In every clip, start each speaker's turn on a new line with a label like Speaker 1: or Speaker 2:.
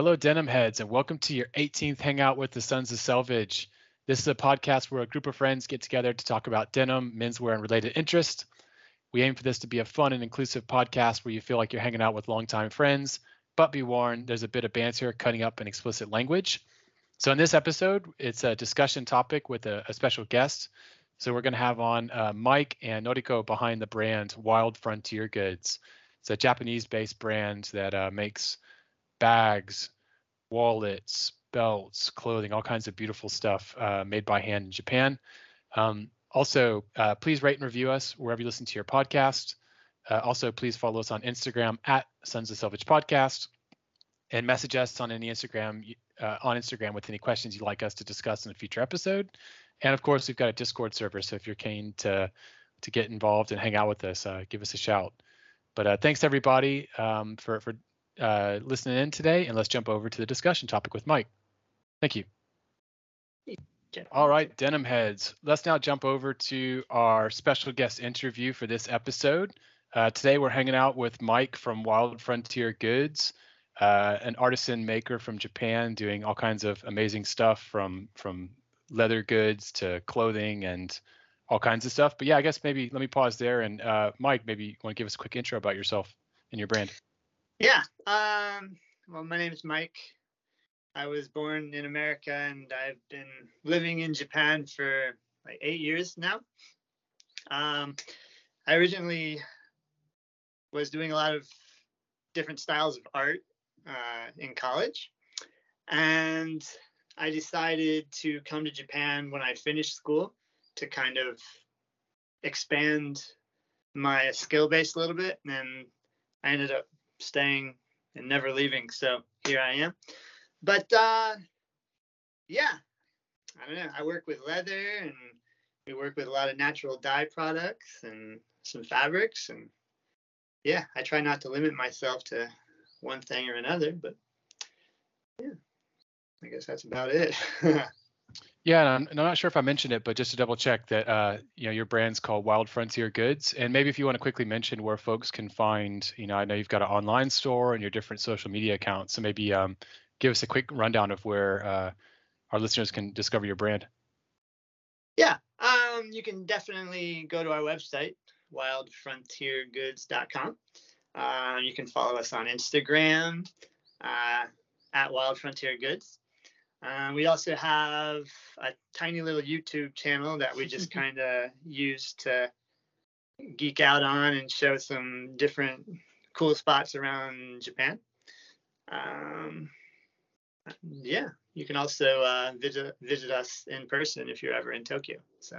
Speaker 1: Hello, denim heads, and welcome to your 18th Hangout with the Sons of Selvedge. This is a podcast where a group of friends get together to talk about denim, menswear, and related interests. We aim for this to be a fun and inclusive podcast where you feel like you're hanging out with longtime friends, but be warned, there's a bit of banter cutting up in explicit language. So, in this episode, it's a discussion topic with a, a special guest. So, we're going to have on uh, Mike and Noriko behind the brand Wild Frontier Goods. It's a Japanese based brand that uh, makes bags, wallets, belts, clothing, all kinds of beautiful stuff uh, made by hand in Japan. Um, also, uh, please rate and review us wherever you listen to your podcast. Uh, also, please follow us on Instagram at Sons of Selvedge Podcast and message us on any Instagram uh, on Instagram with any questions you'd like us to discuss in a future episode. And of course, we've got a Discord server, so if you're keen to to get involved and hang out with us, uh, give us a shout. But uh, thanks everybody um, for for uh, listening in today, and let's jump over to the discussion topic with Mike. Thank you. All right, denim heads. Let's now jump over to our special guest interview for this episode. Uh, today we're hanging out with Mike from Wild Frontier Goods, uh, an artisan maker from Japan, doing all kinds of amazing stuff from from leather goods to clothing and all kinds of stuff. But yeah, I guess maybe let me pause there and uh, Mike, maybe you want to give us a quick intro about yourself and your brand.
Speaker 2: Yeah. Um, well, my name is Mike. I was born in America and I've been living in Japan for like eight years now. Um, I originally was doing a lot of different styles of art uh, in college. And I decided to come to Japan when I finished school to kind of expand my skill base a little bit. And then I ended up staying and never leaving. So here I am. But uh, yeah, I don't know. I work with leather and we work with a lot of natural dye products and some fabrics. And yeah, I try not to limit myself to one thing or another. But yeah, I guess that's about it.
Speaker 1: Yeah, and I'm, and I'm, not sure if I mentioned it, but just to double check that uh, you know your brand's called Wild Frontier Goods, and maybe if you want to quickly mention where folks can find, you know, I know you've got an online store and your different social media accounts, so maybe um, give us a quick rundown of where uh, our listeners can discover your brand.
Speaker 2: Yeah, um, you can definitely go to our website, wildfrontiergoods.com. Uh, you can follow us on Instagram uh, at Wild Frontier Goods. Um, we also have a tiny little YouTube channel that we just kind of use to geek out on and show some different cool spots around Japan. Um, yeah, you can also uh, visit visit us in person if you're ever in Tokyo. So.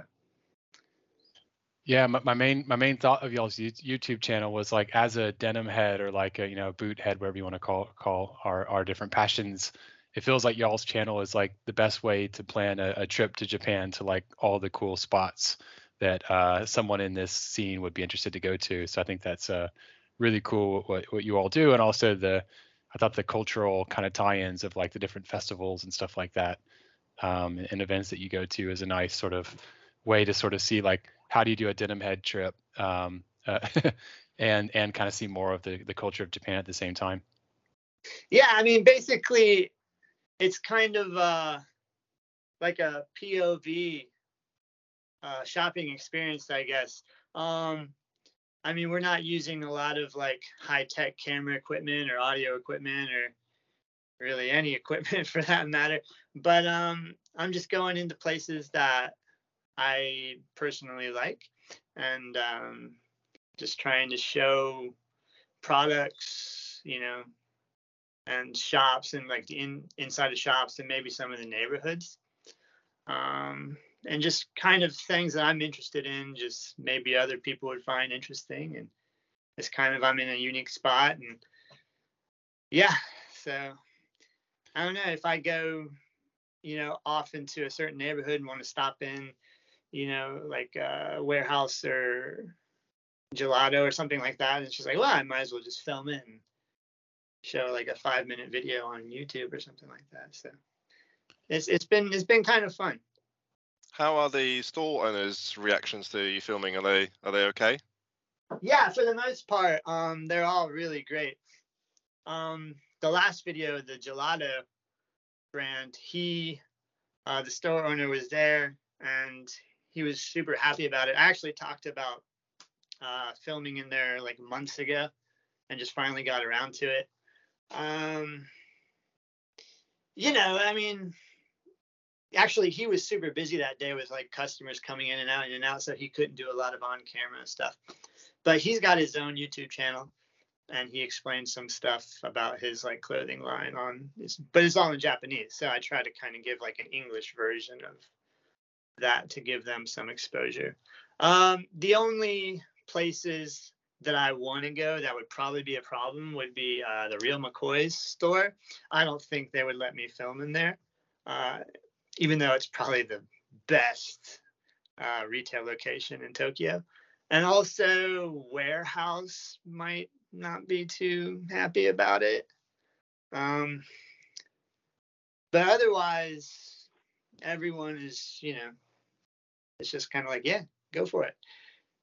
Speaker 1: Yeah, my, my main my main thought of y'all's YouTube channel was like as a denim head or like a you know boot head, whatever you want to call call our our different passions it feels like y'all's channel is like the best way to plan a, a trip to Japan to like all the cool spots that uh, someone in this scene would be interested to go to. So I think that's uh, really cool what, what you all do, and also the I thought the cultural kind of tie-ins of like the different festivals and stuff like that, um, and events that you go to is a nice sort of way to sort of see like how do you do a denim head trip, um, uh, and and kind of see more of the the culture of Japan at the same time.
Speaker 2: Yeah, I mean, basically, it's kind of uh, like a POV uh, shopping experience, I guess. Um, I mean, we're not using a lot of like high tech camera equipment or audio equipment or really any equipment for that matter. But um, I'm just going into places that I personally like. And um, just trying to show products, you know, and shops and like the in inside of shops and maybe some of the neighborhoods. Um, and just kind of things that i'm interested in just maybe other people would find interesting. And it's kind of i'm in a unique spot and yeah so i don't know if i go you know off into a certain neighborhood and want to stop in you know like a warehouse or gelato or something like that and she's like well i might as well just film it and show like a five minute video on YouTube or something like that. So it's it's been it's been kind of fun.
Speaker 3: How are the store owners' reactions to you filming? Are they are they okay?
Speaker 2: Yeah, for the most part, um, they're all really great. Um, the last video, the gelato brand, he, uh, the store owner was there and he was super happy about it. I actually talked about uh, filming in there like months ago and just finally got around to it. Um, you know, I mean, actually, he was super busy that day with like customers coming in and out and out, so he couldn't do a lot of on camera stuff. But he's got his own YouTube channel and he explained some stuff about his like clothing line on but it's all in Japanese. So I try to kind of give like an English version of that to give them some exposure. Um, the only places that I want to go that would probably be a problem would be uh, the Real McCoy's store. I don't think they would let me film in there, uh, even though it's probably the best uh, retail location in Tokyo. And also, Warehouse might not be too happy about it. Um, but otherwise, everyone is, you know, it's just kind of like, yeah, go for it.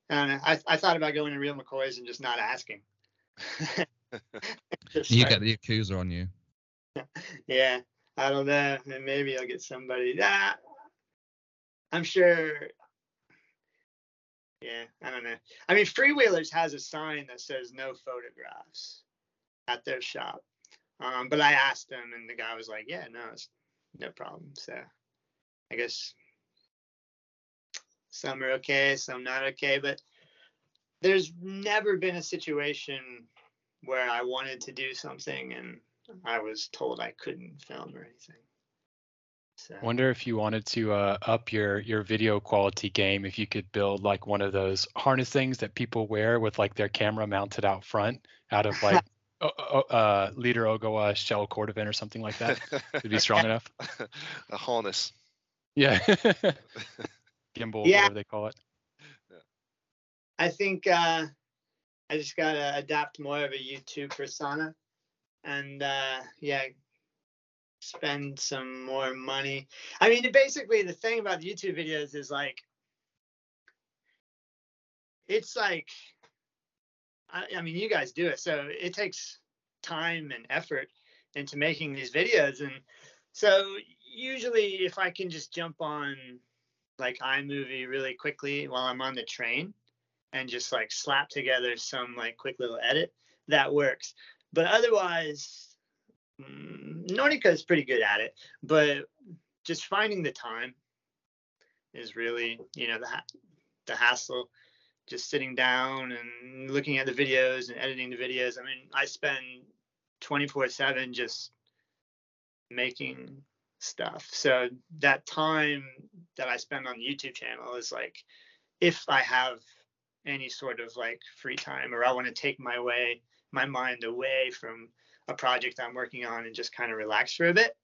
Speaker 2: And I, I thought about going to Real McCoy's and just not asking.
Speaker 4: you get the accuser on you.
Speaker 2: yeah, I don't know. Maybe I'll get somebody. Ah, I'm sure yeah, I don't know. I mean, Freewheelers has a sign that says no photographs at their shop. Um, but I asked them, and the guy was like, "Yeah, no, it's no problem." So I guess some are okay, some not okay. But there's never been a situation where I wanted to do something and I was told I couldn't film or anything.
Speaker 1: So. Wonder if you wanted to uh, up your your video quality game, if you could build like one of those harness things that people wear with like their camera mounted out front, out of like uh, Leader Ogawa shell cordovan or something like that. Would be strong enough.
Speaker 3: A harness.
Speaker 1: Yeah. Gimbal, yeah. whatever they call it.
Speaker 2: I think uh, I just gotta adapt more of a YouTube persona, and uh, yeah, spend some more money. I mean, basically, the thing about YouTube videos is like, it's like, I, I mean, you guys do it, so it takes time and effort into making these videos. And so, usually, if I can just jump on like iMovie really quickly while I'm on the train and just like slap together some like quick little edit, that works. But otherwise, Mm, Noriko is pretty good at it, but just finding the time is really, you know, the the hassle. Just sitting down and looking at the videos and editing the videos. I mean, I spend 24/7 just making stuff. So that time that I spend on the YouTube channel is like if I have any sort of like free time or I want to take my way my mind away from a project I'm working on and just kind of relax for a bit.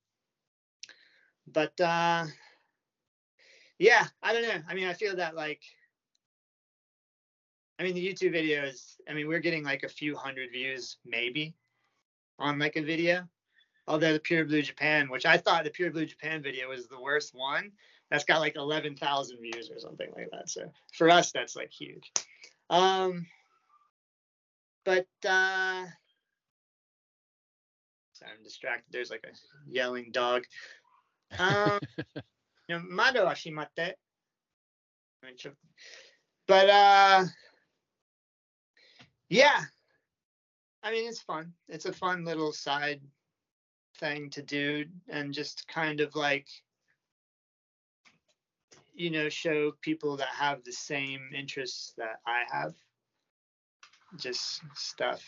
Speaker 2: But uh, yeah, I don't know. I mean, I feel that like, I mean, the YouTube videos, I mean, we're getting like a few hundred views maybe on like a video. Although the Pure Blue Japan, which I thought the Pure Blue Japan video was the worst one, that's got like 11,000 views or something like that. So for us, that's like huge. Um, but uh, Sorry, I'm distracted. There's like a yelling dog. Um, you know, mado ashimate. But uh, yeah. I mean, it's fun. It's a fun little side thing to do, and just kind of like you know show people that have the same interests that I have. Just stuff,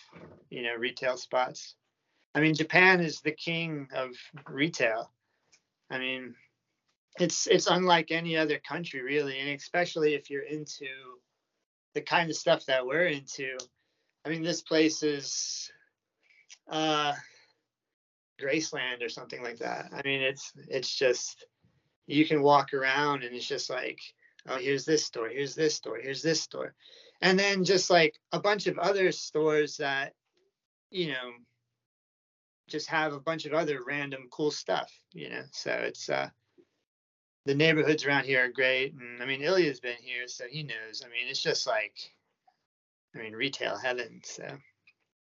Speaker 2: you know, retail spots. I mean, Japan is the king of retail. I mean, it's it's unlike any other country really, and especially if you're into the kind of stuff that we're into. I mean, this place is uh, Graceland or something like that. I mean, it's it's just you can walk around and it's just like, oh, here's this store, here's this store, here's this store, and then just like a bunch of other stores that you know just have a bunch of other random cool stuff, you know. So it's uh the neighborhoods around here are great. And I mean Ilya's been here, so he knows. I mean, it's just like I mean retail heaven. So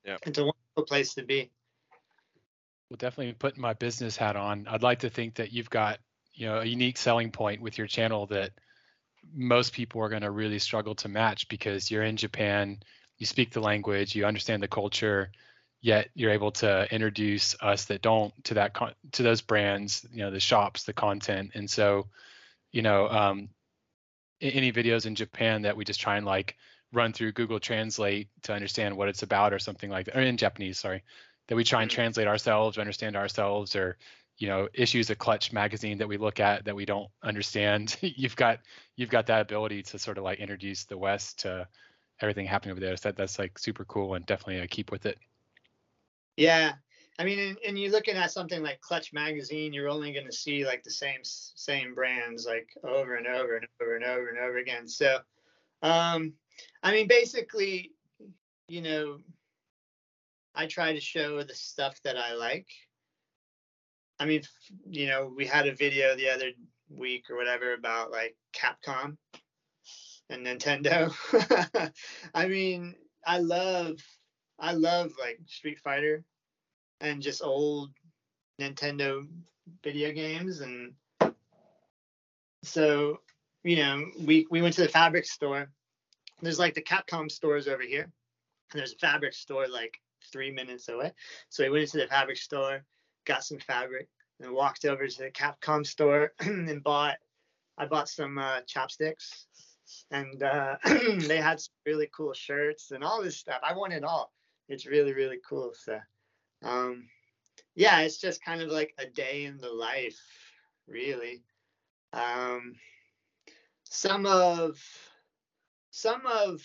Speaker 3: Yeah.
Speaker 2: it's a wonderful place to be.
Speaker 1: Well, definitely putting my business hat on. I'd like to think that you've got, you know, a unique selling point with your channel that most people are going to really struggle to match because you're in Japan, you speak the language, you understand the culture, yet you're able to introduce us that don't to that con- to those brands, you know, the shops, the content, and so, you know, um, any videos in Japan that we just try and like run through Google Translate to understand what it's about or something like that, or in Japanese, sorry that we try and
Speaker 2: Mhm.
Speaker 1: translate ourselves, understand ourselves, or you know, issues of Clutch magazine that we look at that we don't understand. you've got you've got that ability to sort of like introduce the West to everything happening over there. So that that's like super cool and definitely a keep with it.
Speaker 2: Yeah. I mean, and, and you're looking at something like Clutch Magazine, you're only going to see like the same same brands like over and over and over and over and over again. So, um, I mean, basically, you know, I try to show the stuff that I like. I mean, you know, we had a video the other week or whatever about like Capcom and Nintendo. I mean, I love I love like Street Fighter and just old Nintendo video games and so you know we we went to the fabric store there's like the capcom stores over here and there's a fabric store like three minutes away. So we went into the fabric store got some fabric and walked over to the capcom store and bought i bought some uh, chopsticks. And uh, they had some really cool shirts and all this stuff. I want it all. It's really really cool so um yeah it's just kind of like a day in the life really. Um some of some of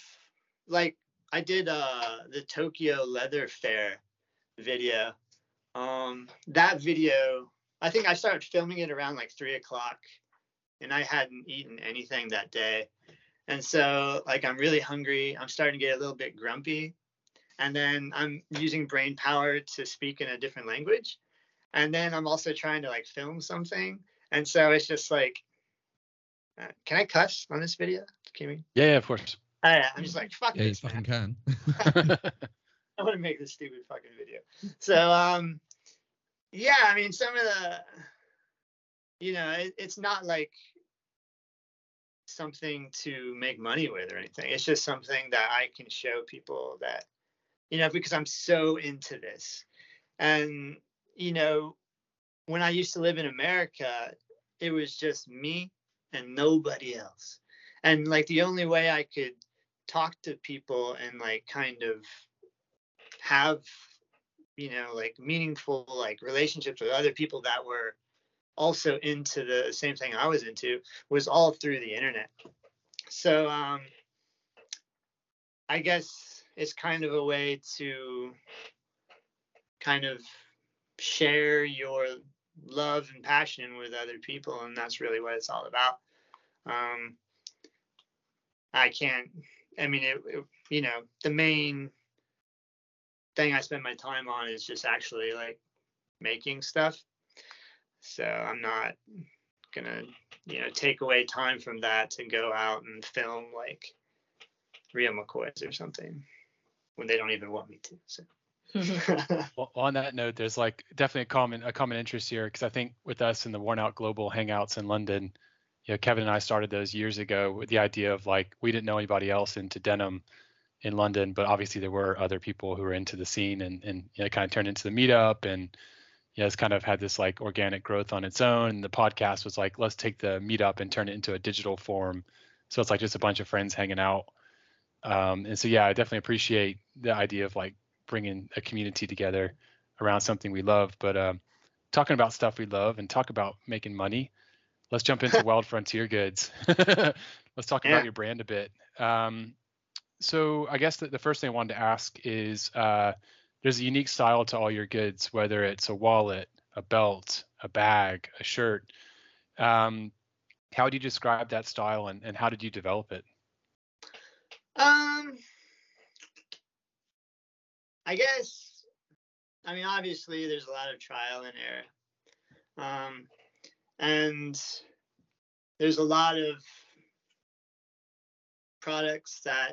Speaker 2: like i did uh the tokyo leather fair video. Um that video i think i started filming it around like three o'clock and i hadn't eaten anything that day. And so like i'm really hungry. I'm starting to get a little bit grumpy. And then i'm using brain power to speak in a different language. And then i'm also trying to like film something. And so it's just like uh, can i cuss on this video? Can we?
Speaker 1: Yeah, yeah, of course.
Speaker 2: Yeah, i'm just like fuck
Speaker 4: Yeah, you
Speaker 2: this, man.
Speaker 4: fucking can.
Speaker 2: I want to make this stupid fucking video. So um yeah, I mean some of the you know, it, it's not like something to make money with or anything. It's just something that I can show people that you know because I'm so into this. And you know, when I used to live in America, it was just me and nobody else. And like the only way I could talk to people and like kind of have you know like meaningful like relationships with other people that were also into the same thing I was into was all through the internet. So um I guess it's kind of a way to kind of share your love and passion with other people and that's really what it's all about. Um I can't I mean it, it you know the main thing I spend my time on is just actually like making stuff. So I'm not gonna, you know, take away time from that to go out and film like Real McCoys or something when they don't even want me to. So
Speaker 1: Well, on that note, there's like definitely a common a common interest here because I think with us in the Worn Out Global Hangouts in London, you know, Kevin and I started those years ago with the idea of like we didn't know anybody else into denim in London, but obviously there were other people who were into the scene and and you know, it kind of turned into the meetup and you know, it's kind of had this like organic growth on its own. And the podcast was like, let's take the meetup and turn it into a digital form. So it's like just a bunch of friends hanging out. Um, and so yeah, I definitely appreciate the idea of like bringing a community together around something we love. But um, talking about stuff we love and talk about making money, let's jump into Wild Frontier Goods. let's talk
Speaker 2: Yeah.
Speaker 1: about your brand a bit. Um, so I guess that the first thing I wanted to ask is uh, there's a unique style to all your goods, whether it's a wallet, a belt, a bag, a shirt. Um, how would you describe that style and, and how did you develop it?
Speaker 2: Um, I guess I mean, obviously, there's a lot of trial and error, um, and there's a lot of products that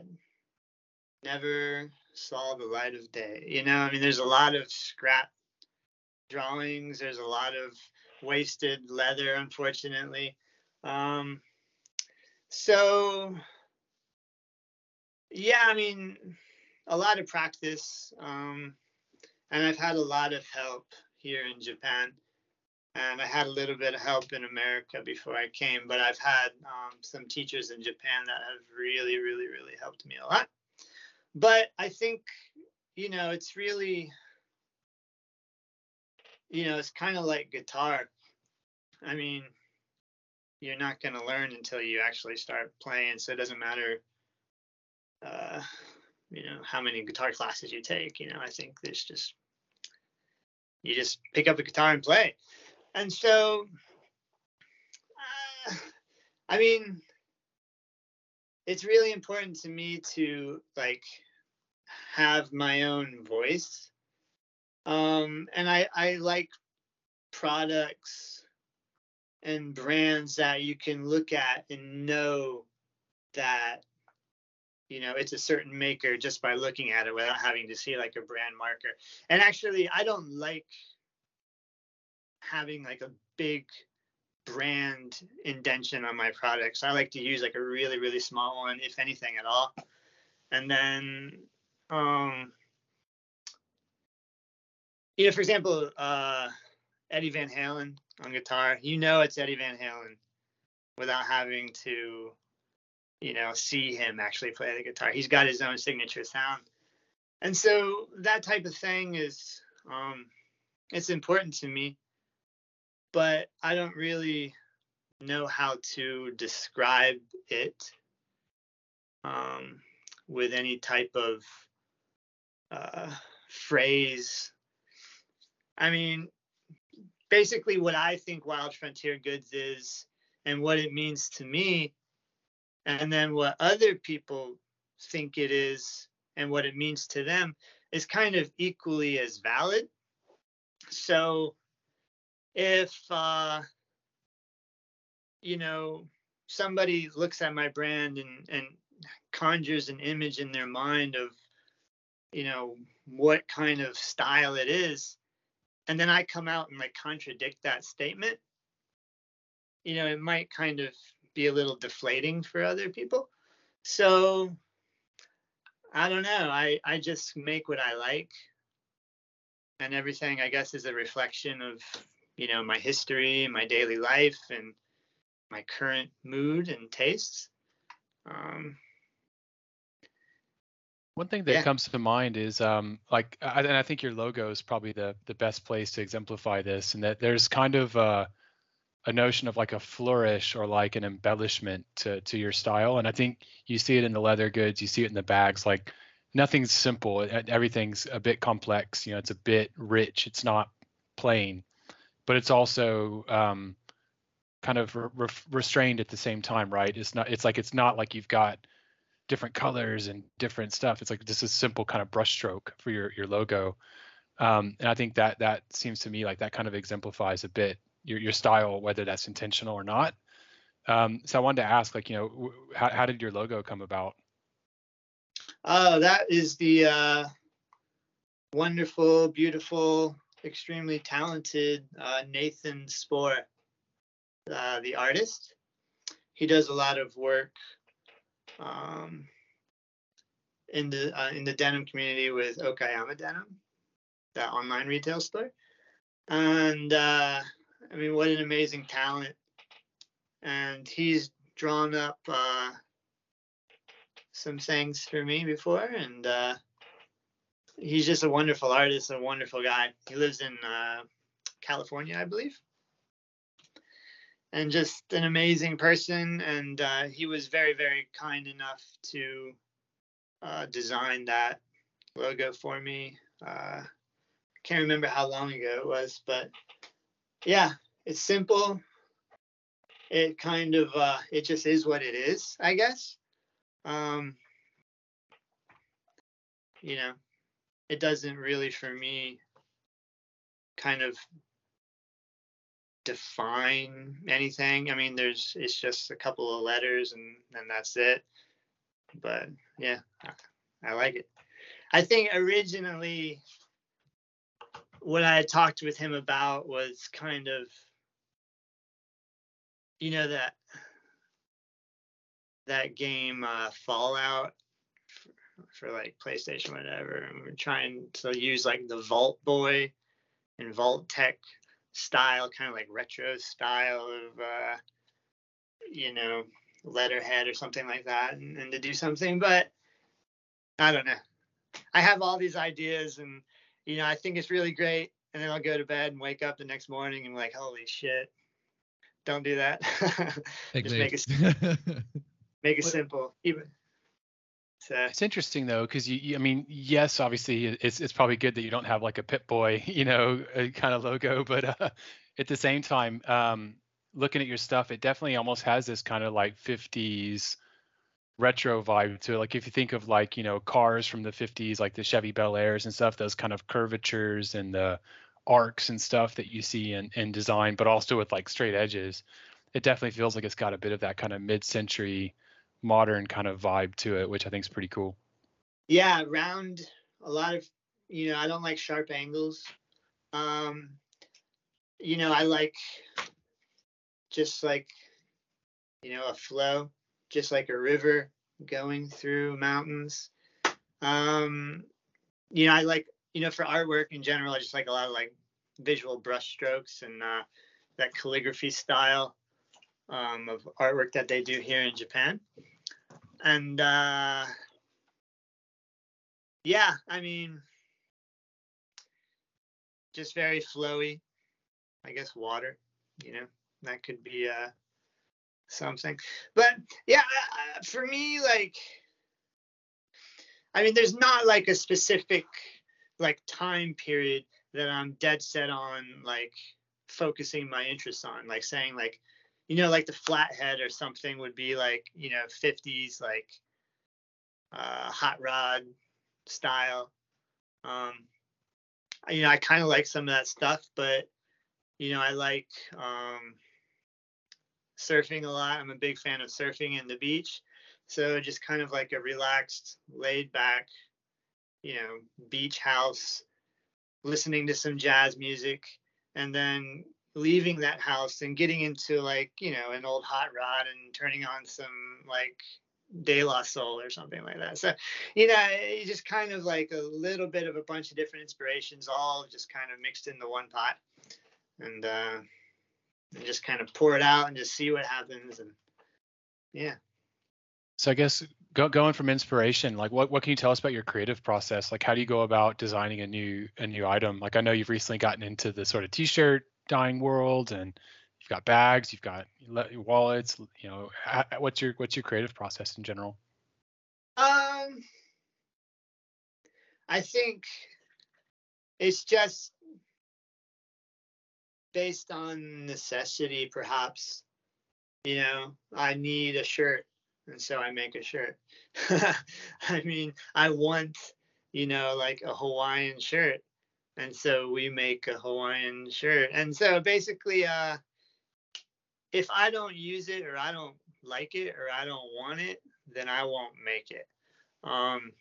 Speaker 2: never saw the light of day. You know, I mean, there's a lot of scrap drawings. There's a lot of wasted leather, unfortunately. Um, so, yeah, I mean, a lot of practice. Um, and I've had a lot of help here in Japan. And I had a little bit of help in America before I came, but I've had um, some teachers in Japan that have really, really, really helped me a lot. But I think, you know, it's really, you know, it's kind of like guitar. I mean, you're not going to learn until you actually start playing. So it doesn't matter, uh, you know, how many guitar classes you take. You know, I think there's just, you just pick up a guitar and play. And so, uh, I mean, it's really important to me to like have my own voice. Um, and I, I like products and brands that you can look at and know that you know it's a certain maker just by looking at it without having to see like a brand marker and actually i don't like having like a big brand indention on my products i like to use like a really really small one if anything at all and then um you know for example uh eddie van halen on guitar, you know it's Eddie Van Halen without having to, you know, see him actually play the guitar. He's got his own signature sound. And so that type of thing is um it's important to me, but I don't really know how to describe it um, with any type of uh, phrase. I mean, basically what I think Wild Frontier Goods is and what it means to me, and then what other people think it is and what it means to them is kind of equally as valid. So if uh, you know somebody looks at my brand and and conjures an image in their mind of you know what kind of style it is and then I come out and like contradict that statement, you know, it might kind of be a little deflating for other people. So I don't know. I I just make what I like, and everything I guess is a reflection of you know my history, my daily life, and my current mood and tastes. Um,
Speaker 1: one thing that
Speaker 2: Yeah.
Speaker 1: comes to mind is um, like, I, and I think your logo is probably the the best place to exemplify this, and that there's kind of a, a notion of like a flourish or like an embellishment to to your style, and I think you see it in the leather goods, you see it in the bags. Like nothing's simple, everything's a bit complex. You know, it's a bit rich. It's not plain, but it's also um, kind of re- re- restrained at the same time, right? It's not. It's like it's not like you've got different colors and different stuff. It's like just a simple kind of brushstroke for your your logo. Um, and I think that that seems to me like that kind of exemplifies a bit your your style, whether that's intentional or not. Um, so I wanted to ask, like, you know, how how did your logo come about?
Speaker 2: Oh, that is the uh, wonderful, beautiful, extremely talented uh, Nathan Spohr, uh, the artist. He does a lot of work um, in the uh, in the denim community with Okayama Denim, that online retail store. And uh, I mean, what an amazing talent! And he's drawn up. Uh, some things for me before, and uh, he's just a wonderful artist, a wonderful guy. He lives in uh, California, I believe, and just an amazing person. And uh, he was very, very kind enough to uh, design that logo for me. Uh, can't remember how long ago it was, but yeah, it's simple. It kind of uh, it just is what it is, I guess um you know it doesn't really for me kind of define anything. I mean, there's it's just a couple of letters and and that's it. But yeah, I, like it. I think originally what I had talked with him about was kind of you know that that game uh, Fallout for, like PlayStation whatever. And we're trying to use like the Vault Boy and Vault-Tec style kind of like retro style of uh you know letterhead or something like that and, and to do something. But I don't know. I have all these ideas and you know I think it's really great. And then I'll go to bed and wake up the next morning and be like holy shit. Don't do that. Just make it make it simple. Even
Speaker 1: so. It's interesting though, because you, you, I mean, yes, obviously, it's it's probably good that you don't have like a Pip Boy, you know, kind of logo, but uh, at the same time, um, looking at your stuff, it definitely almost has this kind of like 50s retro vibe to it. Like if you think of like you know cars from the 50s, like the Chevy Bel Airs and stuff, those kind of curvatures and the arcs and stuff that you see in, in design, but also with like straight edges. It definitely feels like it's got a bit of that kind of mid-century modern kind of vibe to it, which I think is pretty cool.
Speaker 2: Yeah, round a lot of you know, I don't like sharp angles. Um you know, I like just like you know, a flow, just like a river going through mountains. Um you know, I like you know, for artwork in general, I just like a lot of like visual brush strokes and uh, that calligraphy style um, of artwork that they do here in Japan. And uh, yeah, I mean, just very flowy. I guess water, you know, that could be uh, something. But yeah, for me, like, I mean, there's not like a specific like time period that I'm dead set on like focusing my interest on, like saying like, you know, like the flathead or something would be like, you know, 50s like uh, hot rod style. Um, you know, I kind of like some of that stuff, but you know, I like um, surfing a lot. I'm a big fan of surfing and the beach. So just kind of like a relaxed, laid back you know, beach house, listening to some jazz music, and then leaving that house and getting into like, you know, an old hot rod and turning on some like De La Soul or something like that. So, you know, just kind of like a little bit of a bunch of different inspirations, all just kind of mixed into one pot, and uh, and just kind of pour it out and just see what happens. And yeah.
Speaker 1: So I guess go, going from inspiration, like what, what can you tell us about your creative process? Like how do you go about designing a new a new item? Like I know you've recently gotten into the sort of t-shirt dyeing world and you've got bags, you've got wallets, you know, what's your what's your creative process in general?
Speaker 2: Um I think it's just based on necessity perhaps. You know, I need a shirt and so I make a shirt. I mean, I want, you know, like a Hawaiian shirt. And so we make a Hawaiian shirt. And so basically, uh, if I don't use it or I don't like it or I don't want it, then I won't make it. Um,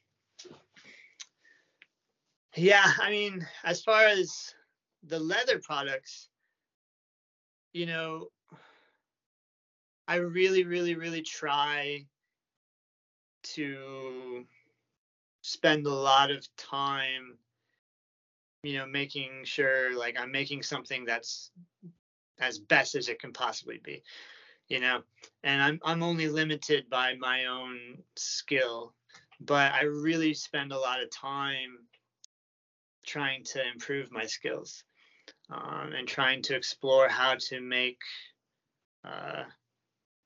Speaker 2: yeah, I mean, as far as the leather products, you know, I really, really, really try to spend a lot of time, you know, making sure like I'm making something that's as best as it can possibly be, you know, and I'm I'm only limited by my own skill, but I really spend a lot of time trying to improve my skills um, and trying to explore how to make uh,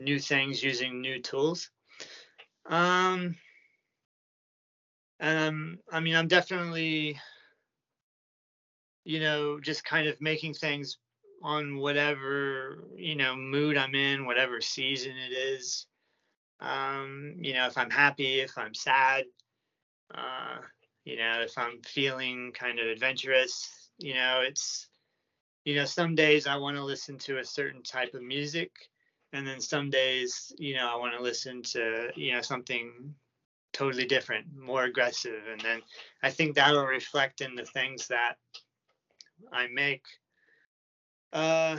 Speaker 2: new things using new tools. Um, um, I mean, I'm definitely, you know, just kind of making things on whatever, you know, mood I'm in, whatever season it is. Um, you know, if I'm happy, if I'm sad, uh, you know, if I'm feeling kind of adventurous, you know, it's you know, some days I want to listen to a certain type of music, and then some days, you know, I want to listen to, you know, something totally different, more aggressive, and then I think that'll reflect in the things that I make. Uh,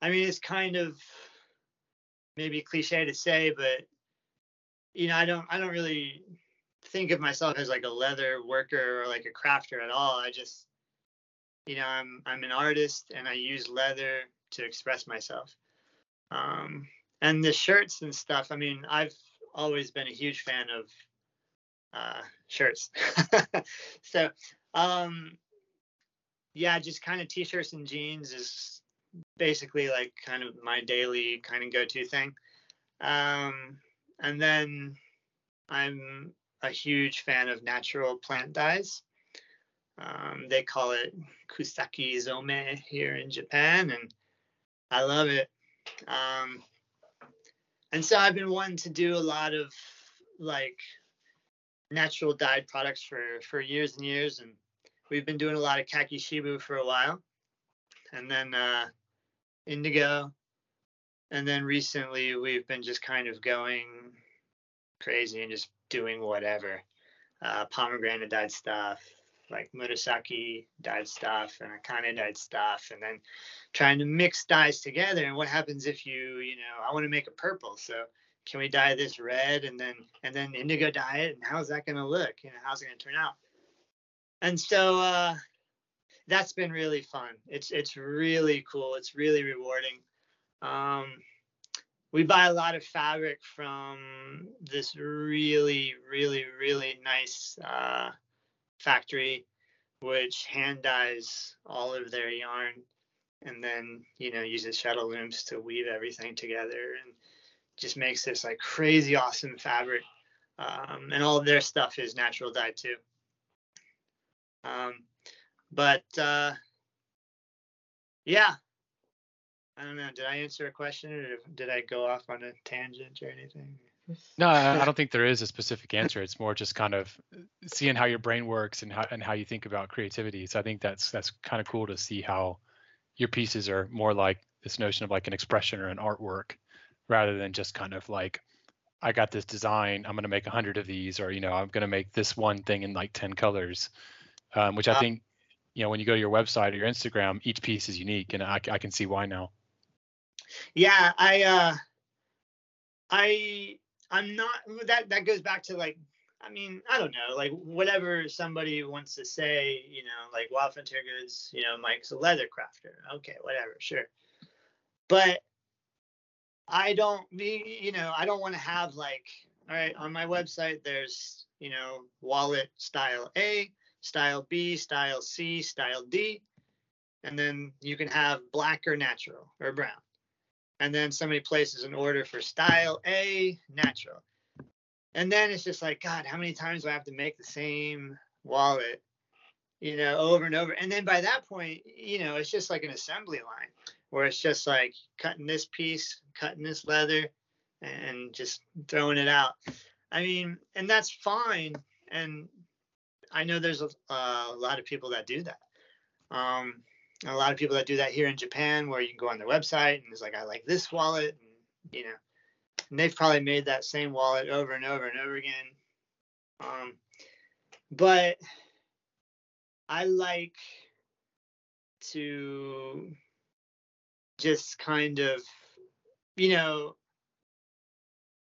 Speaker 2: I mean, it's kind of maybe cliche to say, but you know, I don't, I don't really think of myself as like a leather worker or like a crafter at all. I just you know, I'm I'm an artist and I use leather to express myself. Um, and the shirts and stuff. I mean, I've always been a huge fan of uh, shirts. so, um, yeah, just kind of t-shirts and jeans is basically like kind of my daily kind of go-to thing. Um, and then I'm a huge fan of natural plant dyes. Um, they call it Kusaki Zome here in Japan, and I love it. Um, and so I've been wanting to do a lot of like natural dyed products for for years and years, and we've been doing a lot of kakishibu for a while, and then uh, indigo, and then recently we've been just kind of going crazy and just doing whatever, uh, pomegranate dyed stuff, like Murasaki dyed stuff and Akane dyed stuff, and then trying to mix dyes together. And what happens if you, you know, I want to make a purple, so can we dye this red and then and then indigo dye it? And how's that going to look? You know, how's it going to turn out? And so uh, that's been really fun. It's it's really cool. It's really rewarding. Um, we buy a lot of fabric from this really, really, really nice uh, factory which hand dyes all of their yarn and then you know uses shuttle looms to weave everything together and just makes this like crazy awesome fabric um, and all their stuff is natural dye too um, but uh, yeah. I don't know. Did i answer a question or did i go off on a tangent or anything?
Speaker 1: No, I don't think there is a specific answer. It's more just kind of seeing how your brain works and how and how you think about creativity. So I think that's that's kind of cool to see how your pieces are more like this notion of like an expression or an artwork rather than just kind of like I got this design, I'm going to make a hundred of these, or you know, I'm going to make this one thing in like 10 colors, um, which I think, you know, when you go to your website or your Instagram, each piece is unique, and I, I can see why now.
Speaker 2: Yeah, I, uh, I I'm not that that goes back to like I mean, I don't know, like whatever somebody wants to say, you know, like Wild Frontier Goods, you know, Mike's a leather crafter. Okay, whatever, sure. But I don't be, you know, I don't want to have like, all right, on my website, there's, you know, wallet style A, style B, style C, style D. And then you can have black or natural or brown and then somebody places an order for style A natural. And then it's just like, God, how many times do I have to make the same wallet, you know, over and over? And then by that point, you know, it's just like an assembly line where it's just like cutting this piece, cutting this leather, and just throwing it out. I mean, and that's fine. And I know there's a, a lot of people that do that. Um, a lot of people that do that here in Japan, where you can go on their website and it's like, I like this wallet, and you know, and they've probably made that same wallet over and over and over again. Um, but I like to just kind of, you know,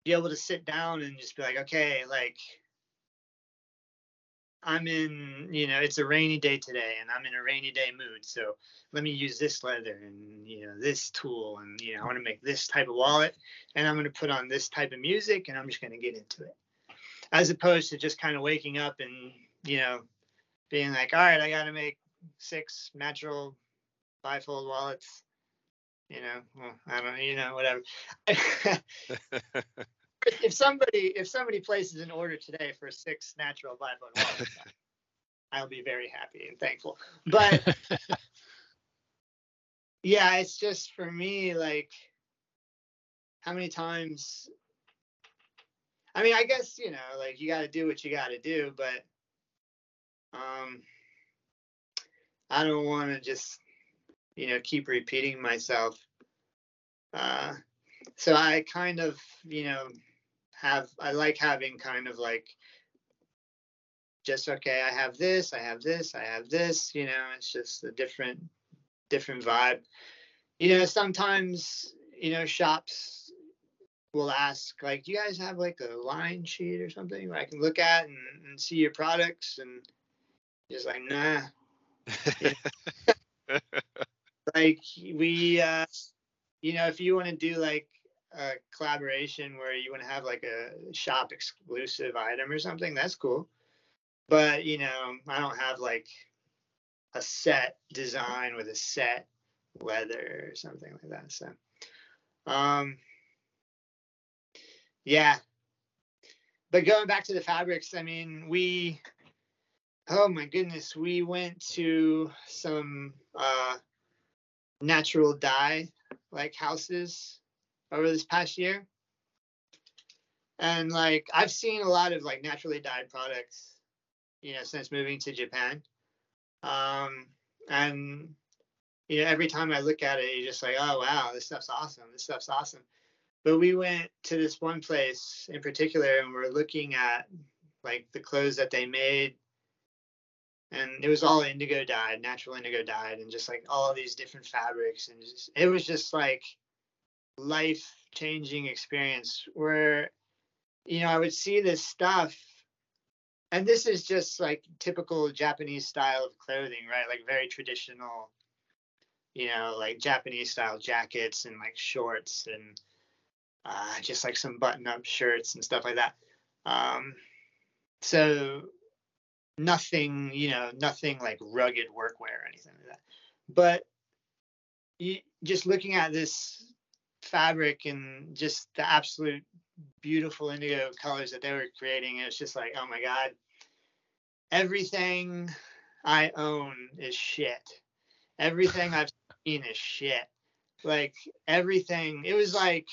Speaker 2: be able to sit down and just be like, okay, like I'm in, you know, it's a rainy day today and I'm in a rainy day mood. So let me use this leather and, you know, this tool. And, you know, I want to make this type of wallet and I'm going to put on this type of music and I'm just going to get into it. As opposed to just kind of waking up and, you know, being like, all right, I got to make six natural bifold wallets. You know, well, I don't you know, whatever. if somebody if somebody places an order today for six natural bifold wallets, I'll be very happy and thankful. But yeah, it's just for me like how many times I mean, I guess, you know, like you got to do what you got to do, but um I don't want to just you know keep repeating myself. Uh, so I kind of you know have I like having kind of like just okay I have this I have this I have this you know it's just a different different vibe. You know sometimes you know shops will ask like do you guys have like a line sheet or something where i can look at and, and see your products and just like nah like we uh you know if you want to do like a collaboration where you want to have like a shop exclusive item or something that's cool but you know i don't have like a set design with a set leather or something like that so um yeah. But going back to the fabrics, I mean, we, oh my goodness, we went to some uh, natural dye like houses over this past year. And like, I've seen a lot of like naturally dyed products, you know, since moving to Japan. Um, and, you know, every time I look at it, you're just like, oh, wow, this stuff's awesome. This stuff's awesome. But we went to this one place in particular and we're looking at like the clothes that they made. And it was all indigo dyed, natural indigo dyed, and just like all these different fabrics. And just, it was just like life changing experience where, you know, I would see this stuff and this is just like typical Japanese style of clothing, right? Like very traditional, you know, like Japanese style jackets and like shorts and uh, just like some button-up shirts and stuff like that. Um, so nothing, you know, nothing like rugged workwear or anything like that. But you, just looking at this fabric and just the absolute beautiful indigo colors that they were creating. It was just like, oh my god, everything I own is shit. Everything I've seen is shit. Like everything, it was like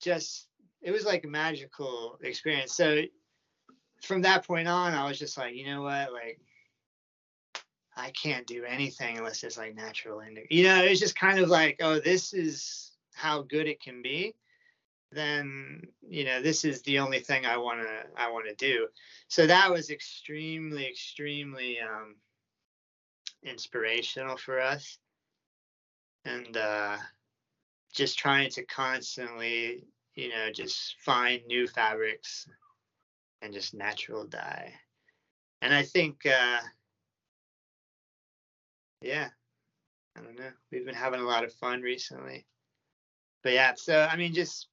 Speaker 2: just it was like a magical experience. So from that point on, I was just like, you know what, like I can't do anything unless it's like natural indigo. you know, it was just kind of like, oh, this is how good it can be. Then you know, this is the only thing I want to I want to do. So that was extremely, extremely um, inspirational for us, and uh, just trying to constantly you know, just find new fabrics and just natural dye. And I think, uh, yeah, I don't know. We've been having a lot of fun recently. But yeah, so I mean, just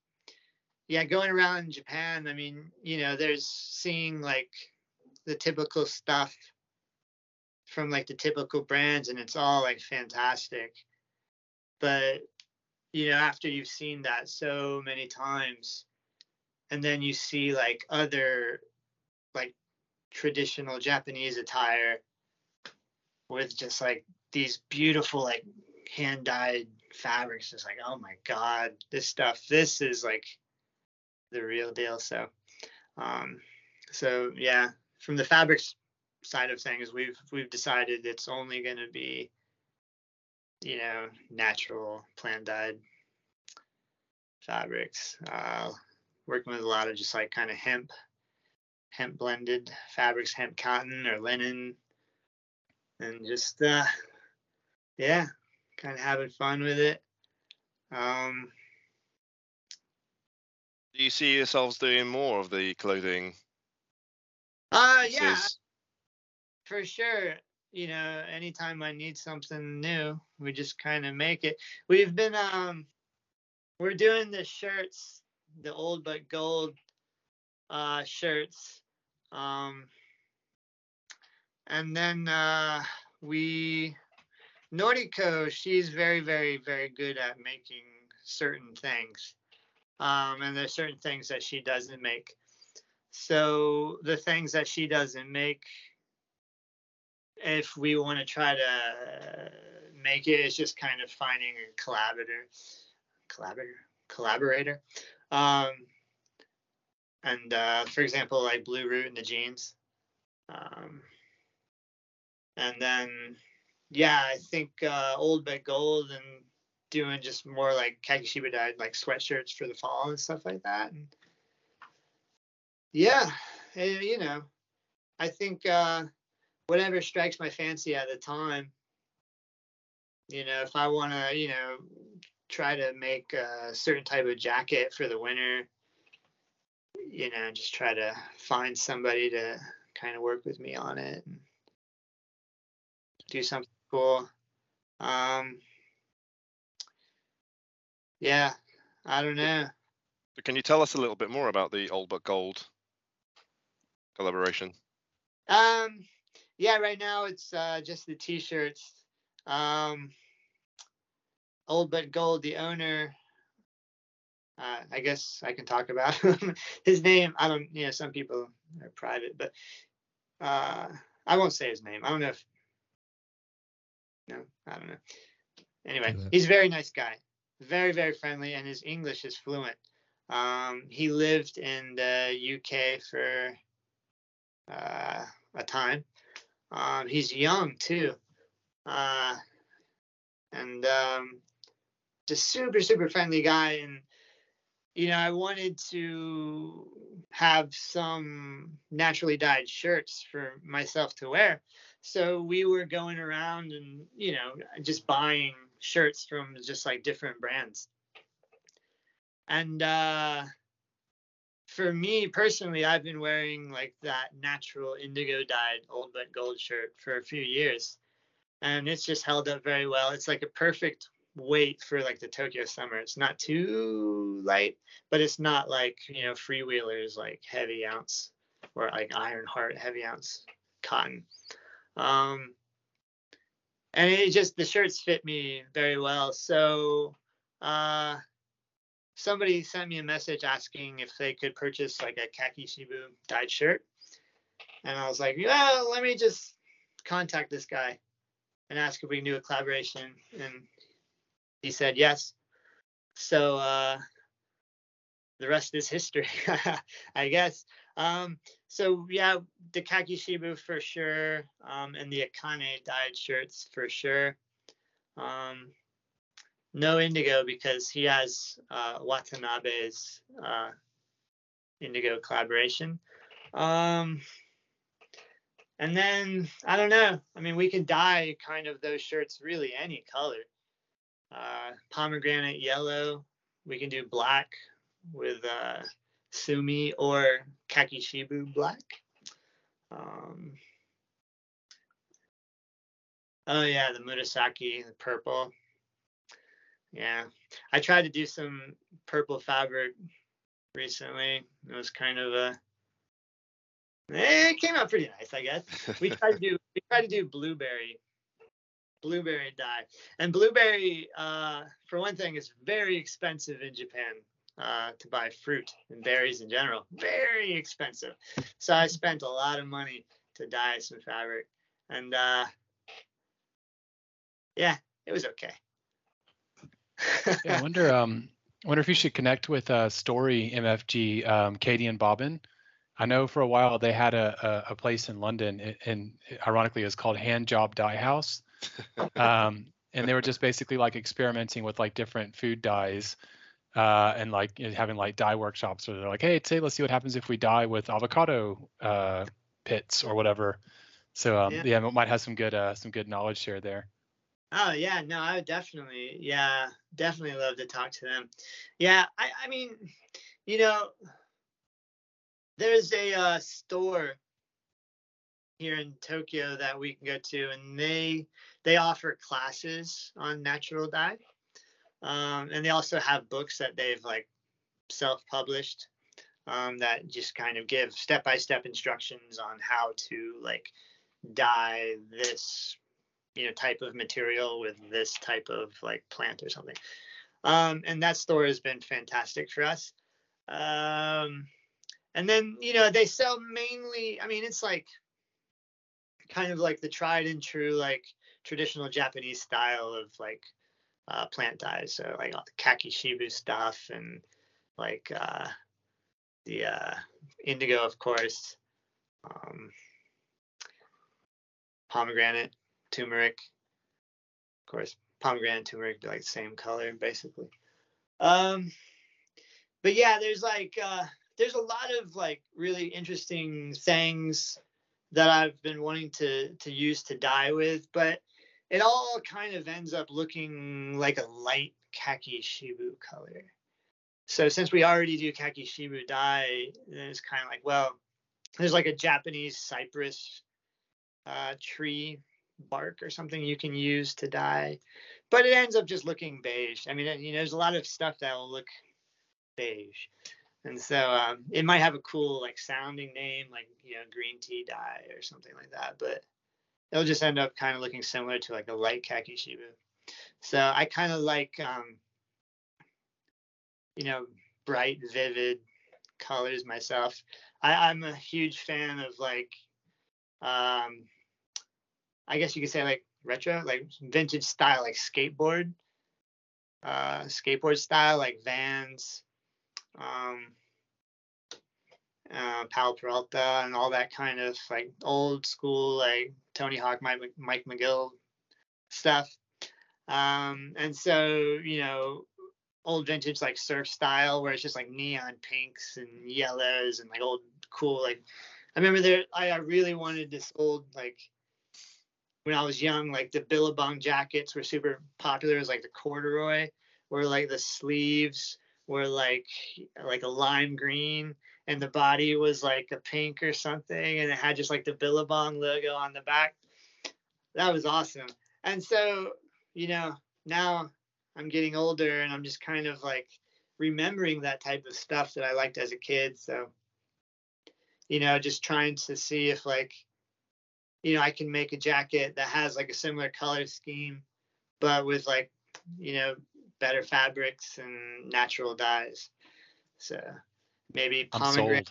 Speaker 2: yeah, going around in Japan, I mean, you know, there's seeing like the typical stuff from like the typical brands, and it's all like fantastic. But you know, after you've seen that so many times, and then you see like other like traditional Japanese attire with just like these beautiful like hand dyed fabrics. It's like, oh my god, this stuff, this is like the real deal. So, um, so yeah, from the fabrics side of things, we've we've decided it's only going to be you know, natural plant dyed fabrics. Uh, working with a lot of just like kind of hemp, hemp blended fabrics, hemp cotton or linen, and just uh, yeah, kind of having fun with it. Um,
Speaker 3: Do you see yourselves doing more of the clothing?
Speaker 2: Uh, yeah, for sure you know, anytime I need something new, we just kind of make it. We've been um we're doing the shirts, the old but gold uh shirts. Um and then uh we Noriko, she's very, very, very good at making certain things. Um, and there's certain things that she doesn't make. So the things that she doesn't make, if we want to try to make it, it's just kind of finding a collaborator, collaborator, collaborator. Um, and uh, for example, like Blue Root and the jeans. Um, and then yeah, I think uh, old but gold and doing just more like Kakishibu dyed like sweatshirts for the fall and stuff like that. And yeah, eh, you know, I think uh, whatever strikes my fancy at the time. You know, if I want to, you know, try to make a certain type of jacket for the winter, you know, just try to find somebody to kind of work with me on it and do something cool. Um, yeah, I don't know.
Speaker 3: So can you tell us a little bit more about the Old But Gold collaboration?
Speaker 2: Um, yeah, right now it's uh, just the t-shirts. Um, Old But Gold, the owner. Uh, I guess I can talk about him. his name. I don't. You know, some people are private, but uh, I won't say his name. I don't know if. No, I don't know. Anyway, he's a very nice guy, very very friendly, and his English is fluent. Um, he lived in the UK for uh, a time. Um, he's young too, uh, and um, just super super friendly guy. And you know, I wanted to have some naturally dyed shirts for myself to wear. So we were going around and you know just buying shirts from just like different brands. And uh, for me personally, I've been wearing like that natural indigo dyed old but gold shirt for a few years, and it's just held up very well. It's like a perfect weight for like the Tokyo summer. It's not too light, but it's not like you know freewheelers like heavy ounce or like Iron Heart heavy ounce cotton. Um, and it just the shirts fit me very well. So uh, somebody sent me a message asking if they could purchase like a kakishibu dyed shirt, and I was like, well, let me just contact this guy and ask if we can do a collaboration, and he said yes. So uh, the rest is history, I guess. Um, so yeah, the kakishibu for sure, um, and the Akane dyed shirts for sure. Um, no indigo because he has uh, Watanabe's uh, indigo collaboration. Um, and then I don't know. I mean, we can dye kind of those shirts really any color. Uh, pomegranate yellow. We can do black with uh, sumi or kakishibu black. Um, oh yeah, the Murasaki, the purple. Yeah, I tried to do some purple fabric recently. It was kind of a. Eh, it came out pretty nice, I guess. We tried to do we tried to do blueberry, blueberry dye, and blueberry, uh, for one thing, is very expensive in Japan uh, to buy fruit and berries in general. Very expensive. So I spent a lot of money to dye some fabric, and uh, yeah, it was okay.
Speaker 1: Yeah, I wonder. Um, I wonder if you should connect with uh, Story MFG, um, Katie and Bobbin. I know for a while they had a, a, a place in London, and ironically, it was called Hand Job Dye House. Um, and they were just basically like experimenting with like different food dyes, uh, and like you know, having like dye workshops where they're like, hey, say, let's see what happens if we dye with avocado uh, pits or whatever. So um,
Speaker 2: Yeah.
Speaker 1: yeah, it might have some good uh, some good knowledge share there.
Speaker 2: Oh yeah, no, I would definitely, yeah, definitely love to talk to them. Yeah, I, I mean, you know, there's a uh, store here in Tokyo that we can go to, and they they offer classes on natural dye, um, and they also have books that they've like self-published um, that just kind of give step-by-step instructions on how to like dye this you know type of material with this type of like plant or something. Um, and that store has been fantastic for us. Um, and then you know they sell mainly i mean it's like kind of like the tried and true like traditional japanese style of like uh, plant dyes so like all the kakishibu stuff and like uh, the uh, indigo of course um, pomegranate turmeric Of course, pomegranate turmeric like the same color basically. Um, but yeah, there's like uh, there's a lot of like really interesting things that I've been wanting to to use to dye with, but it all kind of ends up looking like a light kakishibu color. So since we already do kakishibu dye, then it's kind of like well, there's like a Japanese cypress uh, tree bark or something you can use to dye, but it ends up just looking beige. I mean, you know, there's a lot of stuff that will look beige. And so um, it might have a cool like sounding name, like you know, green tea dye or something like that, but it'll just end up kind of looking similar to like a light kakishibu. So I kind of like, um, you know, bright, vivid colors myself. I, I'm a huge fan of like, um, I guess you could say like retro, like vintage style, like skateboard, uh, skateboard style, like Vans, um, uh, Powell Peralta, and all that kind of like old school, like Tony Hawk, Mike, Mike McGill stuff. Um, and so, you know, old vintage like surf style where it's just like neon pinks and yellows and like old cool like I remember there I, I really wanted this old like when I was young like the Billabong jackets were super popular it was like the corduroy where like the sleeves were like like a lime green and the body was like a pink or something and it had just like the Billabong logo on the back. That was awesome. And so, you know, now I'm getting older and I'm just kind of like remembering that type of stuff that I liked as a kid. So, you know, just trying to see if like, you know, I can make a jacket that has like a similar color scheme, but with like, you know, better fabrics and natural dyes. So maybe pomegranate.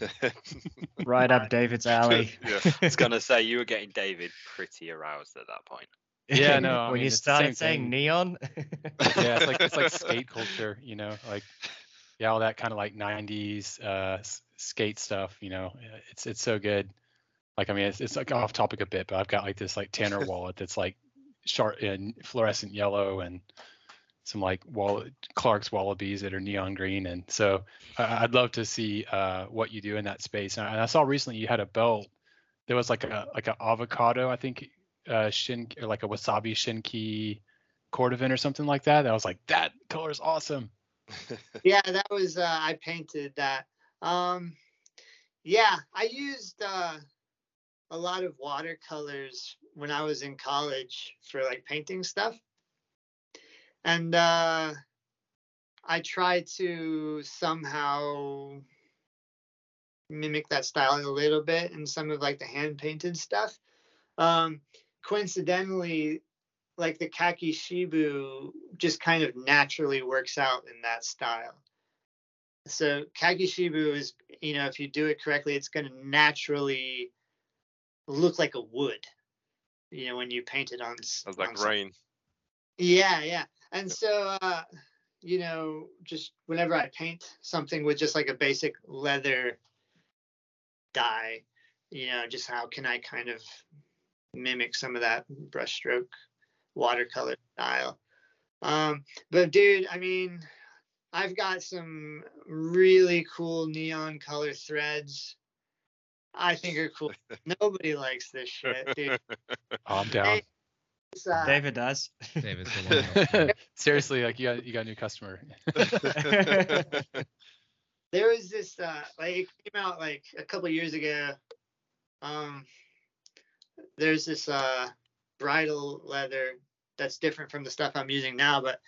Speaker 5: Right up David's alley.
Speaker 3: Yeah.
Speaker 6: I was gonna say you were getting David pretty aroused at that point.
Speaker 1: Yeah, no, I
Speaker 5: when
Speaker 1: mean,
Speaker 5: you
Speaker 1: it's
Speaker 5: started saying
Speaker 1: thing.
Speaker 5: neon.
Speaker 1: yeah, it's like it's like skate culture, you know, like yeah, all that kind of like '90s uh, skate stuff. You know, it's it's so good. Like I mean, it's, it's like off topic a bit, but I've got like this like Tanner wallet that's like sharp and fluorescent yellow and some like wall Clark's Wallabees that are neon green, and so I, I'd love to see uh, what you do in that space. And I, and I saw recently you had a belt. There was like a like an avocado, I think, uh, shin or like a wasabi shinki cordovan or something like that. I was like, that color is awesome.
Speaker 2: yeah that was uh, i painted that um yeah i used uh a lot of watercolors when i was in college for like painting stuff and uh i try to somehow mimic that style a little bit in some of like the hand painted stuff um coincidentally like the kakishibu just kind of naturally works out in that style. So kakishibu is, you know, if you do it correctly, it's going to naturally look like a wood. You know, when you paint it on.
Speaker 3: Sounds
Speaker 2: on
Speaker 3: like
Speaker 2: some-
Speaker 3: rain.
Speaker 2: Yeah, yeah. And so, uh, you know, just whenever I paint something with just like a basic leather dye, you know, just how can I kind of mimic some of that brushstroke watercolor style. Um, but dude, I mean, I've got some really cool neon color threads. I think are cool. Nobody likes this shit, dude.
Speaker 1: Oh, I'm down.
Speaker 2: Hey, uh,
Speaker 5: David does.
Speaker 4: David's the one.
Speaker 1: Seriously, like you got you got a new customer.
Speaker 2: there was this uh like it came out like a couple years ago um there's this uh bridal leather that's different from the stuff i'm using now but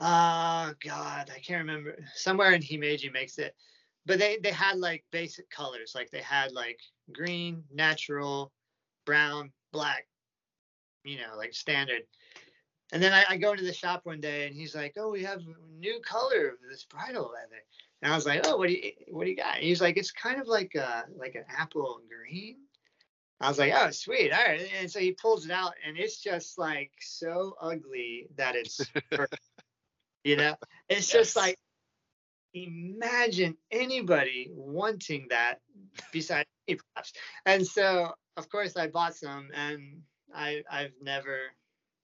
Speaker 2: uh god i can't remember somewhere in himeji makes it but they they had like basic colors like they had like green natural brown black you know like standard and then I, I go into the shop one day and he's like, "Oh, we have a new color of this bridal leather." And I was like, "Oh, what do you what do you got?" And he's like, "It's kind of like a like an apple green." I was like, "Oh, sweet, all right." And so he pulls it out, and it's just like so ugly that it's, you know, it's just like imagine anybody wanting that besides me, perhaps. And so, of course, I bought some, and I I've never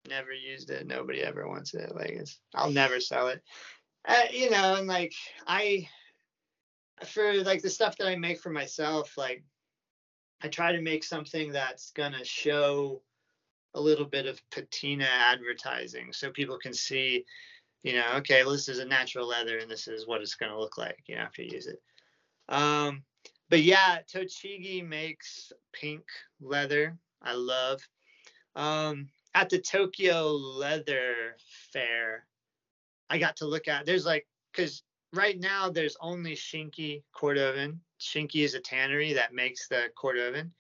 Speaker 2: Never used it. Nobody ever wants it. Like it's, I'll never sell it. Uh, you know, and like I, for like the stuff that I make for myself, like I try to make something that's gonna show a little bit of patina advertising, so people can see, you know, okay, well, this is a natural leather, and this is what it's gonna look like, you know, after you use it. Um, but yeah, Tochigi makes pink leather. I love. Um, at the Tokyo Leather Fair, I got to look at. There's like, cause right now there's only Shinki Cordovan. Shinki is a tannery that makes the Cordovan.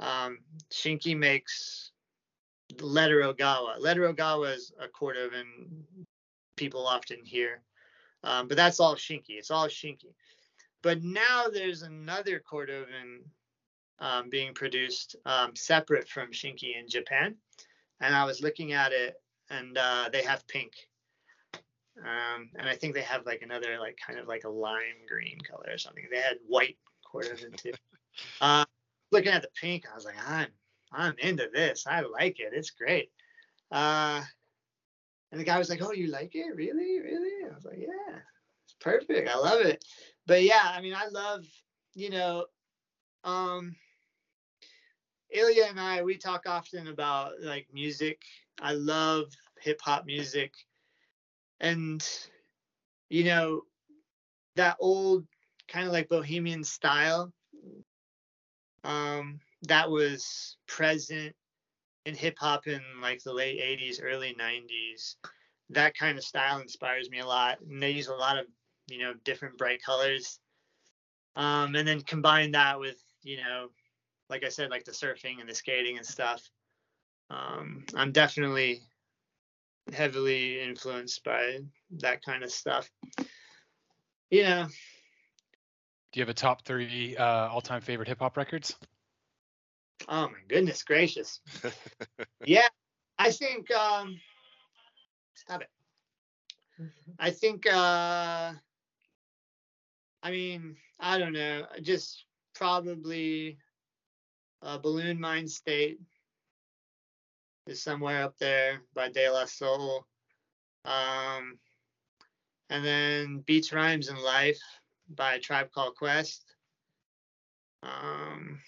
Speaker 2: Um, Shinki makes Letter Ogawa. Letter Ogawa is a Cordovan people often hear, um, but that's all Shinki. It's all Shinki. But now there's another Cordovan um, being produced um, separate from Shinki in Japan. And I was looking at it and uh, they have pink. Um, and I think they have like another, like kind of like a lime green color or something. They had white Cordovan too. uh, looking at the pink, I was like, I'm, I'm into this. I like it. It's great. Uh, and the guy was like, "Oh, you like it? Really? Really?" I was like, "Yeah, it's perfect. I love it." But yeah, I mean, I love, you know, um, Ilya and I, we talk often about like music. I love hip hop music. And, you know, that old kind of like bohemian style um, that was present in hip hop in like the late 80s, early 90s. That kind of style inspires me a lot. And they use a lot of, you know, different bright colors. Um, and then combine that with, you know, like I said, like the surfing and the skating and stuff. Um, I'm definitely heavily influenced by that kind of stuff. Yeah.
Speaker 1: Do you have a top three uh, all-time favorite hip hop records?
Speaker 2: oh my goodness gracious. yeah, I think um stop it. I think uh I mean, I don't know, just probably uh, Buhloone Mindstate is somewhere up there by De La Soul. Um, and then Beats, Rhymes, and Life by Tribe Called Quest. Um,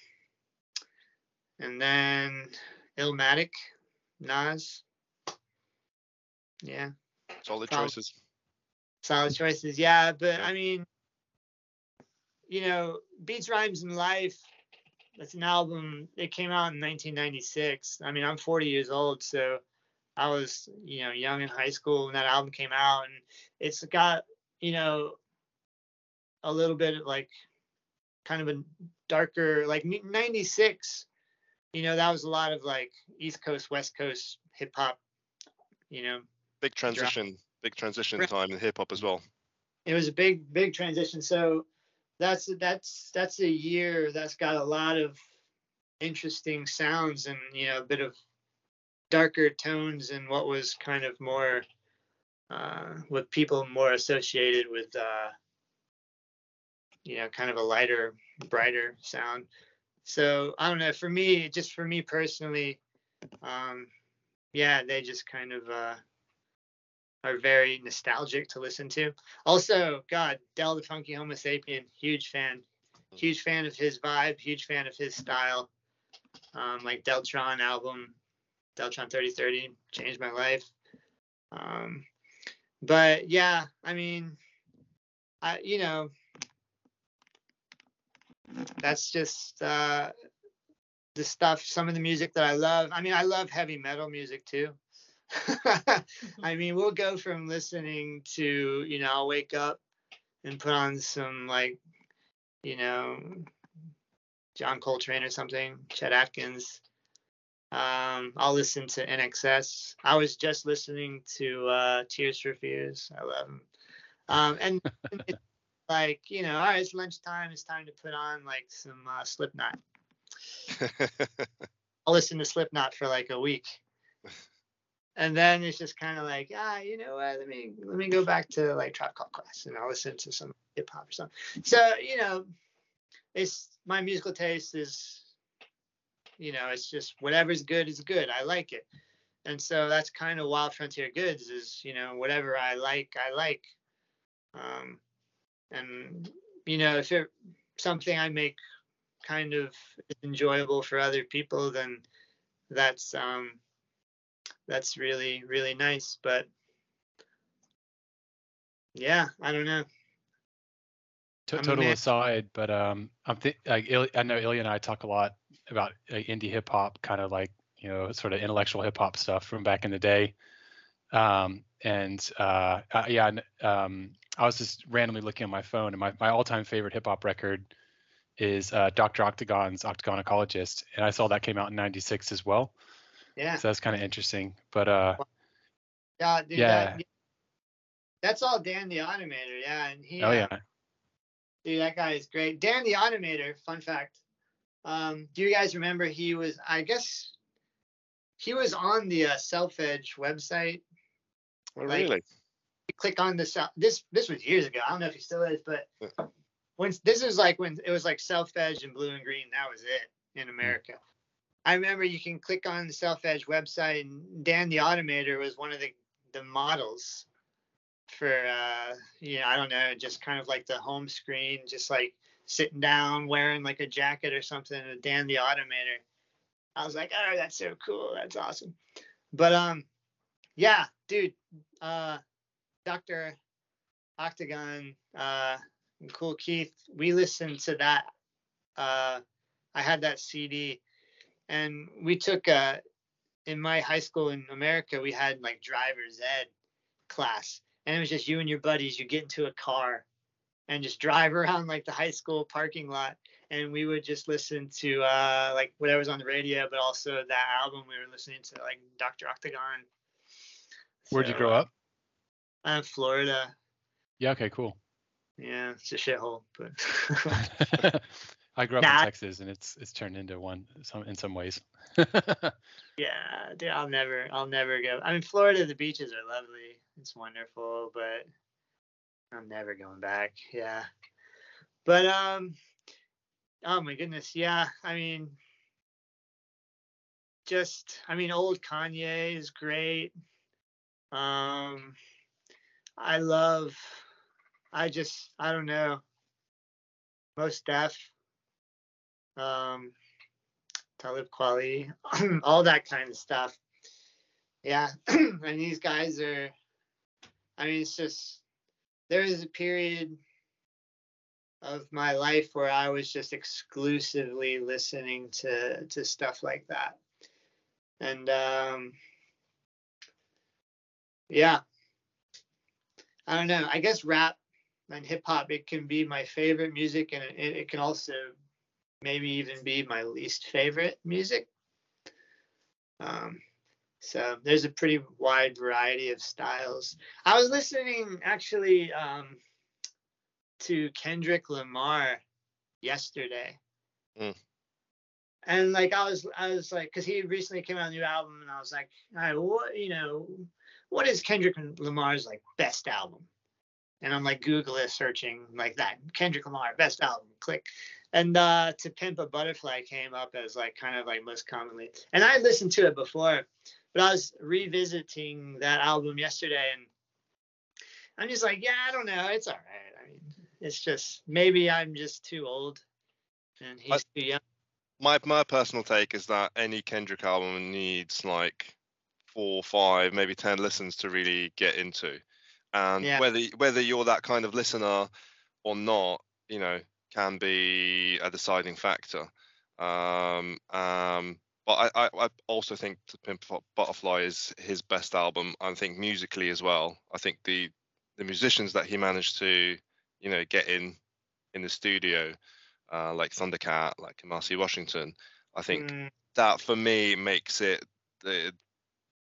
Speaker 2: and then Illmatic, Nas. Yeah,
Speaker 3: Solid
Speaker 2: Prob-
Speaker 3: choices.
Speaker 2: solid choices. Yeah, but I mean, you know, Beats, Rhymes, and Life. That's an album. It came out in 1996. I mean, I'm 40 years old, so I was, you know, young in high school when that album came out, and it's got, you know, a little bit of like, kind of a darker, like 96. You know, that was a lot of like East Coast, West Coast hip hop. You know,
Speaker 3: Big transition. Big transition time in hip hop as well.
Speaker 2: it was a big big transition so that's that's that's a year that's got a lot of interesting sounds and you know a bit of darker tones and what was kind of more uh with people more associated with uh you know kind of a lighter brighter sound. So i don't know for me just for me personally um yeah they just kind of uh are very nostalgic to listen to. Also, God, Del the Funky Homosapien, huge fan, huge fan of his vibe, huge fan of his style. Um, like Deltron album, Deltron 3030 changed my life. Um, but yeah, I mean, I you know, that's just uh, the stuff. Some of the music that I love. I mean, I love heavy metal music too. I mean, we'll go from listening to, you know, I'll wake up and put on some like, you know, John Coltrane or something, Chet Atkins. Um, I'll listen to INXS. I was just listening to uh, Tears for Fears. I love them. Um, and it's like, you know, all right, it's lunchtime. It's time to put on like some uh, Slipknot. I'll listen to Slipknot for like a week. And then it's just kind of like, ah, you know what? Let me let me go back to like Called Quest, and I'll listen to some hip hop or something. So you know, it's my musical taste is, you know, it's just whatever's good is good. I like it. and so that's kind of Wild Frontier Goods is you know whatever I like I like, um, and you know if it something I make kind of enjoyable for other people, then that's um that's really really nice. But yeah, I don't know.
Speaker 1: To- total aside, but um, I'm think like Il- I know Ilya and I talk a lot about like, indie hip hop, kind of like you know sort of intellectual hip hop stuff from back in the day. Um, and uh, uh, yeah, um, I was just randomly looking on my phone, and my, my all-time favorite hip hop record is uh, Dr. Octagon's Octagonecologyst, and I saw that came out in '96 as well.
Speaker 2: Yeah.
Speaker 1: So that's kind of interesting. But uh,
Speaker 2: Yeah, dude,
Speaker 1: Yeah.
Speaker 2: That, that's all Dan the Automator. Yeah, and he.
Speaker 1: oh
Speaker 2: uh,
Speaker 1: yeah,
Speaker 2: Dude, that guy is great. Dan the Automator, fun fact. Um, do you guys remember he was, I guess, he was on the uh, Self Edge website.
Speaker 3: Oh,
Speaker 2: Like-
Speaker 3: really?
Speaker 2: You click on the Self, this, this was years ago. I don't know if he still is, but when this is like when it was like Self Edge and Blue in Green, that was it in America. I remember you can click on the Self Edge website, and Dan the Automator was one of the, the models for uh you know i don't know just kind of like the home screen just like sitting down wearing like a jacket or something and dan the automator. I was like oh that's so cool that's awesome. But um yeah dude uh dr octagon uh Kool Keith we listened to that uh i had that cd and we took uh in my high school in america we had like driver's ed class and it was just you and your buddies you get into a car and just drive around like the high school parking lot and we would just listen to uh like whatever's on the radio but also that album we were listening to like dr octagon
Speaker 1: where'd you grow
Speaker 2: uh,
Speaker 1: up?
Speaker 2: i'm florida
Speaker 1: Yeah, okay, cool.
Speaker 2: yeah it's a shithole but
Speaker 1: I grew up
Speaker 2: Nah.
Speaker 1: in Texas, and it's it's turned into one some in some ways.
Speaker 2: yeah dude i'll never i'll never go. I mean florida the beaches are lovely. It's wonderful but i'm never going back. Yeah. But um oh my goodness yeah i mean just i mean old kanye is great. Um i love i just i don't know. Mos Def um Talib Kweli, all that kind of stuff. Yeah, and these guys are. I mean, it's just there is a period of my life where I was just exclusively listening to to stuff like that, and um, yeah, I don't know. I guess rap and hip hop it can be my favorite music, and it, it can also maybe even be my least favorite music. Um, so there's a pretty wide variety of styles. I was listening actually um, to Kendrick Lamar yesterday.
Speaker 3: Mm.
Speaker 2: And like I was, I was like, because he recently came out a new album, and I was like, all right, what, you know, what is Kendrick Lamar's like best album? And I'm like Google it, searching like that Kendrick Lamar best album, click, and uh, to Pimp a Butterfly came up as like kind of like most commonly. And I listened to it before, but I was revisiting that album yesterday, and I'm just like, yeah, I don't know, it's all right. I mean, it's just maybe I'm just too old, and he's
Speaker 3: I-
Speaker 2: too young.
Speaker 3: my my personal take is that any Kendrick album needs like four, five, maybe ten listens to really get into, and
Speaker 2: Yeah.
Speaker 3: whether whether you're that kind of listener or not, you know, can be a deciding factor. Um, um, but I, I, also think the Pimp Butterfly is his best album. I think musically as well. I think the the musicians that he managed to, you know, get in in the studio, uh, like Thundercat, like Kamasi Washington. I think
Speaker 2: Mm,
Speaker 3: that for me makes it the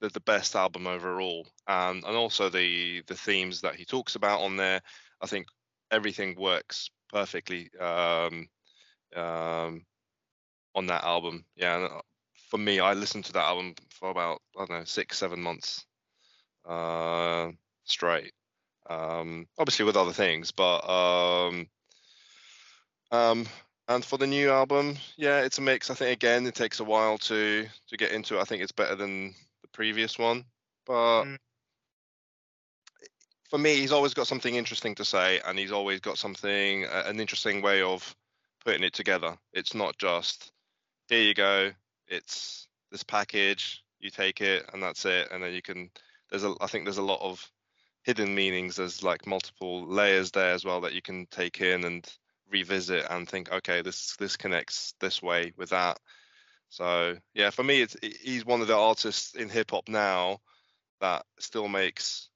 Speaker 3: the, the best album overall, and and also the the themes that he talks about on there. I think everything works perfectly um, um, on that album. Yeah, and uh, for me, I listened to that album for about I don't know six seven months uh, straight. Um, obviously with other things, but um, um, and for the new album, yeah, it's a mix. I think again, it takes a while to to get into it. I think it's better than the previous one, but
Speaker 2: Mm.
Speaker 3: For me, he's always got something interesting to say, and he's always got something uh, an interesting way of putting it together. It's not just here you go, it's this package, you take it, and that's it, and then you can. There's a, I think there's a lot of hidden meanings. There's like multiple layers there as well that you can take in and revisit and think, okay, this this connects this way with that. So yeah, for me, it's he's one of the artists in hip hop now that still makes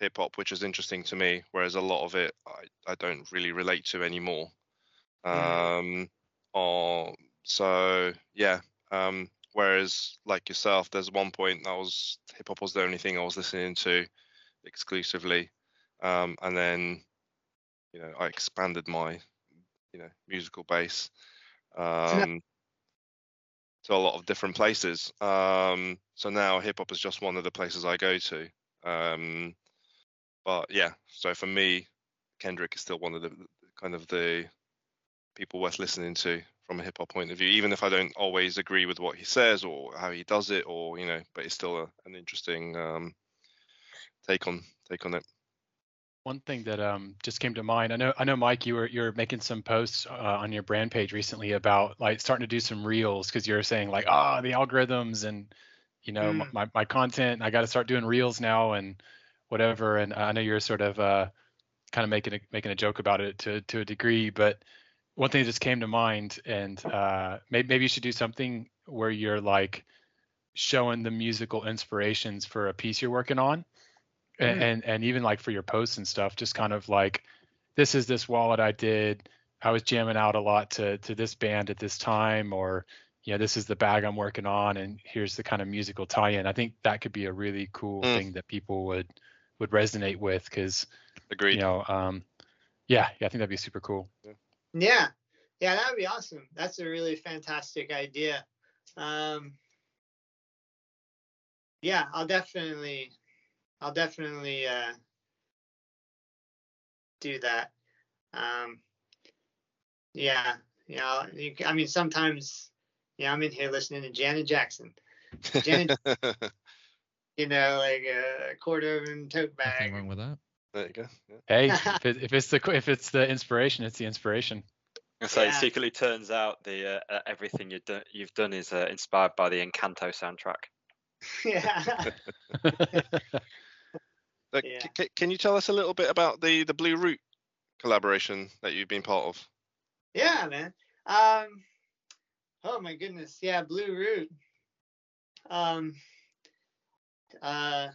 Speaker 3: hip hop, which is interesting to me. Whereas a lot of it, I, I don't really relate to anymore. Um, or so yeah. Um, whereas like yourself, there's one point that was hip hop was the only thing I was listening to exclusively, um, and then you know I expanded my you know musical base. Um, to a lot of different places. Um, so now hip hop is just one of the places I go to. Um, but yeah, so for me, Kendrick is still one of the kind of the people worth listening to from a hip hop point of view, even if I don't always agree with what he says or how he does it, or you know, but it's still a, an interesting um, take on take on it.
Speaker 1: One thing that um, just came to mind, I know, I know, Mike, you were you're making some posts uh, on your brand page recently about like starting to do some reels because you're saying like, ah, the algorithms and you know
Speaker 2: Mm.
Speaker 1: my my content, I got to start doing reels now and whatever. And I know you're sort of uh, kind of making a, making a joke about it to to a degree, but one thing that just came to mind, and uh, maybe maybe you should do something where you're like showing the musical inspirations for a piece you're working on and,
Speaker 2: Mm.
Speaker 1: and and even like for your posts and stuff just kind of like this is this wallet i did i was jamming out a lot to to this band at this time or you know this is the bag i'm working on and here's the kind of musical tie-in i think that could be a really cool
Speaker 3: Mm.
Speaker 1: thing that people would would resonate with because
Speaker 3: Agreed.
Speaker 1: you know um yeah yeah i think that'd be super cool
Speaker 2: Yeah, yeah, that would be awesome. That's a really fantastic idea. Um, yeah, I'll definitely, I'll definitely uh, do that. Um, yeah, yeah. I'll- You, c- I mean, sometimes, yeah, I'm in here listening to Janet Jackson. Janet, you know, like a quarter of a tote
Speaker 4: Nothing
Speaker 2: bag.
Speaker 4: wrong with that.
Speaker 3: there you go. Yeah.
Speaker 1: hey if, it, if it's the if it's the inspiration it's the inspiration
Speaker 6: And so it secretly turns out the uh, uh, everything you've done you've done is uh, inspired by the Encanto soundtrack.
Speaker 2: yeah. Yeah.
Speaker 3: c- c- can you tell us a little bit about the the Blue Root collaboration that you've been part of?
Speaker 2: Yeah, man. Um, oh my goodness. Yeah, Blue Root. Um, uh,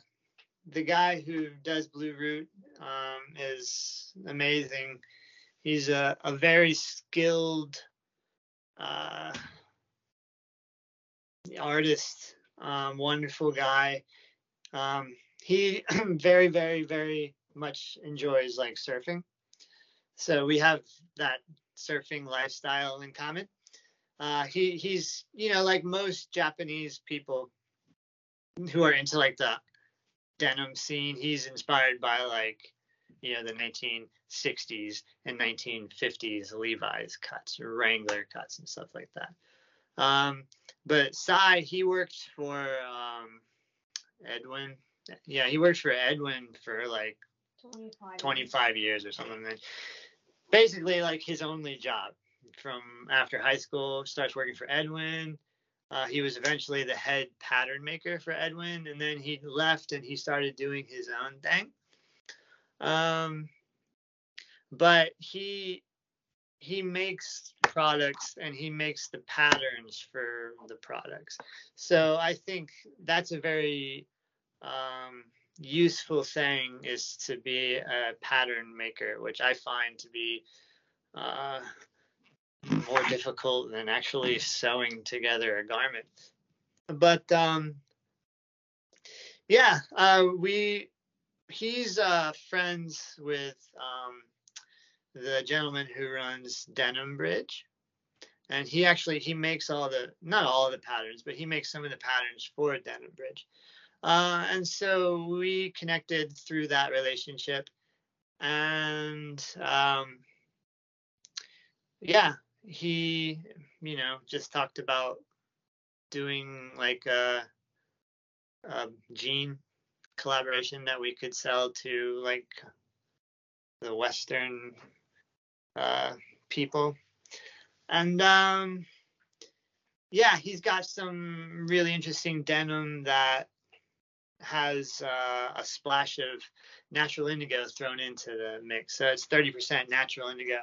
Speaker 2: the guy who does Blue Root um, is amazing. He's a, a very skilled uh, artist, um, wonderful guy. Um, he very, very, very much enjoys like surfing. So we have that surfing lifestyle in common. Uh, he he's you know like most Japanese people who are into like the denim scene. He's inspired by like you know the 1960s and 1950s Levi's cuts, or Wrangler cuts, and stuff like that. Um, but Sai he worked for um, Edwin. Yeah, he worked for Edwin for like
Speaker 7: 25.
Speaker 2: 25 years or something. And basically, like his only job from after high school, starts working for Edwin. Uh, he was eventually the head pattern maker for Edwin, and then he left and he started doing his own thing. Um, but he he makes products and he makes the patterns for the products. So I think that's a very um, useful thing is to be a pattern maker, which I find to be uh, more difficult than actually sewing together a garment. But um, yeah, uh, we he's uh, friends with um, the gentleman who runs Denim Bridge. And he actually he makes all the not all of the patterns, but he makes some of the patterns for Denim Bridge. Uh, and so we connected through that relationship. And um, yeah, he, you know, just talked about doing like a, a jean collaboration that we could sell to like the Western uh, people. And um, yeah, he's got some really interesting denim that has uh, a splash of natural indigo thrown into the mix. So it's 30% natural indigo.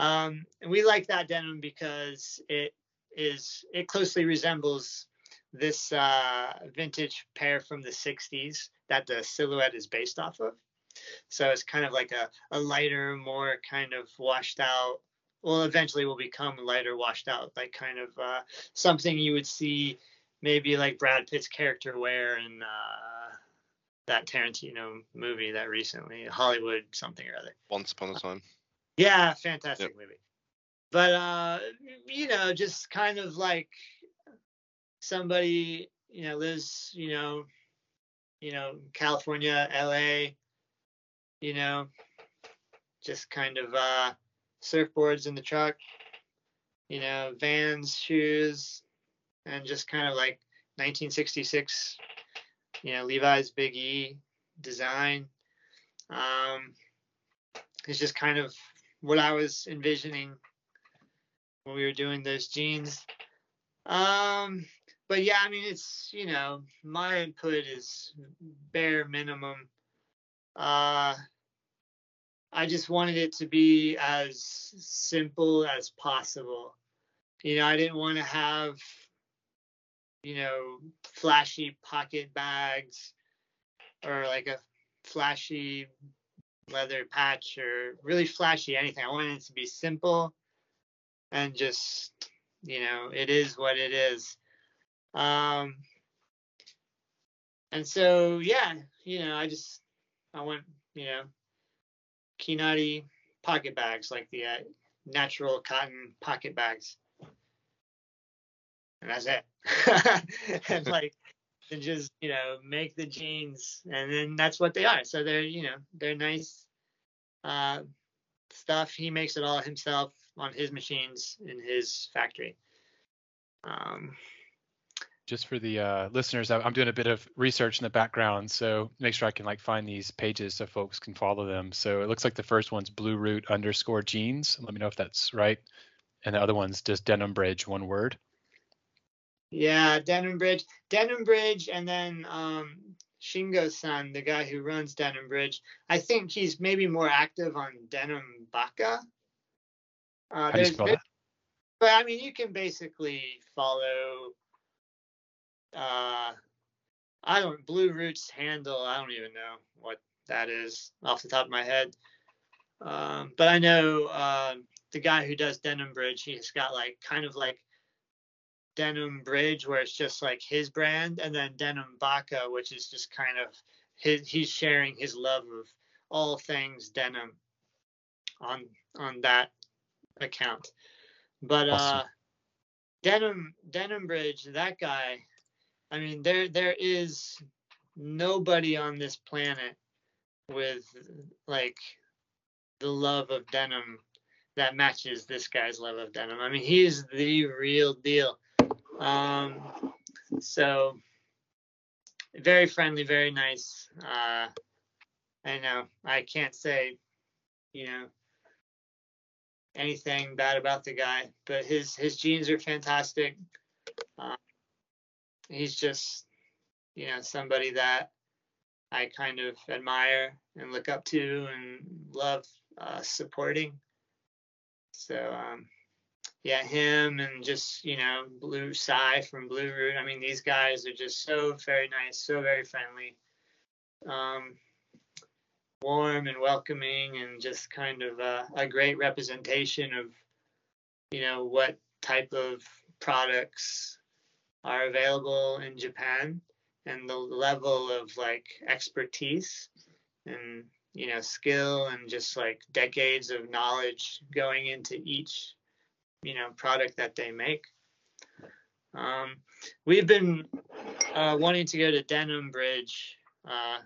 Speaker 2: Um, and we like that denim because it is it closely resembles this uh, vintage pair from the 60s that the silhouette is based off of. So it's kind of like a, a lighter, more kind of washed out. Well, eventually will become lighter, washed out, like kind of uh, something you would see maybe like Brad Pitt's character wear in uh, that Tarantino movie that recently, Hollywood something or other.
Speaker 3: Once upon a time.
Speaker 2: Yeah, fantastic yep. movie. But uh, you know, just kind of like somebody, you know, lives, you know, you know, California, LA, you know, just kind of uh surfboards in the truck, you know, vans, shoes, and just kind of like 1966, you know, Levi's Big E design. Um, it's just kind of what I was envisioning when we were doing those jeans. Um, but yeah, I mean, it's you know, my input is bare minimum. Uh, I just wanted it to be as simple as possible. You know, I didn't want to have, you know, flashy pocket bags or like a flashy leather patch or really flashy anything. I wanted it to be simple and just, you know, it is what it is. Um, and so, yeah, you know, I just, I went, you know, Kinari pocket bags, like the uh, natural cotton pocket bags. And that's it. and like, and just you know make the jeans and then that's what they are. So they're you know they're nice uh, stuff. He makes it all himself on his machines in his factory. Um,
Speaker 1: just for the uh, listeners i'm doing a bit of research in the background so make sure i can like find these pages so folks can follow them. So it looks like the first one's blue root underscore jeans let me know if that's right. And the other one's just denim bridge one word
Speaker 2: yeah, Denim Bridge, Denim Bridge, and then um, Shingo-san, the guy who runs Denim Bridge. I think he's maybe more active on Denim Baka.
Speaker 1: Uh, How do you spell that?
Speaker 2: But I mean, you can basically follow. Uh, I don't Blue Roots handle. I don't even know what that is off the top of my head. Um, but I know uh, the guy who does Denim Bridge. He's got like kind of like Denim Bridge, where it's just like his brand, and then Denim Baka, which is just kind of his, he's sharing his love of all things denim on on that account. But uh, awesome. uh, Denim Denim Bridge, that guy, I mean, there there is nobody on this planet with like the love of denim that matches this guy's love of denim. I mean, he's the real deal. Um, so very friendly, very nice. Uh, I know I can't say, you know, anything bad about the guy, but his his jeans are fantastic. Uh, he's just, you know, somebody that I kind of admire and look up to and love uh, supporting. So um, yeah, him and just you know Blue Sai from Blue Root. I mean, these guys are just so very nice, so very friendly, um, warm and welcoming, and just kind of a, a great representation of you know what type of products are available in Japan and the level of like expertise and you know skill and just like decades of knowledge going into each you know product that they make. Um, we've been uh, wanting to go to Denim Bridge uh,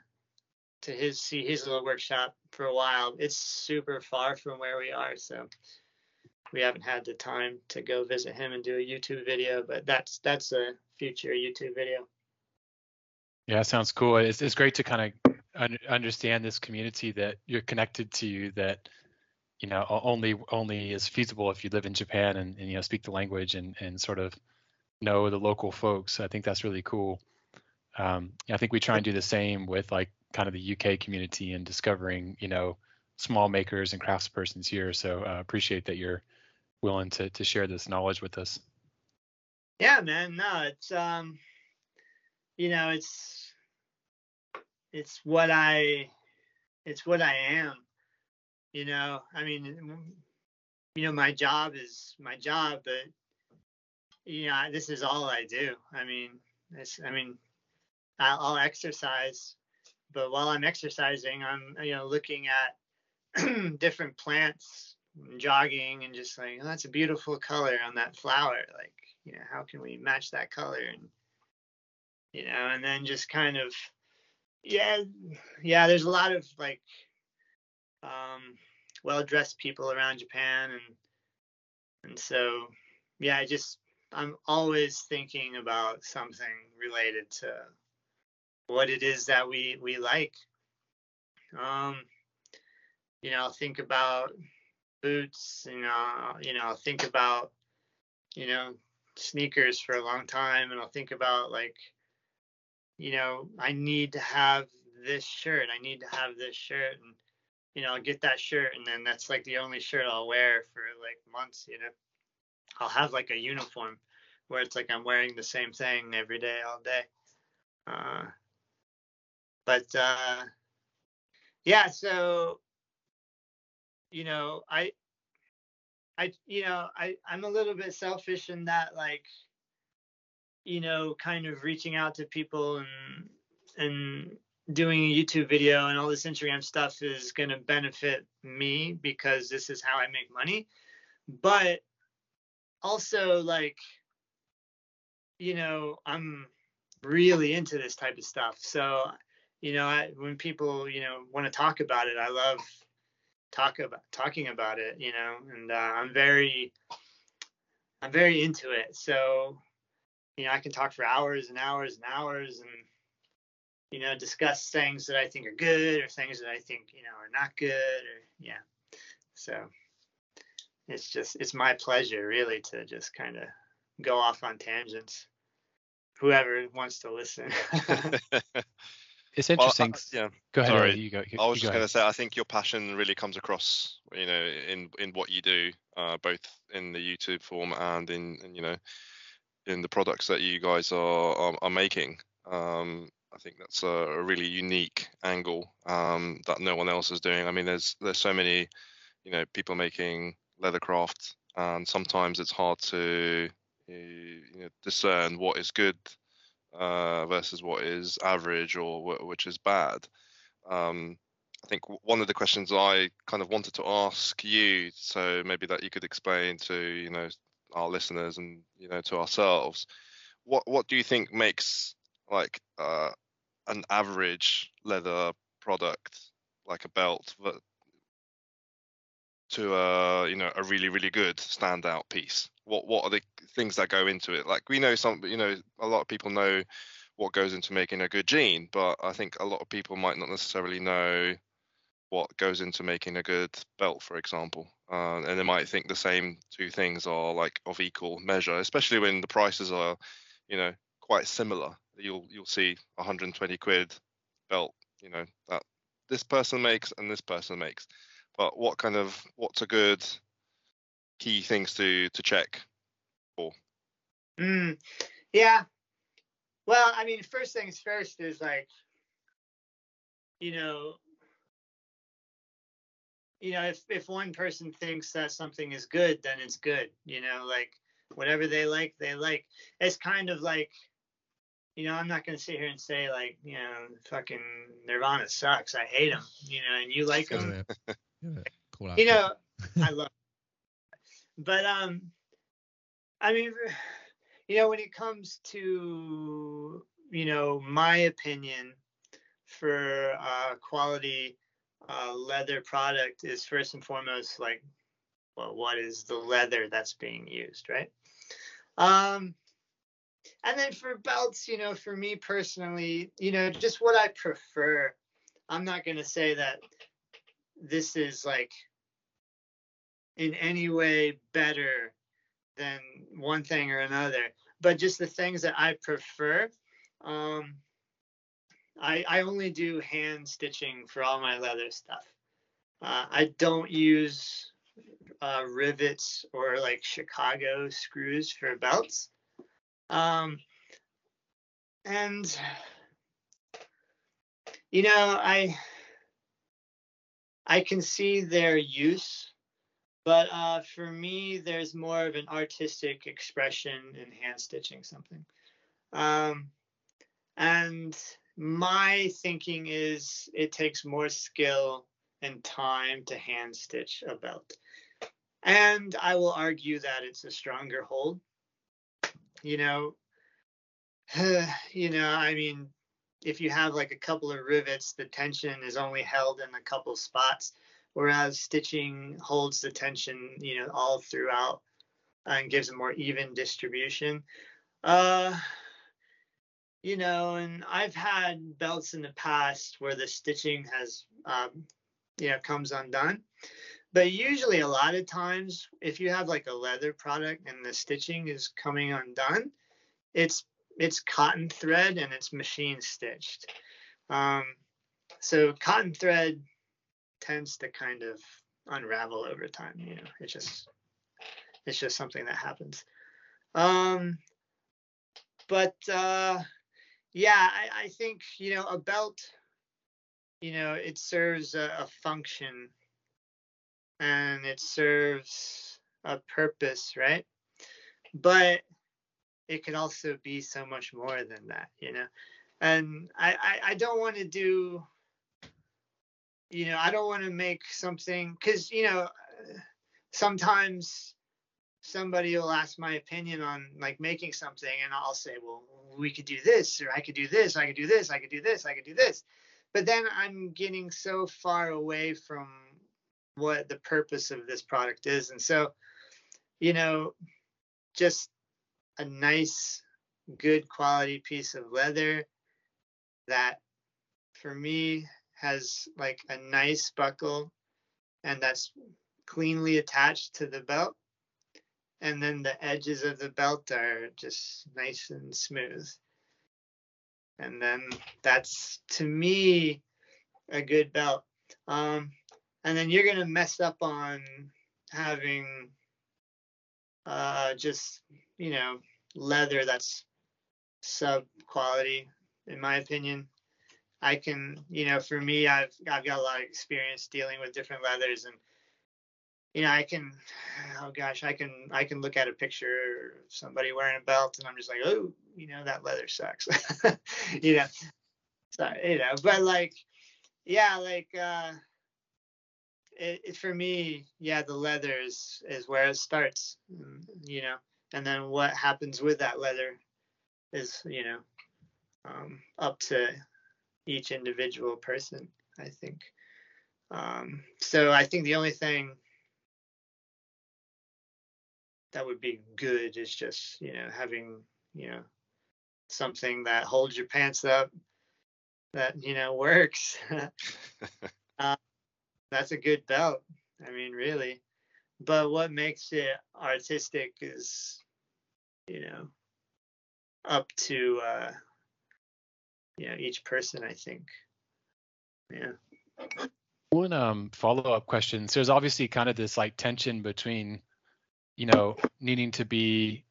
Speaker 2: to his see his little workshop for a while. It's super far from where we are, so we haven't had the time to go visit him and do a YouTube video. But that's that's a future YouTube video.
Speaker 1: Yeah, sounds cool. It's it's great to kind of un- understand this community that you're connected to that you know only only is feasible if you live in Japan and, and you know speak the language and and sort of know the local folks. I think that's really cool. Um, I think we try and do the same with like kind of the UK community and discovering you know small makers and craftspersons here. So uh, appreciate that you're willing to to share this knowledge with us.
Speaker 2: Yeah, man. No, it's um, you know, it's it's what I it's what I am. You know, I mean, you know, my job is my job, but you know, this is all I do. I mean, it's I mean, I'll, I'll exercise, but while I'm exercising, I'm you know looking at different plants, jogging, and just like, oh, that's a beautiful color on that flower. Like, you know, how can we match that color? And you know, and then just kind of, yeah, yeah. There's a lot of like um, well-dressed people around Japan, and and so yeah, I just I'm always thinking about something related to what it is that we we like. Um, you know, think about boots. You know, you know, think about you know sneakers for a long time, and I'll think about like, you know, I need to have this shirt. I need to have this shirt, and you know, I'll get that shirt, and then that's like the only shirt I'll wear for like months. You know, I'll have like a uniform where it's like I'm wearing the same thing every day, all day. Uh, but uh, yeah, so you know, I, I, you know, I I'm a little bit selfish in that, like, you know, kind of reaching out to people and and doing a YouTube video and all this Instagram stuff is going to benefit me because this is how I make money. But also, like, you know, I'm really into this type of stuff. So, you know, I, when people, you know, want to talk about it, I love talk about talking about it, you know, and uh, I'm very, I'm very into it. So, you know, I can talk for hours and hours and hours and, you know, discuss things that I think are good or things that I think, you know, are not good or, yeah. So it's just, it's my pleasure really to just kind of go off on tangents. Whoever wants to listen.
Speaker 1: It's
Speaker 3: Well,
Speaker 1: interesting.
Speaker 3: uh, yeah.
Speaker 1: Go ahead.
Speaker 3: sorry.
Speaker 1: You go. you
Speaker 3: I was
Speaker 1: go
Speaker 3: just going
Speaker 1: ahead.
Speaker 3: to say, I think your passion really comes across, you know, in in what you do, uh, both in the YouTube form and in, in you know, in the products that you guys are are, are making. Um, I think that's a, really unique angle um, that no one else is doing. I mean, there's there's so many, you know, people making leathercraft, and sometimes it's hard to you know, discern what is good uh, versus what is average or wh- which is bad. Um, I think one of the questions I kind of wanted to ask you, so maybe that you could explain to you know our listeners and you know to ourselves, what what do you think makes like uh, an average leather product like a belt that to a you know a really really good standout piece? What what are the things that go into it? Like we know some you know a lot of people know what goes into making a good jean but i think a lot of people might not necessarily know what goes into making a good belt for example. Uh, and they might think the same two things are like of equal measure especially when the prices are you know quite similar you'll you'll see 120 quid belt you know that this person makes and this person makes but what kind of what's a good key things to to check
Speaker 2: Mm, yeah. Well, I mean, first things first is like, you know, you know, if if one person thinks that something is good, then it's good. You know, like whatever they like, they like. It's kind of like, you know, I'm not gonna sit here and say like, you know, fucking Nirvana sucks. I hate them. You know, and you like them.
Speaker 4: Gotta- gotta call out
Speaker 2: You know. I love. But um, I mean, you know, when it comes to you know my opinion for uh, quality uh, leather product is first and foremost like, well, what is the leather that's being used, right? Um, and then for belts, you know, for me personally, you know, just what I prefer. I'm not going to say that this is like in any way better than one thing or another, but just the things that I prefer. Um, I, I only do hand stitching for all my leather stuff. Uh, I don't use uh, rivets or like Chicago screws for belts. Um, and you know, I I can see their use, but uh, for me, there's more of an artistic expression in hand stitching something. Um, and my thinking is it takes more skill and time to hand stitch a belt. And I will argue that it's a stronger hold. You know, you know, I mean, if you have like a couple of rivets, the tension is only held in a couple spots, whereas stitching holds the tension, you know, all throughout and gives a more even distribution. Uh, you know, and I've had belts in the past where the stitching has, um, you know, comes undone. But usually, a lot of times, if you have like a leather product and the stitching is coming undone, it's it's cotton thread and it's machine stitched. Um, so cotton thread tends to kind of unravel over time. You know, it's just it's just something that happens. Um, but uh, yeah, I, I think you know a belt. You know, it serves a, a function, and it serves a purpose, right? But it could also be so much more than that, you know. And I, I, I don't want to do, you know, I don't want to make something because you know, sometimes somebody will ask my opinion on like making something, and I'll say, well, we could do this, or I could do this, I could do this, I could do this, I could do this. But then I'm getting so far away from what the purpose of this product is, and so, you know, just a nice, good quality piece of leather that for me has like a nice buckle and that's cleanly attached to the belt. And then the edges of the belt are just nice and smooth. And then that's to me a good belt. Um, and then you're gonna mess up on having uh, just you know leather that's sub quality in my opinion. I can, you know, for me, I've I've got a lot of experience dealing with different leathers, and you know, I can, oh gosh, I can I can look at a picture of somebody wearing a belt, and I'm just like, oh, you know, that leather sucks, you know, so you know, but like, yeah, like, uh, it, it for me, yeah, the leather is is where it starts, you know, and then what happens with that leather is, you know, um, up to each individual person, I think. Um, so I think the only thing that would be good is just, you know, having, you know, something that holds your pants up that, you know, works. uh, that's a good belt. I mean, really. But what makes it artistic is, you know, up to uh, you know each person i think yeah
Speaker 1: one um follow-up question so there's obviously kind of this like tension between you know needing to be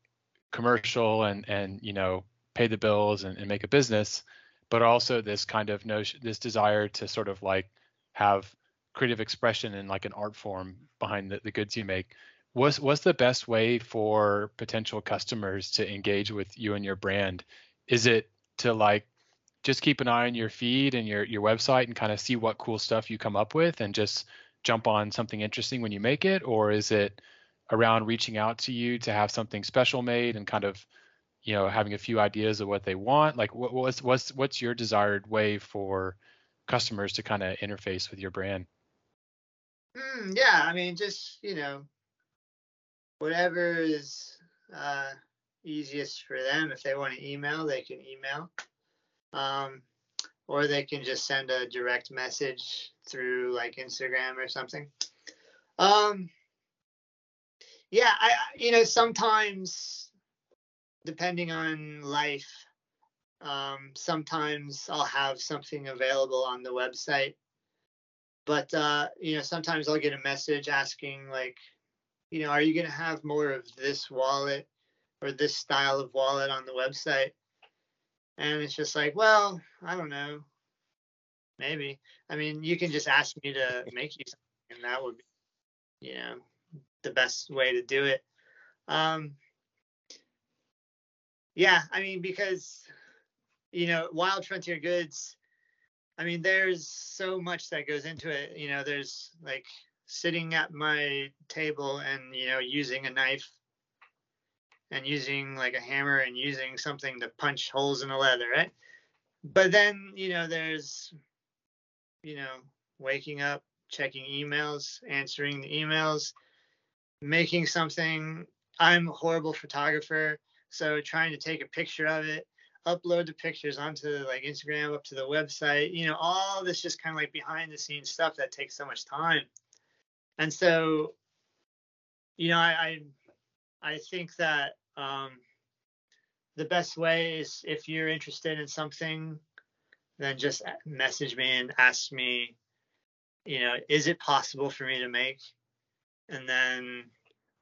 Speaker 1: commercial and and you know pay the bills and, and make a business but also this kind of notion this desire to sort of like have creative expression and like an art form behind the, the goods you make what's what's the best way for potential customers to engage with you and your brand? Is it to like just keep an eye on your feed and your your website and kind of see what cool stuff you come up with and just jump on something interesting when you make it? Or is it around reaching out to you to have something special made and kind of you know having a few ideas of what they want? Like what, what's what's what's your desired way for customers to kind of interface with your brand
Speaker 2: mm, yeah i mean just you know whatever is uh easiest for them. If they want to email, they can email. Um, or they can just send a direct message through like Instagram or something. Um, yeah, I you know sometimes depending on life, um, sometimes I'll have something available on the website, but uh, you know sometimes I'll get a message asking like, you know, are you gonna have more of this wallet or this style of wallet on the website? And it's just like, well, I don't know. Maybe. I mean, you can just ask me to make you something, and that would be, you know, the best way to do it. Um, yeah, I mean, because, you know, Wild Frontier Goods, I mean, there's so much that goes into it. You know, there's like sitting at my table and, you know, using a knife and using like a hammer and using something to punch holes in the leather, right? But then, you know, there's, you know, waking up, checking emails, answering the emails, making something. I'm a horrible photographer, so trying to take a picture of it, upload the pictures onto like Instagram, up to the website, you know, all this just kind of like behind the scenes stuff that takes so much time. And so, you know, I I, I think that um, the best way is if you're interested in something, then just message me and ask me, you know, is it possible for me to make? And then,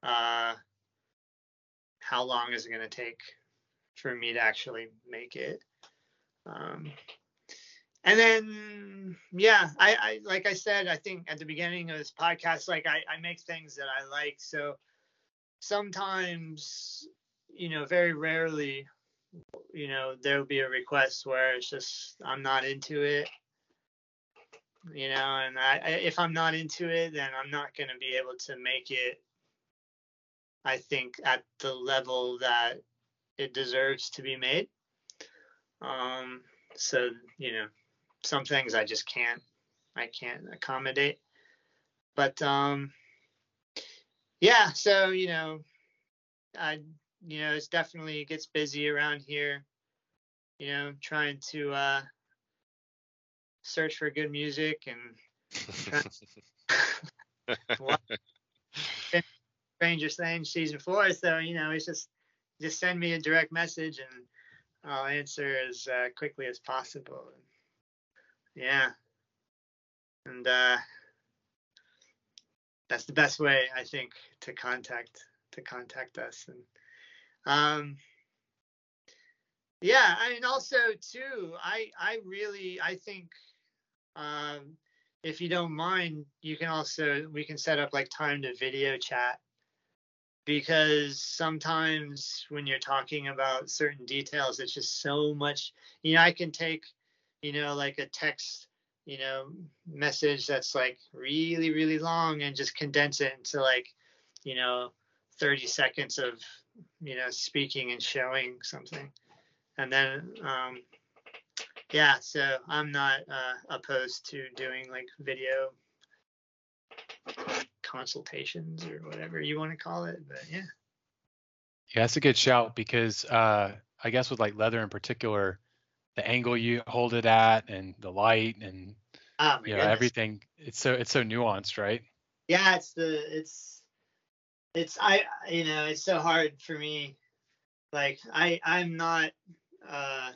Speaker 2: uh, how long is it going to take for me to actually make it? Um, and then, yeah, I, I, like I said, I think at the beginning of this podcast, like I, I make things that I like. So sometimes you know, very rarely, you know, there'll be a request where it's just I'm not into it, you know, and I, I if I'm not into it, then I'm not going to be able to make it. I think at the level that it deserves to be made. Um, so you know, some things I just can't, I can't accommodate. But um, yeah, so you know, I you know, it's definitely it gets busy around here. You know, trying to uh, search for good music and Stranger Things season four. So you know, it's just just send me a direct message and I'll answer as uh, quickly as possible. Yeah, and uh, that's the best way I think to contact to contact us and um, yeah, I mean, also too, I I really I think um, if you don't mind, you can also we can set up like time to video chat because sometimes when you're talking about certain details, it's just so much. You know, I can take you know like a text you know message that's like really really long and just condense it into like you know 30 seconds of you know, speaking and showing something. And then, um, yeah, so I'm not uh, opposed to doing like video consultations or whatever you want to call it. But yeah.
Speaker 1: Yeah, that's a good shout because uh, I guess with like leather in particular, the angle you hold it at and the light and
Speaker 2: oh,
Speaker 1: you know everything it's so it's so nuanced, right?
Speaker 2: Yeah, it's the it's it's I you know it's so hard for me. Like I I'm not uh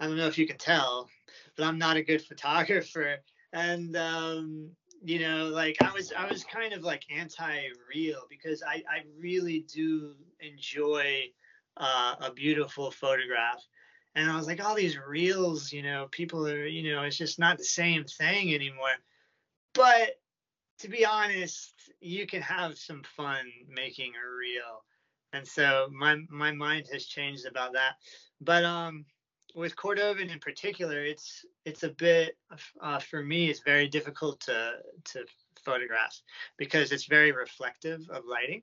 Speaker 2: I don't know if you can tell, but I'm not a good photographer. And um, you know, like I was I was kind of like anti-real because I I really do enjoy uh, a beautiful photograph. And I was like, all these reels, you know, people are, you know, it's just not the same thing anymore. But to be honest, you can have some fun making a reel. And so my my mind has changed about that. But um with Cordovan in particular, it's it's a bit uh, for me. It's very difficult to to photograph because it's very reflective of lighting,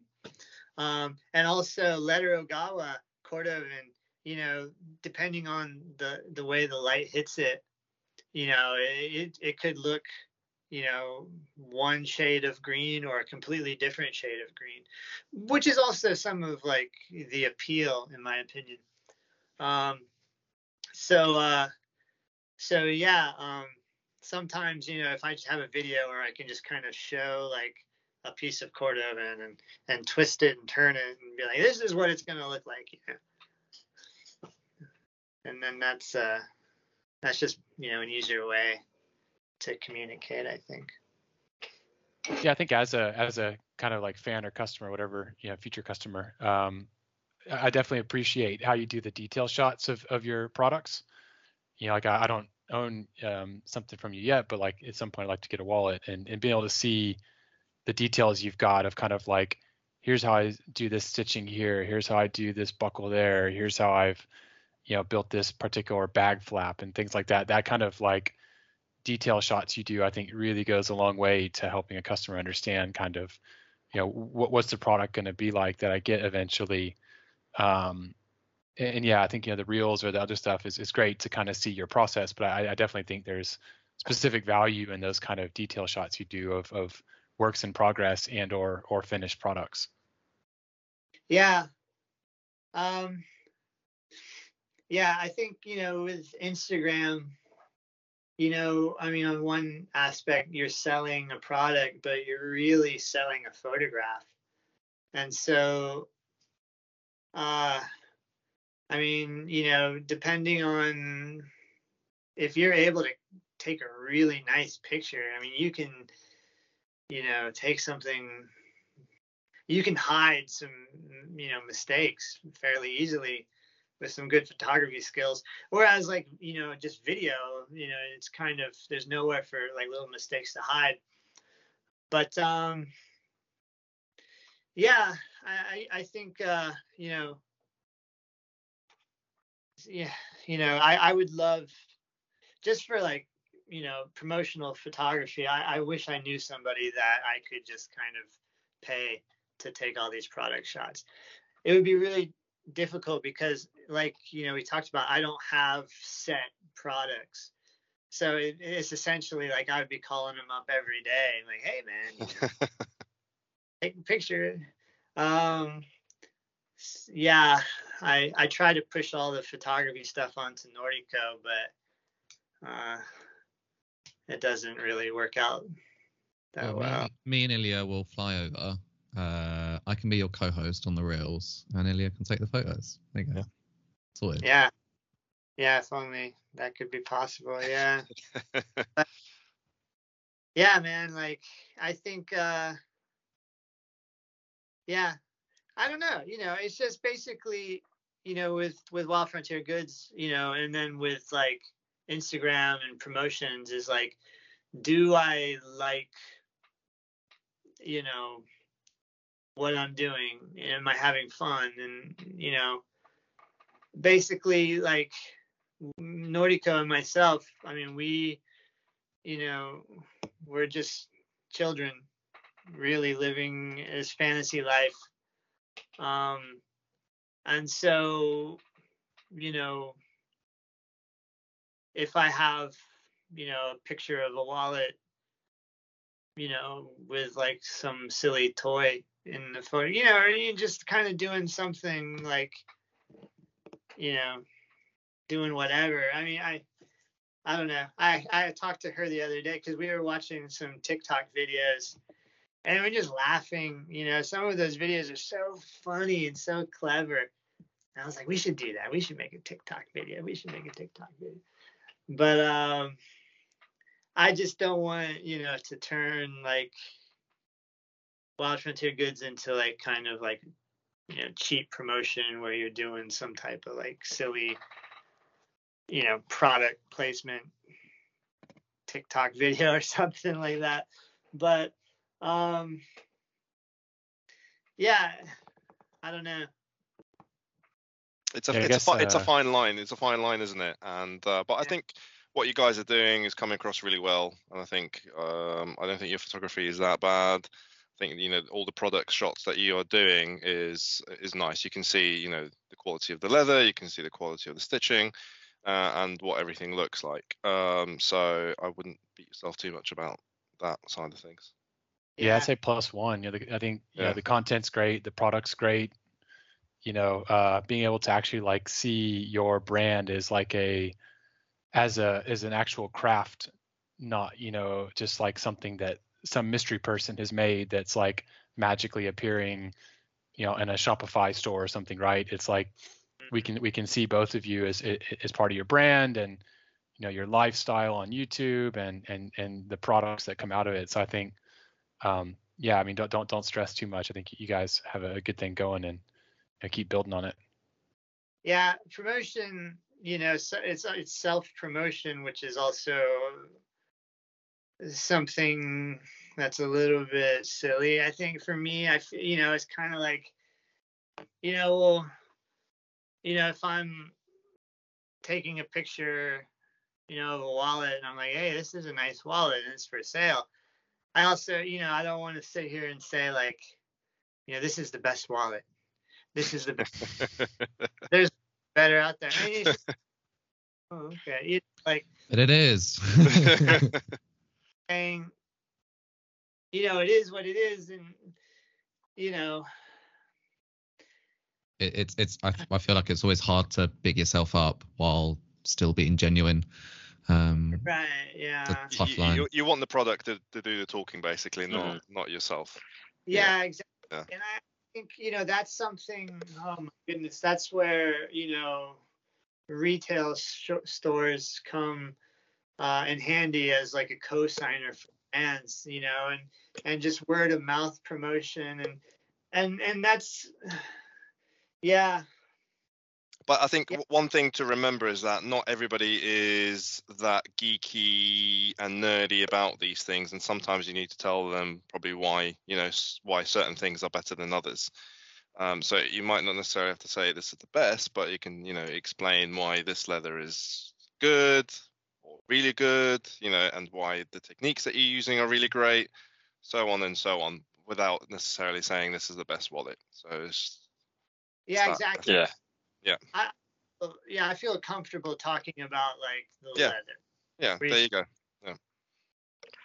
Speaker 2: um, and also Letter Ogawa Cordovan. You know, depending on the the way the light hits it, you know, it it could look you know, one shade of green or a completely different shade of green, which is also some of like the appeal, in my opinion. Um, so, uh, so yeah, um, sometimes, you know, if I just have a video where I can just kind of show like a piece of Cordovan and, and twist it and turn it and be like, this is what it's going to look like, you know? And then that's, uh, that's just, you know, an easier way to communicate, I think.
Speaker 1: Yeah, I think as a as a kind of like fan or customer, whatever, you know, future customer, um, I definitely appreciate how you do the detail shots of of your products. You know, like I, I don't own um, something from you yet, but like at some point I'd like to get a wallet and, and being able to see the details you've got of kind of like here's how I do this stitching here, here's how I do this buckle there, here's how I've you know built this particular bag flap and things like that. That kind of like detail shots you do, I think really goes a long way to helping a customer understand kind of, you know, what, what's the product going to be like that I get eventually. Um, and, and, yeah, I think, you know, the reels or the other stuff is, is great to kind of see your process, but I, I definitely think there's specific value in those kind of detail shots you do of, of works in progress and or, or finished products.
Speaker 2: Yeah. Um, yeah, I think, you know, with Instagram, you know, I mean, on one aspect, you're selling a product, but you're really selling a photograph. And so, uh, I mean, you know, depending on if you're able to take a really nice picture, I mean, you can, you know, take something, you can hide some, you know, mistakes fairly easily with some good photography skills. Whereas like, you know, just video, you know, it's kind of there's nowhere for like little mistakes to hide. But um yeah, I I think uh, you know yeah, you know, I, I would love just for like, you know, promotional photography, I, I wish I knew somebody that I could just kind of pay to take all these product shots. It would be really difficult because like you know we talked about i don't have set products so it, it's essentially like i would be calling them up every day like hey man you know, take a picture um yeah i i try to push all the photography stuff onto Noriko but uh it doesn't really work out that well, well.
Speaker 4: Me, me and ilya will fly over uh, I can be your co-host on the reels, and Ilya can take the photos. There you go. Sorted.
Speaker 2: Yeah. Yeah, if only that could be possible. Yeah. yeah, man. Like, I think. uh Yeah, I don't know. You know, it's just basically, you know, with with Wild Frontier Goods, you know, and then with like Instagram and promotions is like, do I like, you know what I'm doing? Am I having fun? And you know, basically like Noriko and myself, I mean, we, you know, we're just children really living this fantasy life. Um, and so, you know, if I have, you know, a picture of a wallet, you know, with like some silly toy in the photo, you know, or you just kind of doing something like, you know, doing whatever. I mean, I, I don't know. I I talked to her the other day because we were watching some TikTok videos, and we're just laughing. You know, some of those videos are so funny and so clever. And I was like, we should do that. We should make a TikTok video. We should make a TikTok video. But um, I just don't want you know to turn like Wild Frontier Goods into like kind of like you know cheap promotion where you're doing some type of like silly you know product placement TikTok video or something like that. But um yeah, I don't know.
Speaker 3: It's a yeah, it's guess, a uh... it's a fine line. It's a fine line, isn't it? And uh, but yeah. I think what you guys are doing is coming across really well, and I think um, I don't think your photography is that bad I think you know all the product shots that you are doing is is nice. You can see you know the quality of the leather, you can see the quality of the stitching, uh, and what everything looks like. Um, so I wouldn't beat yourself too much about that side of things.
Speaker 1: Yeah, I'd say plus one. You know, the, I think you know the content's great, the product's great. You know, uh, being able to actually like see your brand is like a as a as an actual craft, not you know just like something that some mystery person has made that's like magically appearing, you know, in a Shopify store or something, right? It's like we can we can see both of you as as part of your brand and you know your lifestyle on YouTube and and and the products that come out of it. So I think um, yeah, I mean, don't don't don't stress too much. I think you guys have a good thing going and you know, keep building on it.
Speaker 2: Yeah, promotion. You know, so it's it's self promotion, which is also something that's a little bit silly. I think for me, I you know, it's kind of like, you know, well, you know, if I'm taking a picture, you know, of a wallet, and I'm like, hey, this is a nice wallet, and it's for sale. I also, you know, I don't want to sit here and say like, you know, this is the best wallet. This is the best. There's better out there. I mean, it's just- oh, okay. It's like
Speaker 4: But it is.
Speaker 2: saying, you know, it is what it is, and you know,
Speaker 4: it, it's it's I, I feel like it's always hard to big yourself up while still being genuine. Um,
Speaker 2: right? Yeah,
Speaker 4: Tough
Speaker 3: you,
Speaker 4: line.
Speaker 3: you, you want the product to, to do the talking, basically, not
Speaker 6: Mhm.
Speaker 3: not yourself.
Speaker 2: yeah, exactly.
Speaker 3: Yeah.
Speaker 2: And I think you know that's something. Oh my goodness, that's where you know retail sh- stores come uh, in handy as like a co-signer for brands, you know, and and just word of mouth promotion and and and that's yeah
Speaker 3: But I think
Speaker 2: Yeah.
Speaker 3: one thing to remember is that not everybody is that geeky and nerdy about these things, and sometimes you need to tell them probably why you know why certain things are better than others. Um, so you might not necessarily have to say this is the best, but you can you know explain why this leather is good or really good, you know, and why the techniques that you're using are really great, so on and so on, without necessarily saying this is the best wallet. So it's
Speaker 2: yeah
Speaker 3: Stop.
Speaker 2: exactly
Speaker 6: Yeah.
Speaker 2: Uh, yeah i feel comfortable talking about like the
Speaker 3: Yeah.
Speaker 2: leather
Speaker 3: yeah,
Speaker 2: Really-
Speaker 3: there you go.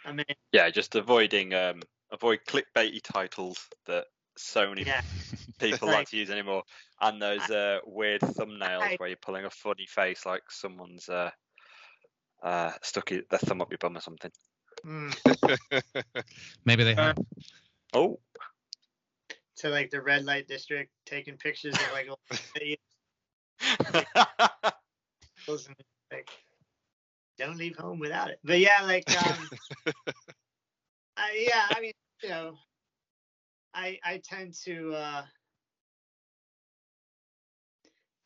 Speaker 2: i mean
Speaker 6: Yeah, just avoiding um avoid clickbaity titles that so many
Speaker 2: yeah
Speaker 6: people
Speaker 2: Right.
Speaker 6: like to use anymore, and those uh, weird thumbnails
Speaker 2: I-
Speaker 6: where you're pulling a funny face like someone's uh, uh, stuck i- their thumb up your bum or something.
Speaker 2: mm,
Speaker 4: maybe they have.
Speaker 6: Oh,
Speaker 2: to like the red light district taking pictures of like old videos and like don't leave home without it. But yeah like um I, yeah i mean you know i i tend to uh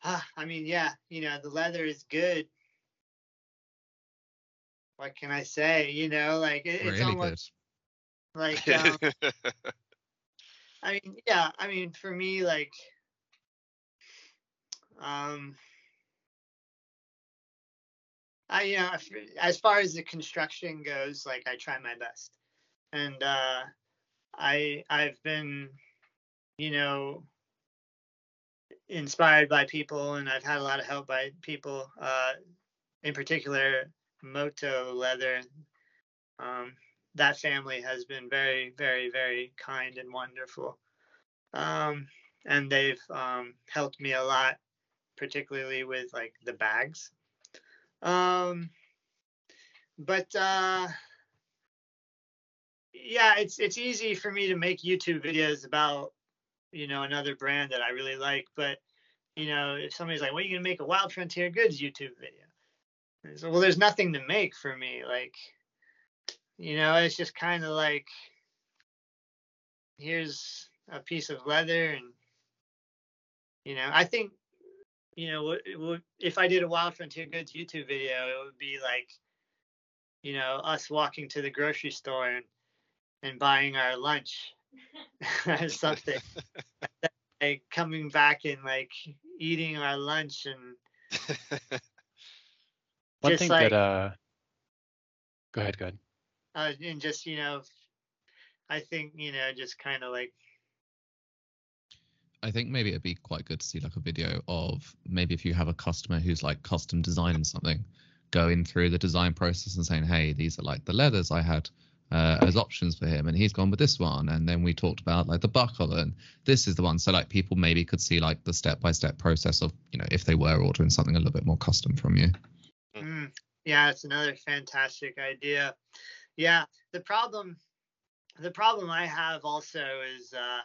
Speaker 2: ah, i mean yeah you know the leather is good. What can i say? You know like it, it's almost
Speaker 4: good.
Speaker 2: like um, I mean, yeah, I mean, for me, like, um, I, you know, as far as the construction goes, like, I try my best, and uh, I, I've been, you know, inspired by people, and I've had a lot of help by people, uh, in particular, Moto Leather. Um, that family has been very, very, very kind and wonderful. Um, and they've um, helped me a lot, particularly with like the bags. Um, but uh, yeah, it's it's easy for me to make YouTube videos about you know another brand that I really like. But you know, if somebody's like, "What are you gonna make a Wild Frontier Goods YouTube video?" So, well, there's nothing to make for me. Like, you know, it's just kind of like, here's a piece of leather, and you know, I think, you know, what- what- if I did a Wild Frontier Goods YouTube video, it would be like, you know, us walking to the grocery store and and buying our lunch or something, like coming back and like eating our lunch and
Speaker 1: One
Speaker 2: Just
Speaker 1: thing
Speaker 2: like-
Speaker 1: that uh, go ahead, go ahead.
Speaker 2: uh, and just you know, I think you know, just kind of like
Speaker 4: I think maybe it'd be quite good to see like a video of maybe if you have a customer who's like custom designing something, going through the design process and saying, hey, these are like the leathers I had uh, as options for him, and he's gone with this one. And then we talked about like the buckle, and this is the one. So like people maybe could see like the step by step process of you know if they were ordering something a little bit more custom from you.
Speaker 2: Mm, yeah, it's another fantastic idea. Yeah, the problem, the problem I have also is, uh,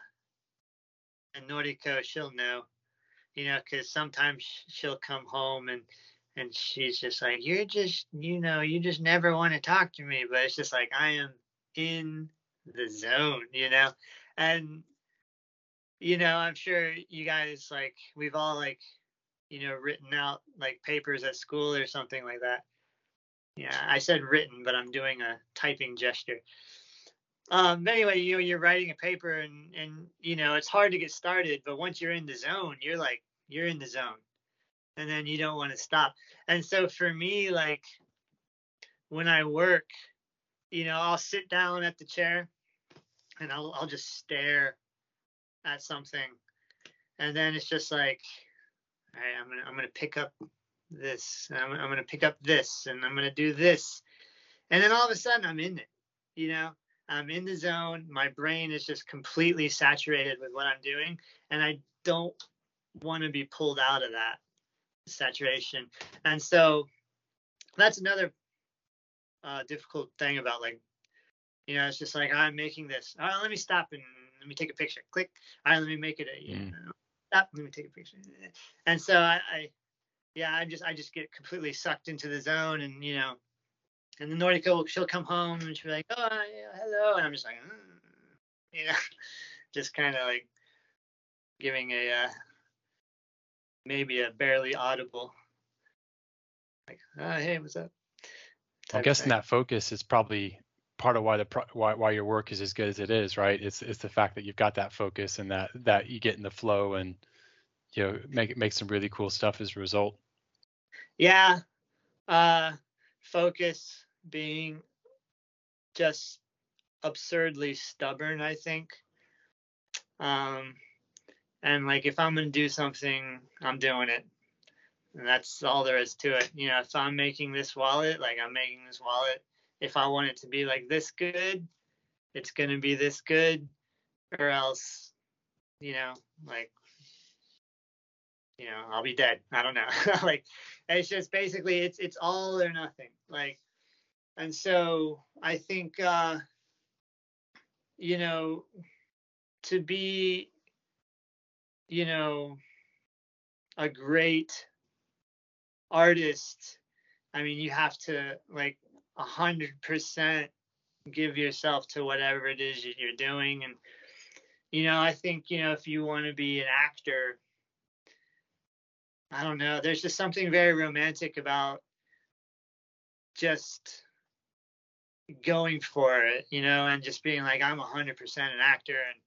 Speaker 2: and Noriko, she'll know, you know, because sometimes she'll come home and and she's just like, you're just, you know, you just never want to talk to me, but it's just like I am in the zone, you know, and you know, I'm sure you guys like we've all like, you know, written out like papers at school or something like that. Yeah, I said written, but I'm doing a typing gesture. Um, but anyway, you know, you're writing a paper and and you know, it's hard to get started, but once you're in the zone, you're like you're in the zone. And then you don't want to stop. And so for me, like when I work, you know, I'll sit down at the chair and I'll I'll just stare at something. And then it's just like, all right, I'm gonna I'm gonna pick up this, I'm, I'm gonna pick up this, and I'm gonna do this, and then all of a sudden I'm in it. You know, I'm in the zone. My brain is just completely saturated with what I'm doing, and I don't want to be pulled out of that saturation. And so that's another uh, difficult thing about like, you know, it's just like I'm making this. All right, let me stop and let me take a picture. Click. All right, let me make it a. You
Speaker 1: Mm.
Speaker 2: know, stop. Let me take a picture. And so I, I, yeah, I just I just get completely sucked into the zone, and you know, and the Noriko she'll come home and she'll be like, oh yeah, hello, and I'm just like, mm, you know, just kind of like giving a uh, maybe a barely audible like, oh, hey, what's up?
Speaker 1: I'm guessing that focus is probably part of why the pro- why why your work is as good as it is, right? It's it's the fact that you've got that focus and that that you get in the flow and you know make make some really cool stuff as a result.
Speaker 2: Yeah. Uh focus being just absurdly stubborn, I think. Um and like if I'm gonna do something, I'm doing it. And that's all there is to it. You know, if I'm making this wallet, like I'm making this wallet, if I want it to be like this good, it's gonna be this good, or else, you know, like you know, I'll be dead. I don't know. like it's just basically it's it's all or nothing. Like and so I think uh you know to be you know a great artist, I mean you have to like a hundred percent give yourself to whatever it is that you're doing and you know I think you know if you want to be an actor I don't know. There's just something very romantic about just going for it, you know, and just being like, I'm 100% an actor and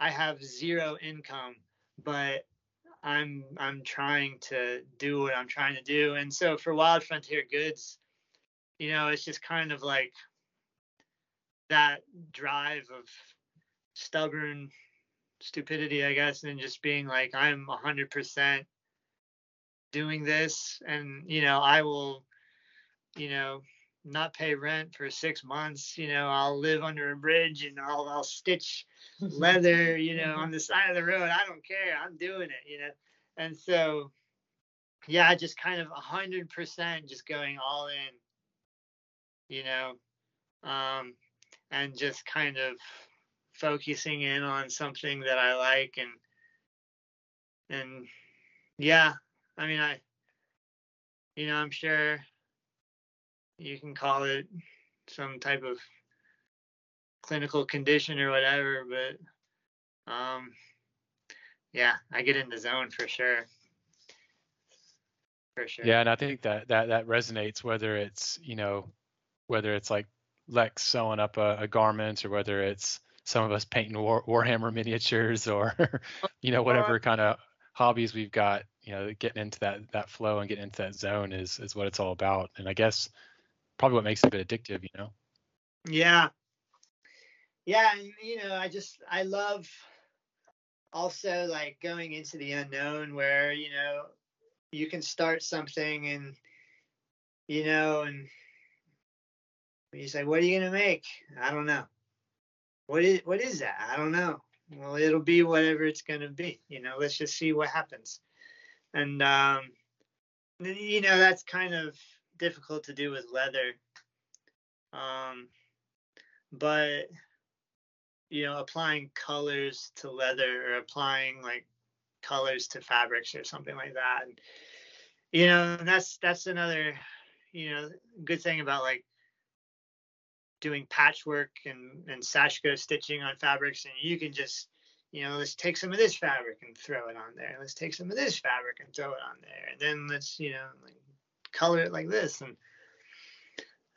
Speaker 2: I have zero income, but I'm I'm trying to do what I'm trying to do. And so for Wild Frontier Goods, you know, it's just kind of like that drive of stubborn stupidity, I guess, and just being like, I'm 100% doing this and you know i will you know not pay rent for six months you know i'll live under a bridge and i'll i'll stitch leather you know on the side of the road. I don't care. I'm doing it you know. And so yeah just kind of a hundred percent just going all in you know um and just kind of focusing in on something that i like and and yeah I mean, I, you know, I'm sure you can call it some type of clinical condition or whatever, but, um, yeah, I get in the zone for sure. For sure.
Speaker 1: Yeah, and I think that that that resonates whether it's you know whether it's like Lex sewing up a, a garment or whether it's some of us painting War, Warhammer miniatures or you know whatever kind of hobbies we've got you know getting into that that flow and getting into that zone is is what it's all about and i guess probably what makes it a bit addictive you know
Speaker 2: Yeah. Yeah, and you know, I just I love also like going into the unknown where, you know, you can start something and you know, and You say, what are you gonna make? I don't know. What is what is that? I don't know. Well, it'll be whatever it's gonna be. You know, let's just see what happens. And um, you know, that's kind of difficult to do with leather. Um, but you know, applying colors to leather or applying like colors to fabrics or something like that. And, you know, that's that's another, you know, good thing about like doing patchwork and and sashiko stitching on fabrics, and you can just, you know, let's take some of this fabric and throw it on there. Let's take some of this fabric and throw it on there, and then let's, you know, like color it like this, and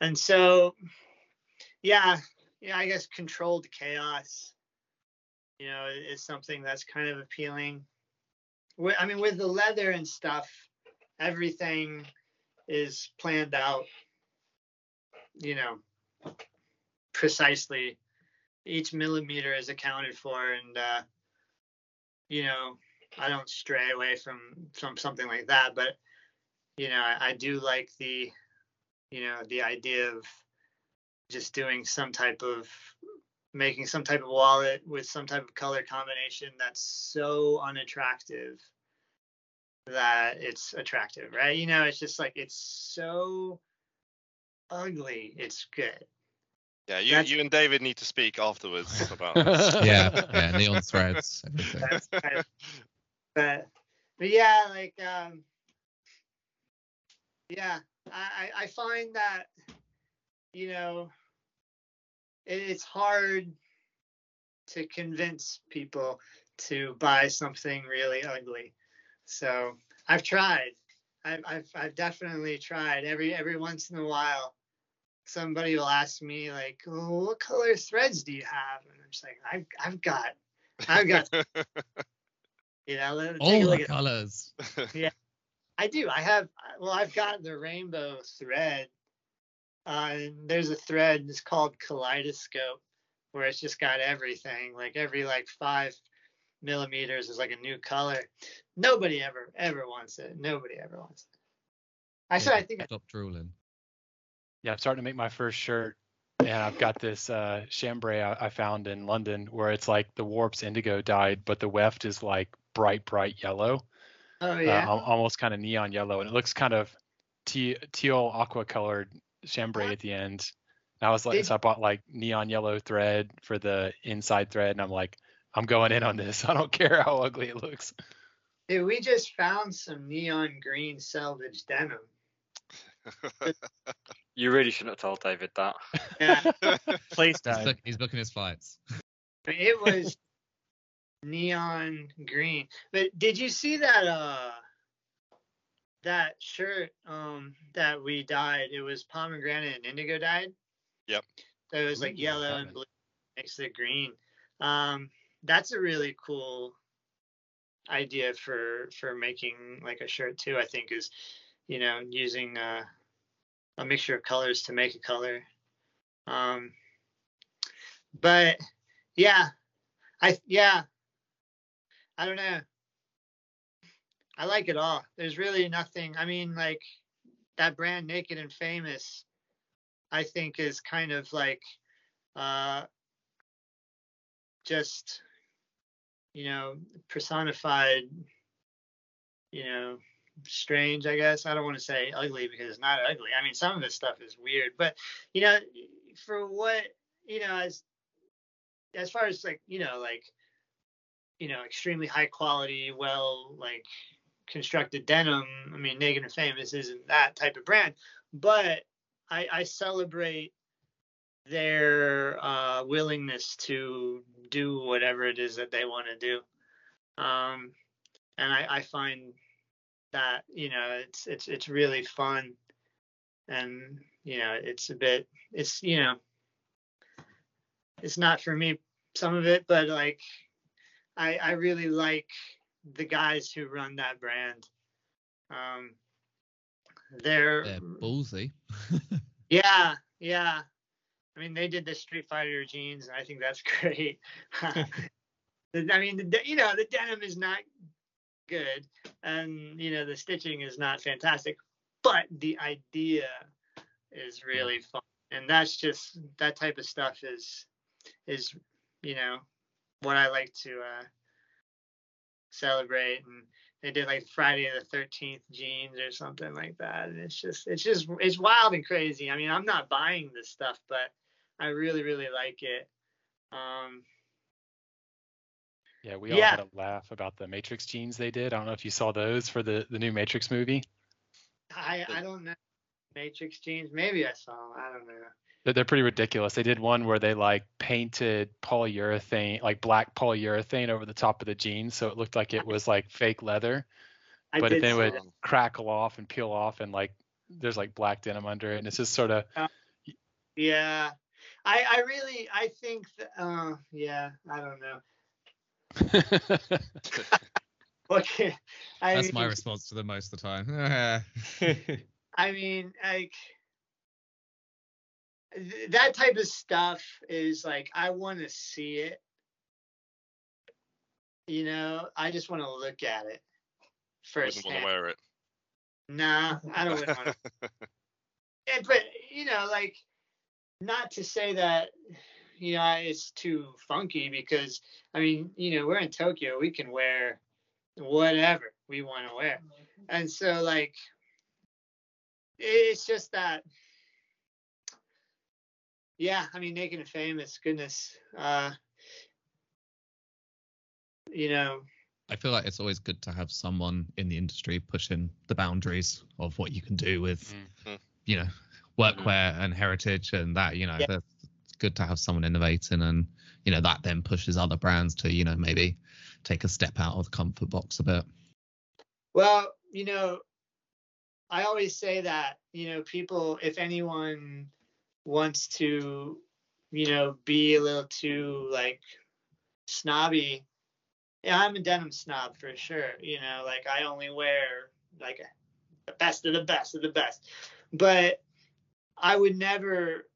Speaker 2: and so, yeah, yeah, I guess controlled chaos, you know, is something that's kind of appealing. I mean, with the leather and stuff, everything is planned out, you know, precisely. Each millimeter is accounted for, and uh, you know, I don't stray away from from something like that. But you know, I, I do like the, you know, the idea of just doing some type of making some type of wallet with some type of color combination that's so unattractive that it's attractive, right? You know, it's just like it's so ugly, it's good.
Speaker 3: Yeah, you
Speaker 2: That's-
Speaker 3: you and David need to speak afterwards about this.
Speaker 4: yeah, yeah, neon threads, everything.
Speaker 2: That's kind but but yeah, like um yeah, I I I find that you know it, it's hard to convince people to buy something really ugly. So I've tried. I've, I've I've definitely tried. Every every once in a while, somebody will ask me like, oh, "What color threads do you have?" And I'm just like, "I've I've got I've got you know." let- take
Speaker 4: All
Speaker 2: look
Speaker 4: the
Speaker 2: at-
Speaker 4: colors.
Speaker 2: I do. I have. Well, I've got the rainbow thread. Uh, and there's a thread. It's called Kaleidoscope, where it's just got everything. Like every like five millimeters is like a new color. Nobody ever ever wants it. Nobody ever wants it. I said I think I.
Speaker 4: Stop drooling.
Speaker 1: Yeah, I'm starting to make my first shirt, and I've got this uh, chambray I, I found in London where it's like the warp's indigo dyed, but the weft is like bright, bright yellow,
Speaker 2: Oh
Speaker 1: uh,
Speaker 2: yeah.
Speaker 1: al- almost kind of neon yellow, and it looks kind of te- teal aqua colored chambray at the end. And I was like,
Speaker 2: Did-
Speaker 1: so I bought like neon yellow thread for the inside thread, and I'm like, I'm going in on this. I don't care how ugly it looks.
Speaker 2: Dude, we just found some neon green selvage denim.
Speaker 6: You really shouldn't have told David that.
Speaker 2: Yeah.
Speaker 5: Please
Speaker 4: He's,
Speaker 5: don't.
Speaker 4: he's booking his flights.
Speaker 2: it was neon green. But did you see that uh that shirt um that we dyed? It was pomegranate and indigo dyed.
Speaker 3: Yep.
Speaker 2: So it was like
Speaker 4: Ooh,
Speaker 2: yellow and blue mixed with green. Um that's a really cool idea for for making like a shirt too, I think is you know, using uh a mixture of colors to make a color. Um but yeah, I yeah. I don't know. I like it all. There's really nothing. I mean, like that brand Naked and Famous, I think is kind of like uh just you know, personified, you know, strange, I guess. I don't want to say ugly because it's not ugly. I mean, some of this stuff is weird, but you know, for what, you know, as as far as like you know like you know extremely high quality well like constructed denim. I mean naked and famous isn't that type of brand but i i celebrate their uh willingness to do whatever it is that they want to do. Um and i i find that you know it's it's it's really fun. And you know it's a bit it's you know it's not for me some of it but like i i really like the guys who run that brand. Um they're
Speaker 4: They're ballsy.
Speaker 2: yeah yeah. I mean they did the street fighter jeans and i think that's great. I mean the, you know the denim is not good and you know the stitching is not fantastic but the idea is really fun and that's just that type of stuff is is you know what I like to uh, celebrate and they did like Friday the 13th jeans or something like that and it's just it's just it's wild and crazy I mean I'm not buying this stuff but I really really like it um
Speaker 1: Yeah, we all
Speaker 2: Yeah.
Speaker 1: had a laugh about the Matrix jeans they did. I don't know if you saw those for the the new Matrix movie.
Speaker 2: I I don't know Matrix jeans maybe I saw 'em. I don't know
Speaker 1: they're pretty ridiculous. They did one where they like painted polyurethane, like black polyurethane over the top of the jeans, so it looked like it was like fake leather,
Speaker 2: I
Speaker 1: but
Speaker 2: did
Speaker 1: then it would
Speaker 2: that.
Speaker 1: crackle off and peel off, and like there's like black denim under it, and it's just sort of
Speaker 2: yeah I I really I think that, uh yeah I don't know okay I
Speaker 4: That's
Speaker 2: mean,
Speaker 4: my response to them most of the time.
Speaker 2: I mean, like th- that type of stuff is like I want to see it. You know, I just want to look at it
Speaker 3: I wouldn't want to wear it.
Speaker 2: Nah, I don't want to. Yeah, but you know, like not to say that you know it's too funky because I mean, you know, we're in Tokyo, we can wear whatever we want to wear, and so like it's just that. Yeah, I mean, naked and famous, goodness. Uh, you know,
Speaker 4: I feel like it's always good to have someone in the industry pushing the boundaries of what you can do with,
Speaker 3: Mhm.
Speaker 4: you know, workwear and heritage and that, you know,
Speaker 2: Yeah.
Speaker 4: it's good to have someone innovating and, you know, that then pushes other brands to, you know, maybe take a step out of the comfort box a bit.
Speaker 2: Well, you know, I always say that, you know, people, if anyone wants to, you know, be a little too like snobby, yeah, I'm a denim snob for sure. You know, like I only wear like the best of the best of the best. But I would never,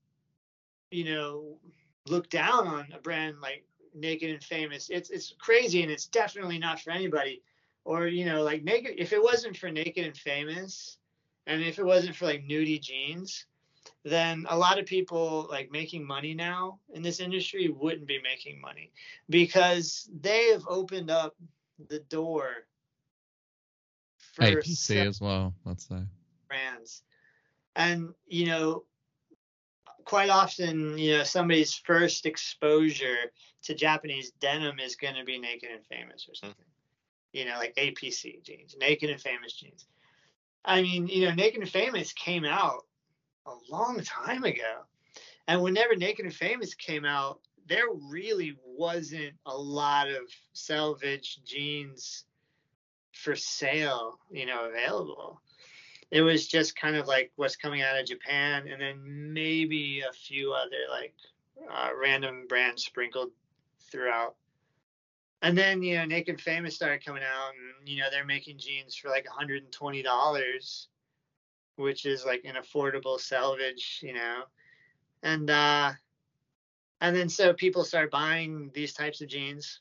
Speaker 2: you know, look down on a brand like Naked and Famous. It's it's crazy and it's definitely not for anybody or you know like naked if it wasn't for naked and famous and if it wasn't for like nudie jeans then a lot of people like making money now in this industry wouldn't be making money because they have opened up the door for
Speaker 4: APC as well, let's say.
Speaker 2: brands. And you know quite often you know somebody's first exposure to japanese denim is going to be naked and famous or something. You know like apc jeans naked and famous jeans. I mean you know naked and famous came out a long time ago. And whenever naked and famous came out there really wasn't a lot of selvage jeans for sale you know available. It was just kind of like what's coming out of Japan, and then maybe a few other like uh, random brands sprinkled throughout. And then you know, Naked Famous started coming out, and you know they're making jeans for like $120, which is like an affordable selvage, you know. And uh, and then so people start buying these types of jeans.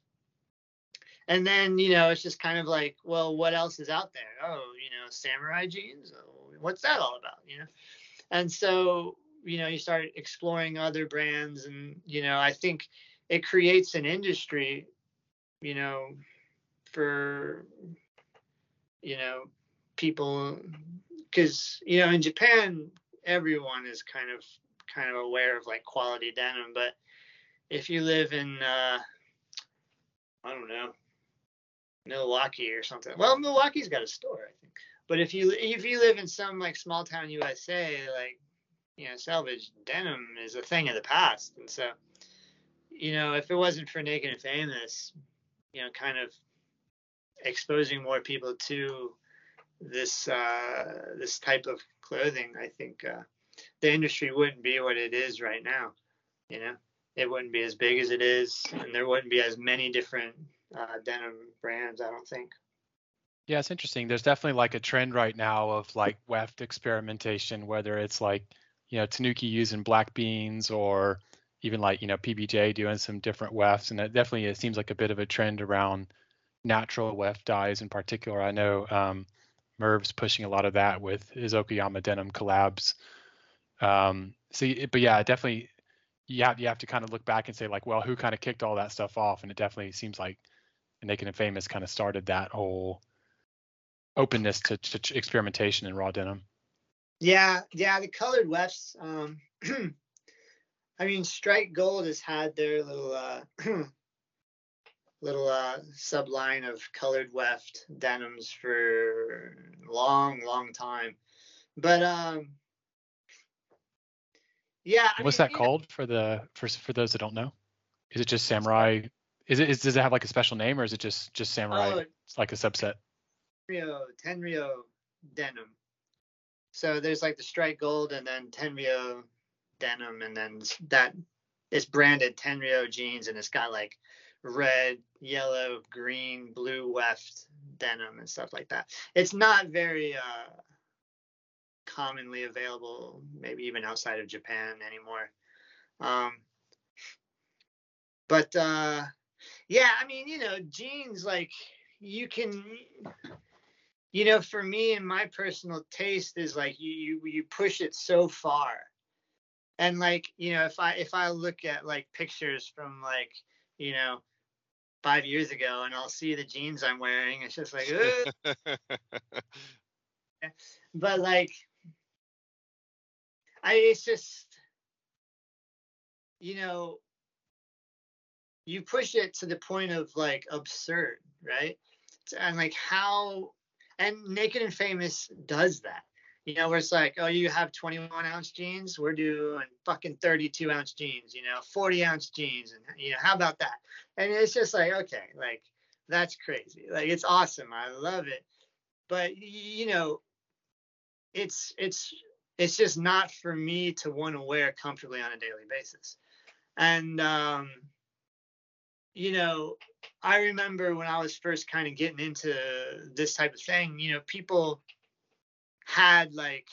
Speaker 2: And then, you know, it's just kind of like, well, what else is out there? Oh, you know, samurai jeans. Oh, what's that all about? You know, and so, you know, you start exploring other brands, and you know, I think it creates an industry, you know, for, you know, people, because you know, in Japan, everyone is kind of kind of aware of like quality denim, but if you live in, uh, I don't know, Milwaukee or something. Well, Milwaukee's got a store, I think. But if you if you live in some like small town USA, like you know, selvage denim is a thing of the past, and so you know, if it wasn't for Naked and Famous, you know, kind of exposing more people to this uh, this type of clothing, I think uh, the industry wouldn't be what it is right now. You know, it wouldn't be as big as it is, and there wouldn't be as many different uh, denim brands. I don't think.
Speaker 1: Yeah, it's interesting. There's definitely like a trend right now of like weft experimentation, whether it's like, you know, Tanuki using black beans or even like, you know, PBJ doing some different wefts. And it definitely it seems like a bit of a trend around natural weft dyes in particular. I know um, Merv's pushing a lot of that with his Okayama denim collabs. Um, see, but yeah, definitely you have you have to kind of look back and say like, well, who kind of kicked all that stuff off? And it definitely seems like Naked and Famous kind of started that whole openness to, to experimentation in raw denim.
Speaker 2: Yeah, yeah, the colored wefts. Um, I mean, Strike Gold has had their little uh, little uh, subline of colored weft denims for long, long time. But um, yeah. I
Speaker 1: What's
Speaker 2: mean,
Speaker 1: that
Speaker 2: you know,
Speaker 1: called for the for for those that don't know? Is it just samurai? Is it is, does it have like a special name or is it just just samurai?
Speaker 2: Oh,
Speaker 1: it's like a subset.
Speaker 2: Tenryo, Tenryo denim. So there's like the strike gold and then Tenryo denim, and then that it's branded Tenryo jeans, and it's got like red, yellow, green, blue weft denim and stuff like that. It's not very uh, commonly available, maybe even outside of Japan anymore. Um, but uh, yeah, I mean, you know, jeans like you can you know for me and my personal taste is like you you, you push it so far and like you know if i if i look at like pictures from like you know five years ago and i'll see the jeans i'm wearing. It's just like but like i it's just you know you push it to the point of like absurd right? And like how and naked and famous does that you know where it's like oh you have 21 ounce jeans? We're doing fucking 32 ounce jeans you know 40 ounce jeans and you know how about that? And it's just like okay like that's crazy. Like it's awesome. I love it. But you know it's it's it's just not for me to want to wear comfortably on a daily basis. And um you know I remember when I was first kind of getting into this type of thing, you know, people had like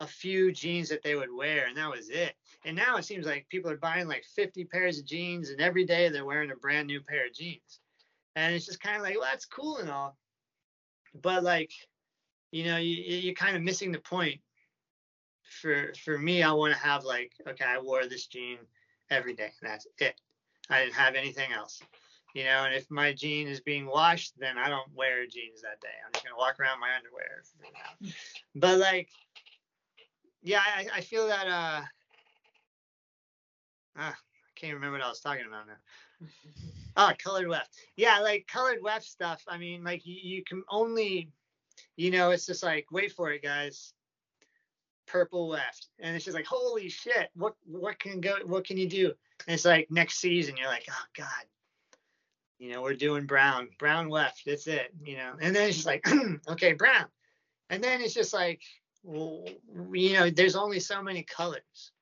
Speaker 2: a few jeans that they would wear and that was it. And now it seems like people are buying like 50 pairs of jeans and every day they're wearing a brand new pair of jeans. And it's just kind of like, well, that's cool and all. But like, you know, you, you're kind of missing the point. For for me, I want to have like, okay, I wore this jean every day. And that's it. I didn't have anything else you know and if my jean is being washed then i don't wear jeans that day. I'm just going to walk around my underwear but like yeah i, I feel that uh ah, i can't remember what i was talking about now. Oh colored weft yeah like colored weft stuff i mean like you, you can only you know it's just like wait for it guys. Purple weft and it's just like holy shit what what can go what can you do? And it's like next season you're like oh god you know, we're doing brown, brown weft. That's it, you know. And then it's just like, okay, brown. And then it's just like, well, you know, there's only so many colors,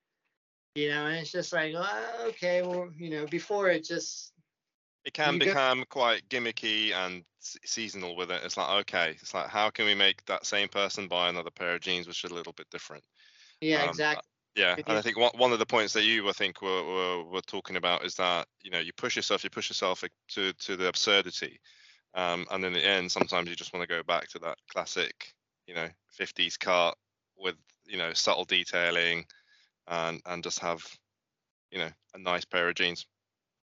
Speaker 2: you know, and it's just like, well, okay, well, you know, before it just,
Speaker 3: it can
Speaker 2: You go-
Speaker 3: become quite gimmicky and seasonal with it. It's like, okay, it's like, how can we make that same person buy another pair of jeans, which is a little bit different?
Speaker 2: yeah,
Speaker 3: Um,
Speaker 2: exactly.
Speaker 3: Yeah, and I think one one of the points that you, I think, were, were were talking about is that you know you push yourself, you push yourself to to the absurdity, um, and in the end, sometimes you just want to go back to that classic, you know, 50s cut with you know subtle detailing, and and just have, you know, a nice pair of jeans.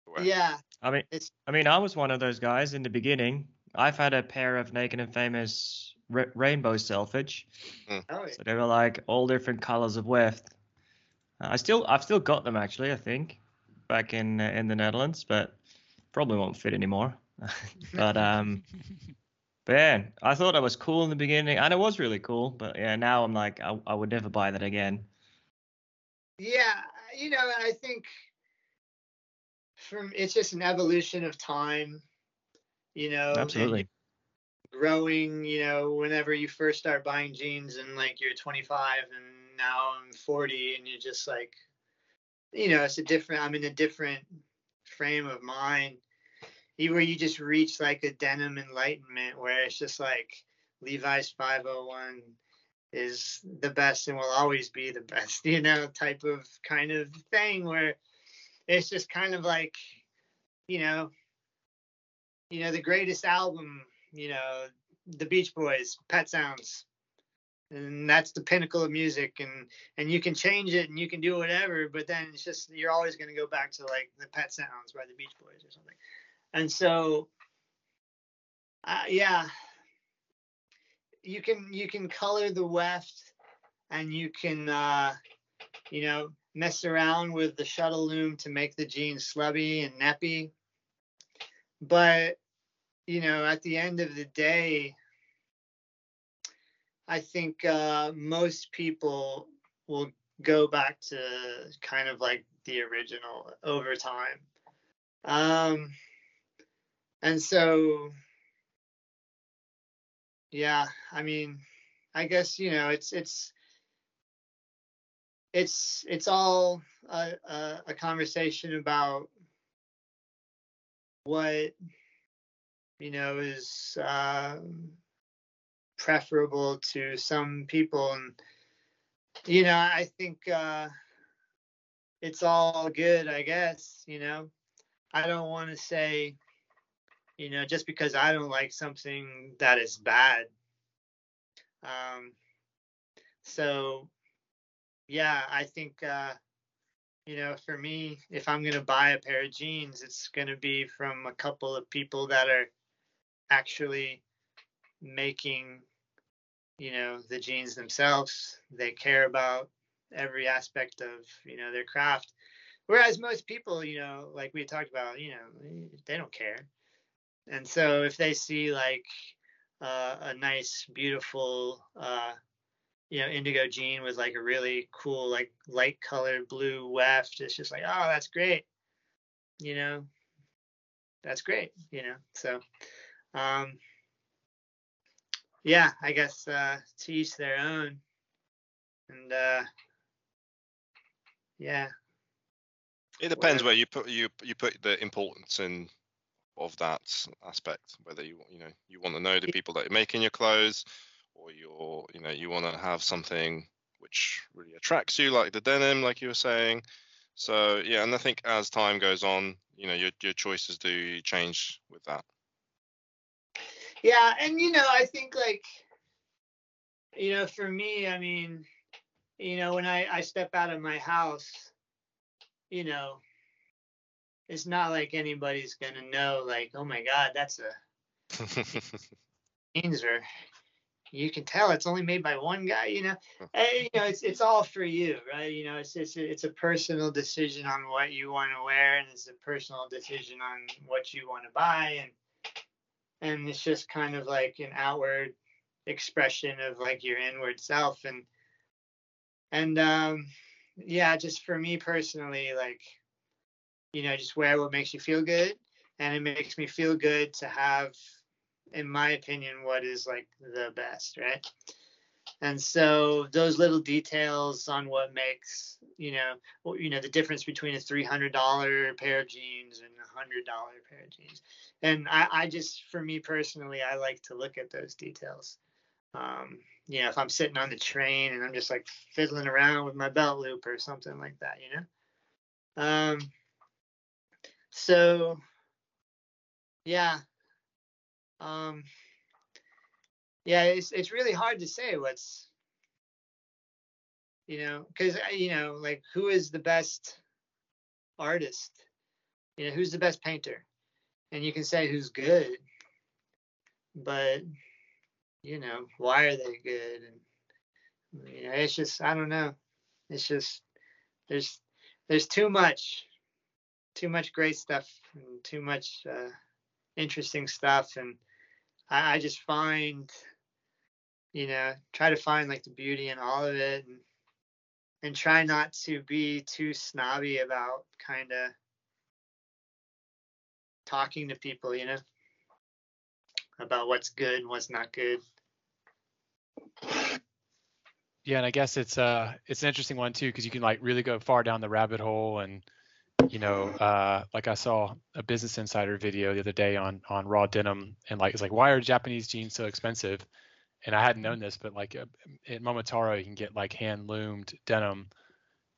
Speaker 3: to wear.
Speaker 2: Yeah,
Speaker 5: I mean,
Speaker 2: It's-
Speaker 5: I mean, I was one of those guys in the beginning. I've had a pair of Naked and Famous rainbow selvage,
Speaker 2: oh, yeah.
Speaker 5: so they were like all different colors of weft. I still, I've still got them actually. I think back in uh, in the Netherlands, but probably won't fit anymore. but um, but yeah, I thought that was cool in the beginning, and it was really cool. But yeah, now I'm like, I, I would never buy that again.
Speaker 2: yeah, you know, I think from it's just an evolution of time, you know,
Speaker 5: Absolutely.
Speaker 2: growing, you know, whenever you first start buying jeans and like you're 25 and now I'm 40 and you're just like, you know, it's a different, I'm in a different frame of mind. Where you just reach like a denim enlightenment where it's just like Levi's 501 is the best and will always be the best, you know, type of kind of thing where it's just kind of like, you know, you know, the greatest album, you know, the Beach Boys, Pet Sounds, and that's the pinnacle of music and and you can change it and you can do whatever but then it's just you're always going to go back to like the pet sounds by the beach boys or something. And so uh, yeah. You can you can color the weft and you can uh you know mess around with the shuttle loom to make the jeans slubby and nappy. But you know at the end of the day I think uh, most people will go back to kind of like the original over time. Um, and so, yeah, I mean, I guess you know it's it's it's it's all a, a, a conversation about what you know is um, preferable to some people. And you know i think uh it's all good i guess you know? I don't want to say you know just because i don't like something that is bad. Um so yeah i think uh you know for me if i'm going to buy a pair of jeans it's going to be from a couple of people that are actually making you know the jeans themselves they care about every aspect of you know their craft. Whereas most people you know like we talked about you know they don't care. And so if they see like uh, a nice beautiful uh, you know indigo jean with like a really cool like light colored blue weft it's just like oh that's great. You know? That's great you know? So um yeah, I guess uh, to each their own. And uh, yeah.
Speaker 3: It depends where you put you you put the importance in of that aspect. Whether you you know you want to know the people that are making your clothes, or you're you know you want to have something which really attracts you, like the denim, like you were saying. So yeah, and I think as time goes on, you know your your choices do change with that.
Speaker 2: Yeah, and you know, I think like you know, for me, I mean, you know, when I I step out of my house, you know, it's not like anybody's gonna know like, oh my god, that's a jeans you can tell it's only made by one guy, you know. And, you know, it's it's all for you, right? You know, it's it's it's a personal decision on what you want to wear, and it's a personal decision on what you want to buy, and and it's just kind of like an outward expression of like your inward self and and um yeah just for me personally like you know just wear what makes you feel good and it makes me feel good to have in my opinion what is like the best right? And so those little details on what makes you know you know the difference between a $300 pair of jeans and a $100 pair of jeans. And I, I just for me personally i like to look at those details. Um, you know if i'm sitting on the train and i'm just like fiddling around with my belt loop or something like that you know? Um, so yeah. Um, yeah it's, it's really hard to say what's you know because you know like who is the best artist you know who's the best painter and you can say who's good, but you know why are they good? And you know it's just I don't know. It's just there's there's too much, too much great stuff and too much uh, interesting stuff, and I, I just find you know try to find like the beauty in all of it and and try not to be too snobby about kind of talking to people, you know, about what's good and what's not good.
Speaker 1: Yeah, and I guess it's uh it's an interesting one too because you can like really go far down the rabbit hole and you know uh like I saw a Business Insider video the other day on on raw denim and like it's like why are Japanese jeans so expensive? And I hadn't known this, but like uh, at Momotaro you can get like hand loomed denim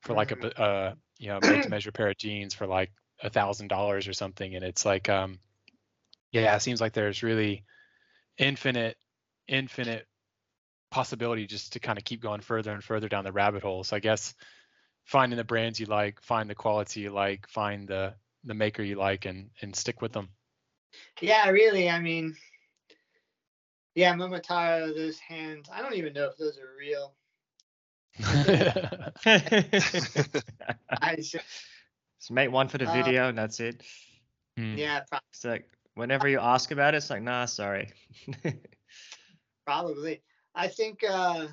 Speaker 1: for like a mm-hmm. uh you know made to measure pair of jeans for like a thousand dollars or something and it's like um yeah it seems like there's really infinite infinite possibility just to kind of keep going further and further down the rabbit hole. So I guess finding the brands you like, find the quality you like, find the the maker you like, and and stick with them.
Speaker 2: Yeah, really. I mean, yeah, Momotaro, those hands. I don't even know if those are real. I just,
Speaker 5: Just make one for the
Speaker 2: Uh,
Speaker 5: video and that's it.
Speaker 1: Hmm.
Speaker 2: yeah, pro-
Speaker 5: It's like whenever you ask about it, it's like, nah, sorry.
Speaker 2: probably. I think. uh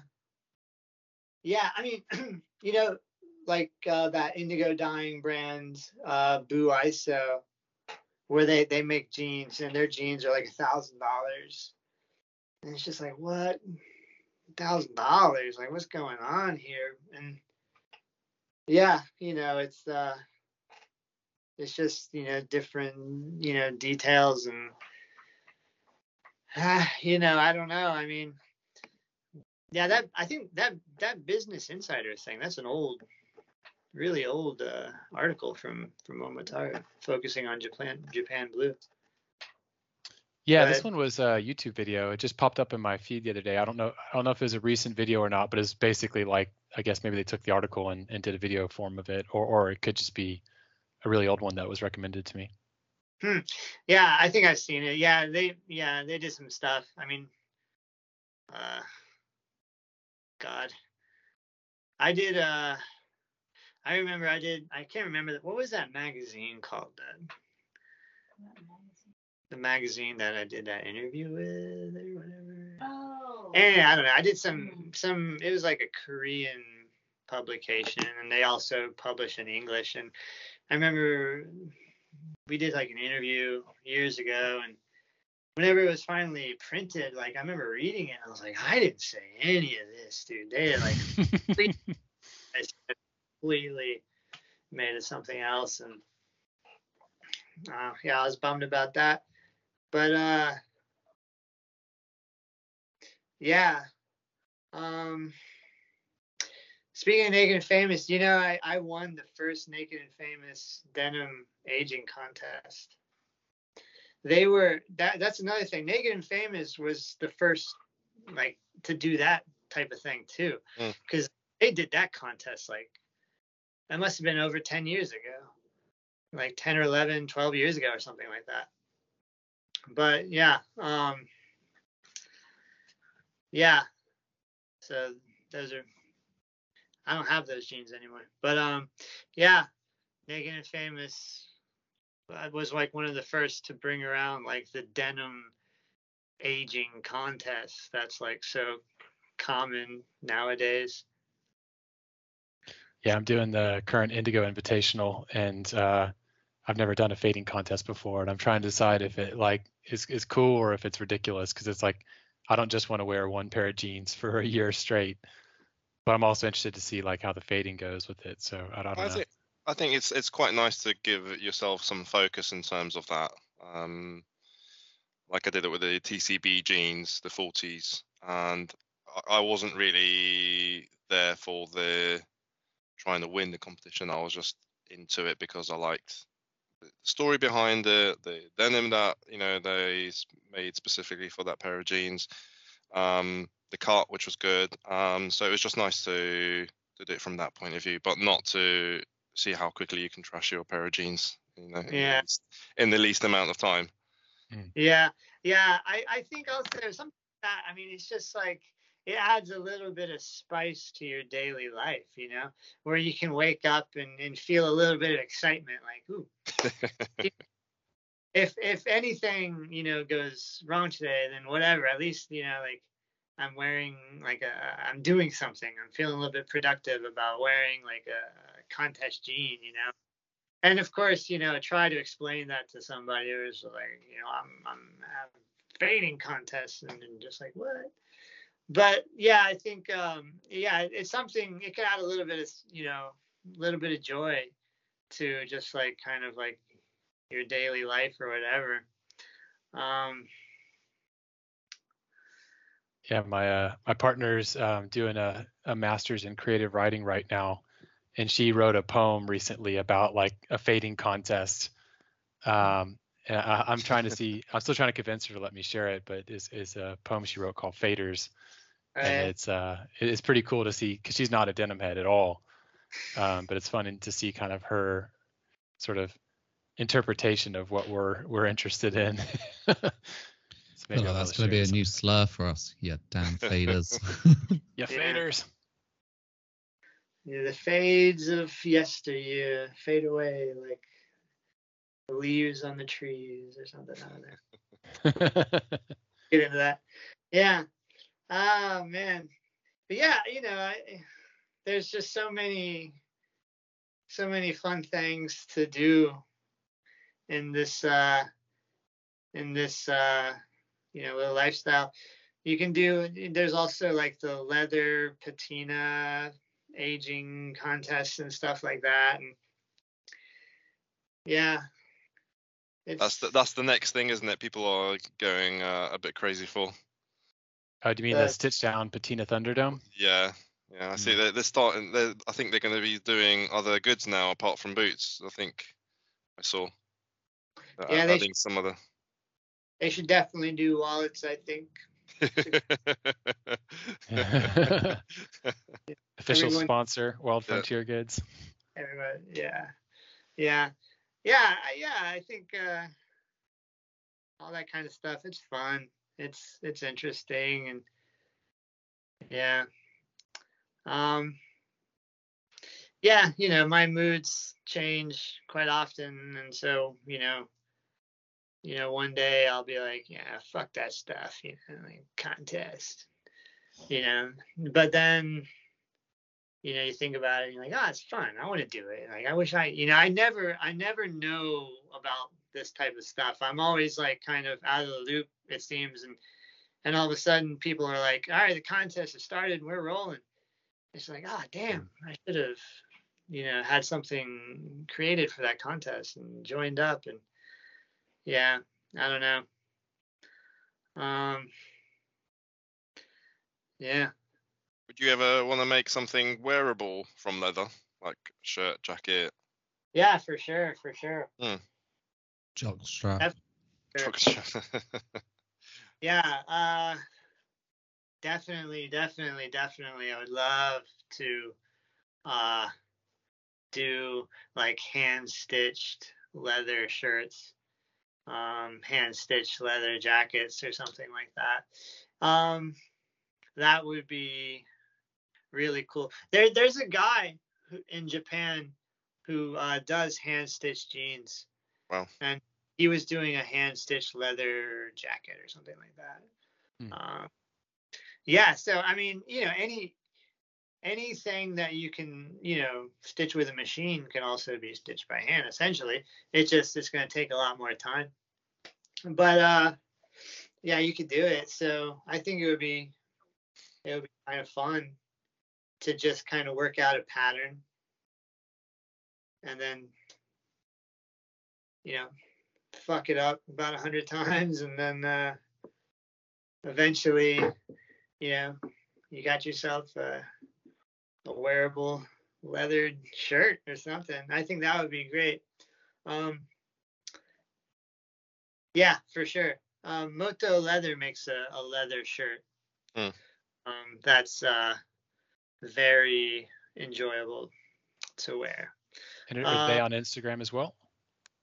Speaker 2: Yeah, I mean, you know, like uh, that indigo dyeing brand, uh, Buaisou, where they they make jeans and their jeans are like a thousand dollars, and it's just like what, thousand dollars? Like what's going on here? And yeah, you know, it's uh, it's just you know different you know details and ah, you know I don't know. I mean. Yeah, that I think that that Business Insider thing. That's an old, really old uh, article from from Momotaro, focusing on Japan Japan Blue.
Speaker 1: Yeah, this one was a YouTube video. It just popped up in my feed the other day. I don't know. I don't know if it was a recent video or not, but it's basically like I guess maybe they took the article and, and did a video form of it, or or it could just be a really old one that was recommended to me.
Speaker 2: Yeah, I think I've seen it. Yeah, they yeah they did some stuff. I mean, uh, God, I did. Uh, I remember I did. I can't remember that. What was that magazine called? That the magazine that I did that interview with or whatever.
Speaker 7: Oh.
Speaker 2: And I don't know. I did some some. It was like a Korean publication, and they also publish in English. And I remember we did like an interview years ago, and whenever it was finally printed, like I remember reading it, I was like, I didn't say any of this, dude. They like I completely made it something else, and uh, yeah, I was bummed about that. But uh, yeah. Um, speaking of Naked and Famous, you know, I, I won the first Naked and Famous denim aging contest. They were that. That's another thing. Naked and Famous was the first, like, to do that type of thing too,
Speaker 3: Mm.
Speaker 2: because they did that contest like that must have been over 10 years ago like 10 or 11 12 years ago or something like that but yeah um yeah so those are i don't have those jeans anymore. But um yeah naked and famous. I was like one of the first to bring around like the denim aging contest that's like so common nowadays.
Speaker 1: Yeah, I'm doing the current Indigo Invitational, and uh, I've never done a fading contest before, and I'm trying to decide if it like is is cool or if it's ridiculous because it's like I don't just want to wear one pair of jeans for a year straight, but I'm also interested to see like how the fading goes with it. So I, I don't
Speaker 3: I
Speaker 1: know.
Speaker 3: think I think it's it's quite nice to give yourself some focus in terms of that. Um, like I did it with the TCB jeans, the 40s, and I- I wasn't really there for the trying to win the competition. I was just into it because I liked the story behind it, the denim that you know they made specifically for that pair of jeans, um, the cart, which was good. Um, so it was just nice to to do it from that point of view, but not to see how quickly you can trash your pair of jeans. You know, in the least- in the least amount of time.
Speaker 2: Yeah, yeah. I, I think also there's something like that. I mean, it's just like it adds a little bit of spice to your daily life, you know, where you can wake up and, and feel a little bit of excitement, like, ooh, if if anything, you know, goes wrong today, then whatever. At least, you know, like I'm wearing like a I'm doing something. I'm feeling a little bit productive about wearing like a contest jean, you know and of course, you know, try to explain that to somebody who's like, you know, I'm I'm fading contests and, and just like what? But yeah, I think um yeah, it's something it can add a little bit of you know, a little bit of joy to just like kind of like your daily life or whatever. Um
Speaker 1: Yeah, my uh, my partner's um, doing a, a master's in creative writing right now, and she wrote a poem recently about like a fading contest. Um, and I, I'm trying to see. I'm still trying to convince her to let me share it, but it's, is a poem she wrote called Faders,
Speaker 2: Right.
Speaker 1: and it's uh it's pretty cool to see because she's not a denim head at all um, but it's fun to see kind of her sort of interpretation of what we're we're interested in maybe
Speaker 4: Oh, that's going to be a
Speaker 1: some-
Speaker 4: new slur for us. Yeah, damn faders.
Speaker 1: yeah
Speaker 2: Yeah.
Speaker 1: faders
Speaker 2: Yeah, the fades of yesteryear fade away like the leaves on the trees or something. I don't know. Get into that. Yeah. Oh man. But yeah, you know, I, there's just so many, so many fun things to do in this, uh, in this, uh, you know, little lifestyle. You can do. There's also like the leather patina aging contests and stuff like that. And yeah, it's,
Speaker 3: That's the, that's the next thing, isn't it? People are going uh, a bit crazy for.
Speaker 1: oh do you mean
Speaker 2: Uh,
Speaker 1: the stitch down patina thunderdome
Speaker 3: Yeah, yeah. I see.
Speaker 1: Mm.
Speaker 3: They're, they're starting. They're, I think they're going to be doing other goods now apart from boots. I think I saw. Uh,
Speaker 2: Yeah, they
Speaker 3: adding some other.
Speaker 2: They should definitely do wallets. I think.
Speaker 1: official
Speaker 2: Everyone-
Speaker 1: sponsor wild
Speaker 3: Yeah.
Speaker 1: frontier goods
Speaker 2: Everybody, yeah, yeah, yeah, I- yeah. I think uh, all that kind of stuff. It's fun. It's it's interesting and yeah. Um. Yeah, you know, my moods change quite often, and so you know, you know, one day I'll be like, yeah, fuck that stuff, you know, like contest, you know, but then you know, you think about it and you're like, oh, it's fun. I want to do it. Like, I wish I, you know, I never, I never know about this type of stuff. I'm always like kind of out of the loop, it seems. And, and all of a sudden people are like, all right, the contest has started and we're rolling. It's like, ah, damn, I should have, you know, had something created for that contest and joined up. And yeah, I don't know. Um, yeah.
Speaker 3: Would you ever want to make something wearable from leather, like shirt, jacket?
Speaker 2: Yeah, for sure. For sure.
Speaker 4: Jock strap.
Speaker 2: That's-
Speaker 3: Sure.
Speaker 2: Yeah, uh definitely, definitely, definitely. I would love to uh do like hand stitched leather shirts, um, hand stitched leather jackets or something like that. Um that would be really cool. There there's a guy who, in Japan who uh does hand stitched jeans.
Speaker 3: Wow.
Speaker 2: And he was doing a hand stitched leather jacket or something like that. Um, yeah, so I mean, you know, any anything that you can, you know, stitch with a machine can also be stitched by hand. Essentially, it's just it's going to take a lot more time. But uh, yeah, you could do it. So I think it would be it would be kind of fun to just kind of work out a pattern and then you know fuck it up about a hundred times and then uh eventually you know you got yourself a, a wearable leathered shirt or something i think that would be great um yeah for sure um moto leather makes a, a leather shirt
Speaker 3: Hmm.
Speaker 2: um that's uh very enjoyable to wear
Speaker 1: and are they
Speaker 2: Uh,
Speaker 1: on instagram as well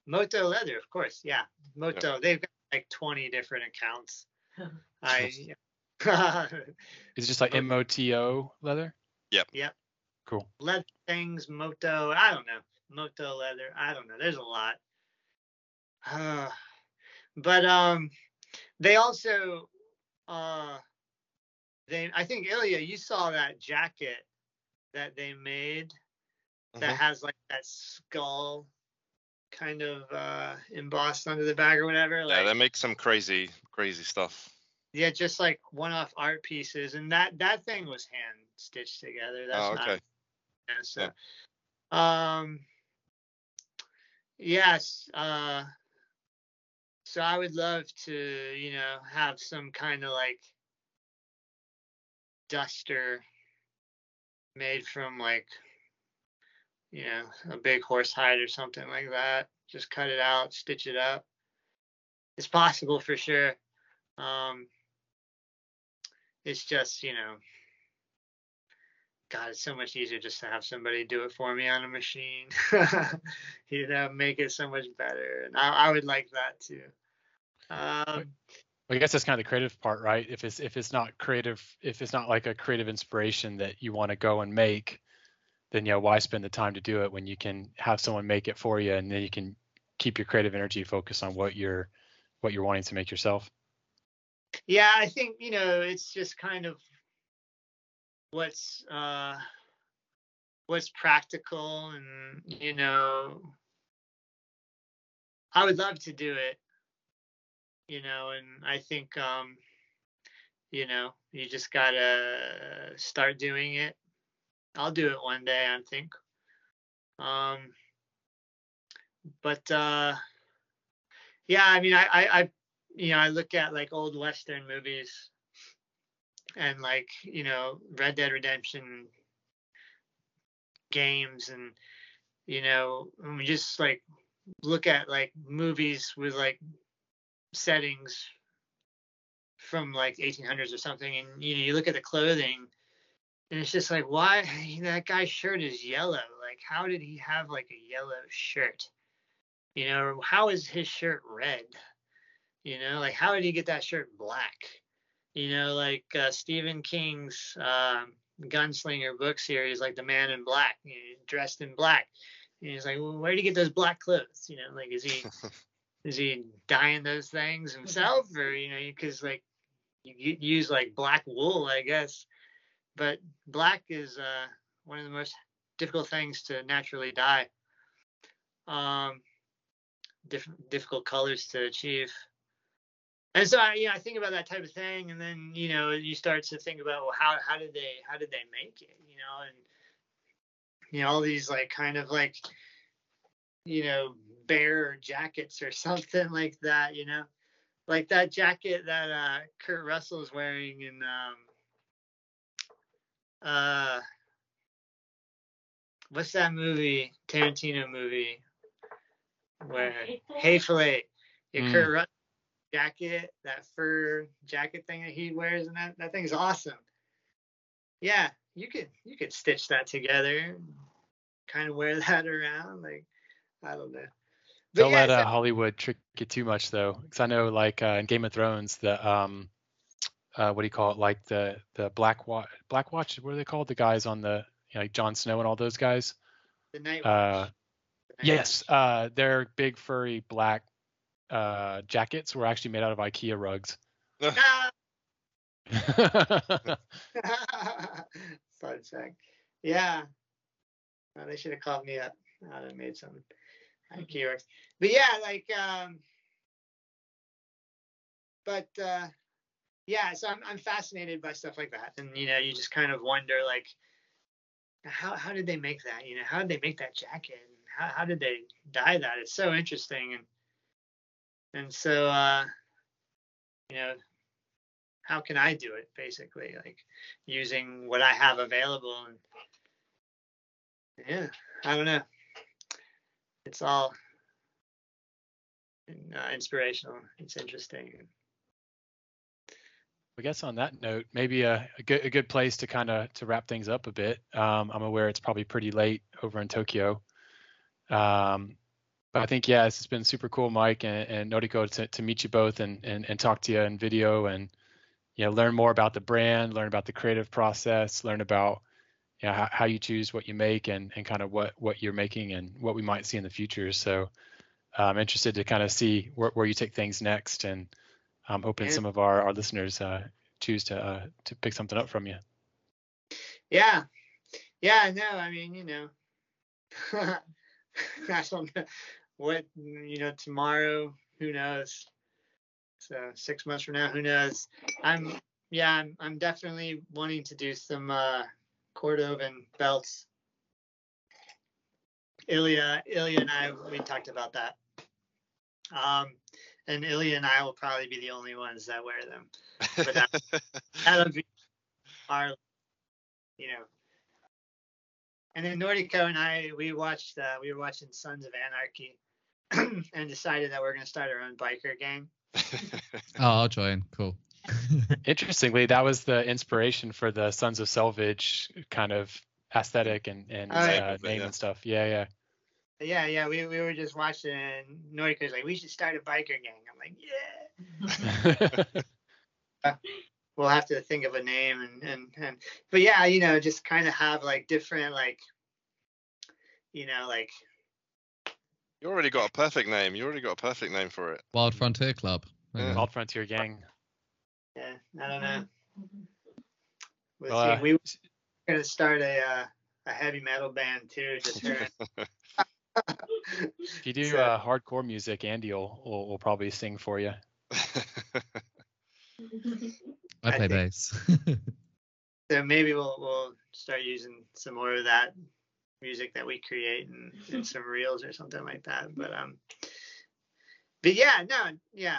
Speaker 2: Moto Leather, of course. Yeah, Moto. They've got like 20 different accounts. I.
Speaker 1: is it just like moto leather
Speaker 3: Yep.
Speaker 2: Yep.
Speaker 1: cool
Speaker 2: leather things, Moto. I don't know. Moto Leather. I don't know. There's a lot. Uh, but um, they also uh, they. I think Ilya, you saw that jacket that they made that
Speaker 3: Mhm.
Speaker 2: has like that skull kind of uh embossed under the back or whatever.
Speaker 3: Yeah,
Speaker 2: Like,
Speaker 3: they make some crazy, crazy stuff.
Speaker 2: Yeah, just like one-off art pieces, and that that thing was hand stitched together. That's
Speaker 3: oh,
Speaker 2: not
Speaker 3: okay.
Speaker 2: yeah, so. Um. Yes. Uh. So I would love to, you know, have some kind of like duster made from like, you know, a big horse hide or something like that. Just cut it out, stitch it up. It's possible for sure. Um, it's just you know God, it's so much easier just to have somebody do it for me on a machine. you know, make it so much better. And I, I would like that too. Um,
Speaker 1: I guess that's kind of the creative part, right? If it's if it's not creative, if it's not like a creative inspiration that you want to go and make, then yeah, why spend the time to do it when you can have someone make it for you, and then you can keep your creative energy focused on what you're what you're wanting to make yourself.
Speaker 2: Yeah, I think you know it's just kind of what's uh, what's practical, and you know, I would love to do it, you know, and I think um, you know you just gotta start doing it. I'll do it one day, I think. Um, but uh, yeah, I mean, I, I, I, you know, I look at like old Western movies and like, you know, Red Dead Redemption games and, you know, we just like look at like movies with like settings from like 1800s or something and you know you look at the clothing and it's just like why that guy's shirt is yellow like how did he have like a yellow shirt you know, how is his shirt red? You know, like how did he get that shirt black? You know, like uh, Stephen King's um, Gunslinger book series, like the Man in Black, you know, dressed in black. And he's like, well, where did he get those black clothes? You know, like is he is he dyeing those things himself, or you know, because like you use like black wool, I guess. But black is uh, one of the most difficult things to naturally dye. Um, different difficult colors to achieve. And so I, you know, I think about that type of thing, and then you know, you start to think about well, how how did they how did they make it, you know, and you know all these like kind of like you know bear jackets or something like that, you know, like that jacket that uh, Kurt Russell is wearing in um, uh, what's that movie Tarantino movie? Where Hateful Eight, your mm. Kurt Russell jacket, that fur jacket thing that he wears, and that that thing's awesome. Yeah, you could you could stitch that together, kind of wear that around. Like I don't know.
Speaker 1: But don't yeah, let uh, Hollywood trick you too much though, because I know like uh, in Game of Thrones the um uh, what do you call it like the the Black Watch Black Watch what are they called the guys on the you know, like Jon Snow and all those guys.
Speaker 2: The Night uh, Watch.
Speaker 1: Yes, uh, their big furry black uh, jackets were actually made out of IKEA rugs. Fun
Speaker 2: fact. Yeah. They should have called me up. I'd have made some IKEA rugs. But yeah, like, um, but uh, yeah, so I'm I'm fascinated by stuff like that, and you know, you just kind of wonder like, how how did they make that? You know, how did they make that jacket? how, how did they dye that? It's so interesting. And, and so, uh, you know, how can I do it basically? Like using what I have available. And yeah, I don't know. It's all uh, inspirational. It's interesting.
Speaker 1: I guess on that note, maybe a, a good a good place to kind of to wrap things up a bit. Um, I'm aware it's probably pretty late over in Tokyo. Um, I think yeah, it's been super cool, Mike and, and Noriko, to, to meet you both and, and and talk to you in video and you know learn more about the brand, learn about the creative process, learn about you know how, how you choose what you make and and kind of what what you're making and what we might see in the future. So I'm interested to kind of see where, where you take things next, and I'm hoping yeah. some of our our listeners uh, choose to uh, to pick something up from you.
Speaker 2: Yeah, yeah, no, I mean you know. I don't know what you know tomorrow. Who knows? So six months from now, who knows? I'm yeah, I'm I'm definitely wanting to do some uh, Cordovan belts. Ilya, Ilya and I, we talked about that. Um, and Ilya and I will probably be the only ones that wear them. But that, that'll be our, you know, and then Noriko and I, we watched, uh, we were watching Sons of Anarchy, and decided that we're gonna start our own biker gang.
Speaker 4: oh, I'll join. Cool.
Speaker 1: Interestingly, that was the inspiration for the Sons of Selvedge kind of aesthetic and, and
Speaker 2: Oh, yeah.
Speaker 1: uh, name
Speaker 3: Yeah.
Speaker 1: and stuff. Yeah, yeah.
Speaker 2: Yeah, yeah. We, we were just watching and Noriko's like, we should start a biker gang. I'm like, yeah. We'll have to think of a name and and, and but yeah, you know, just kind of have like different like you know, like
Speaker 3: You already got a perfect name. You already got a perfect name for it.
Speaker 4: Wild Frontier Club.
Speaker 3: Yeah.
Speaker 1: Wild Frontier Gang.
Speaker 2: yeah, I don't know. We'll
Speaker 1: Well, uh,
Speaker 2: see. We were gonna start a uh, a heavy metal band too, just her.
Speaker 1: If you do
Speaker 2: So-
Speaker 1: uh, hardcore music, Andy will, will, will probably sing for you.
Speaker 4: I
Speaker 2: I
Speaker 4: play
Speaker 2: think-
Speaker 4: bass.
Speaker 2: so maybe we'll we'll start using some more of that music that we create and, and some reels or something like that. But um, but yeah, no, yeah,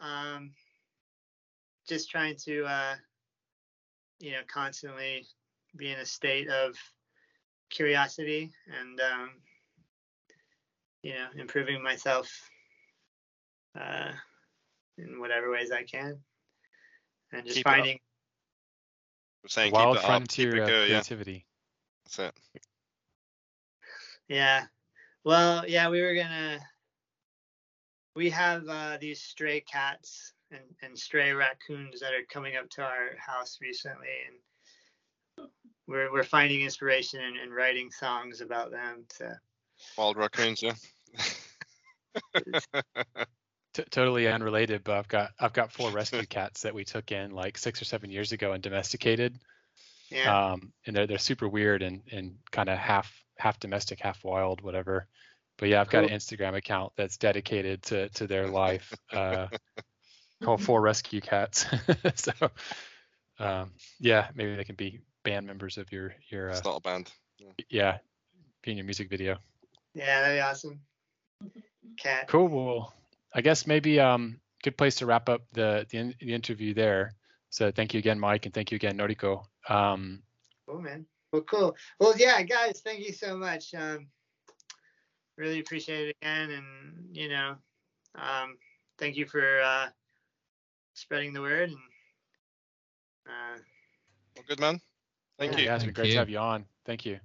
Speaker 2: um, just trying to uh, you know, constantly be in a state of curiosity and um, you know, improving myself uh, in whatever ways I can, and just
Speaker 3: Keep it up.
Speaker 2: finding.
Speaker 3: Saying
Speaker 1: Wild
Speaker 3: keep it up, keep
Speaker 1: Frontier
Speaker 3: it
Speaker 1: of
Speaker 3: going. Yeah,
Speaker 1: creativity.
Speaker 3: that's it.
Speaker 2: Yeah. Well, yeah, we were gonna. We have uh, these stray cats and, and stray raccoons that are coming up to our house recently, and we're we're finding inspiration and, and writing songs about them. So
Speaker 3: Wild raccoons, yeah.
Speaker 1: T- totally unrelated, but I've got I've got four rescue cats that we took in like six or seven years ago and domesticated.
Speaker 2: yeah,
Speaker 1: Um, and they're they're super weird and and kind of half half domestic, half wild, whatever. But yeah, I've got an Instagram account that's dedicated to to their life, uh, called Four Rescue Cats. so um, yeah, maybe they can be band members of your your uh,
Speaker 3: it's not a band.
Speaker 1: yeah, be in your music video.
Speaker 2: yeah, that'd be awesome. Cat.
Speaker 1: Cool. Well, I guess maybe um good place to wrap up the the, the interview there. So thank you again, Mike, and thank you again, Noriko. Um,
Speaker 2: Cool, man. Well, cool. Well, yeah, guys, thank you so much. Um, really appreciate it again, and you know, um, thank you for uh, spreading the word. And uh,
Speaker 3: Well, good man. Thank
Speaker 2: Yeah.
Speaker 3: you.
Speaker 1: yeah, it's been
Speaker 4: Thank
Speaker 1: great
Speaker 4: you.
Speaker 1: to have you on. Thank you.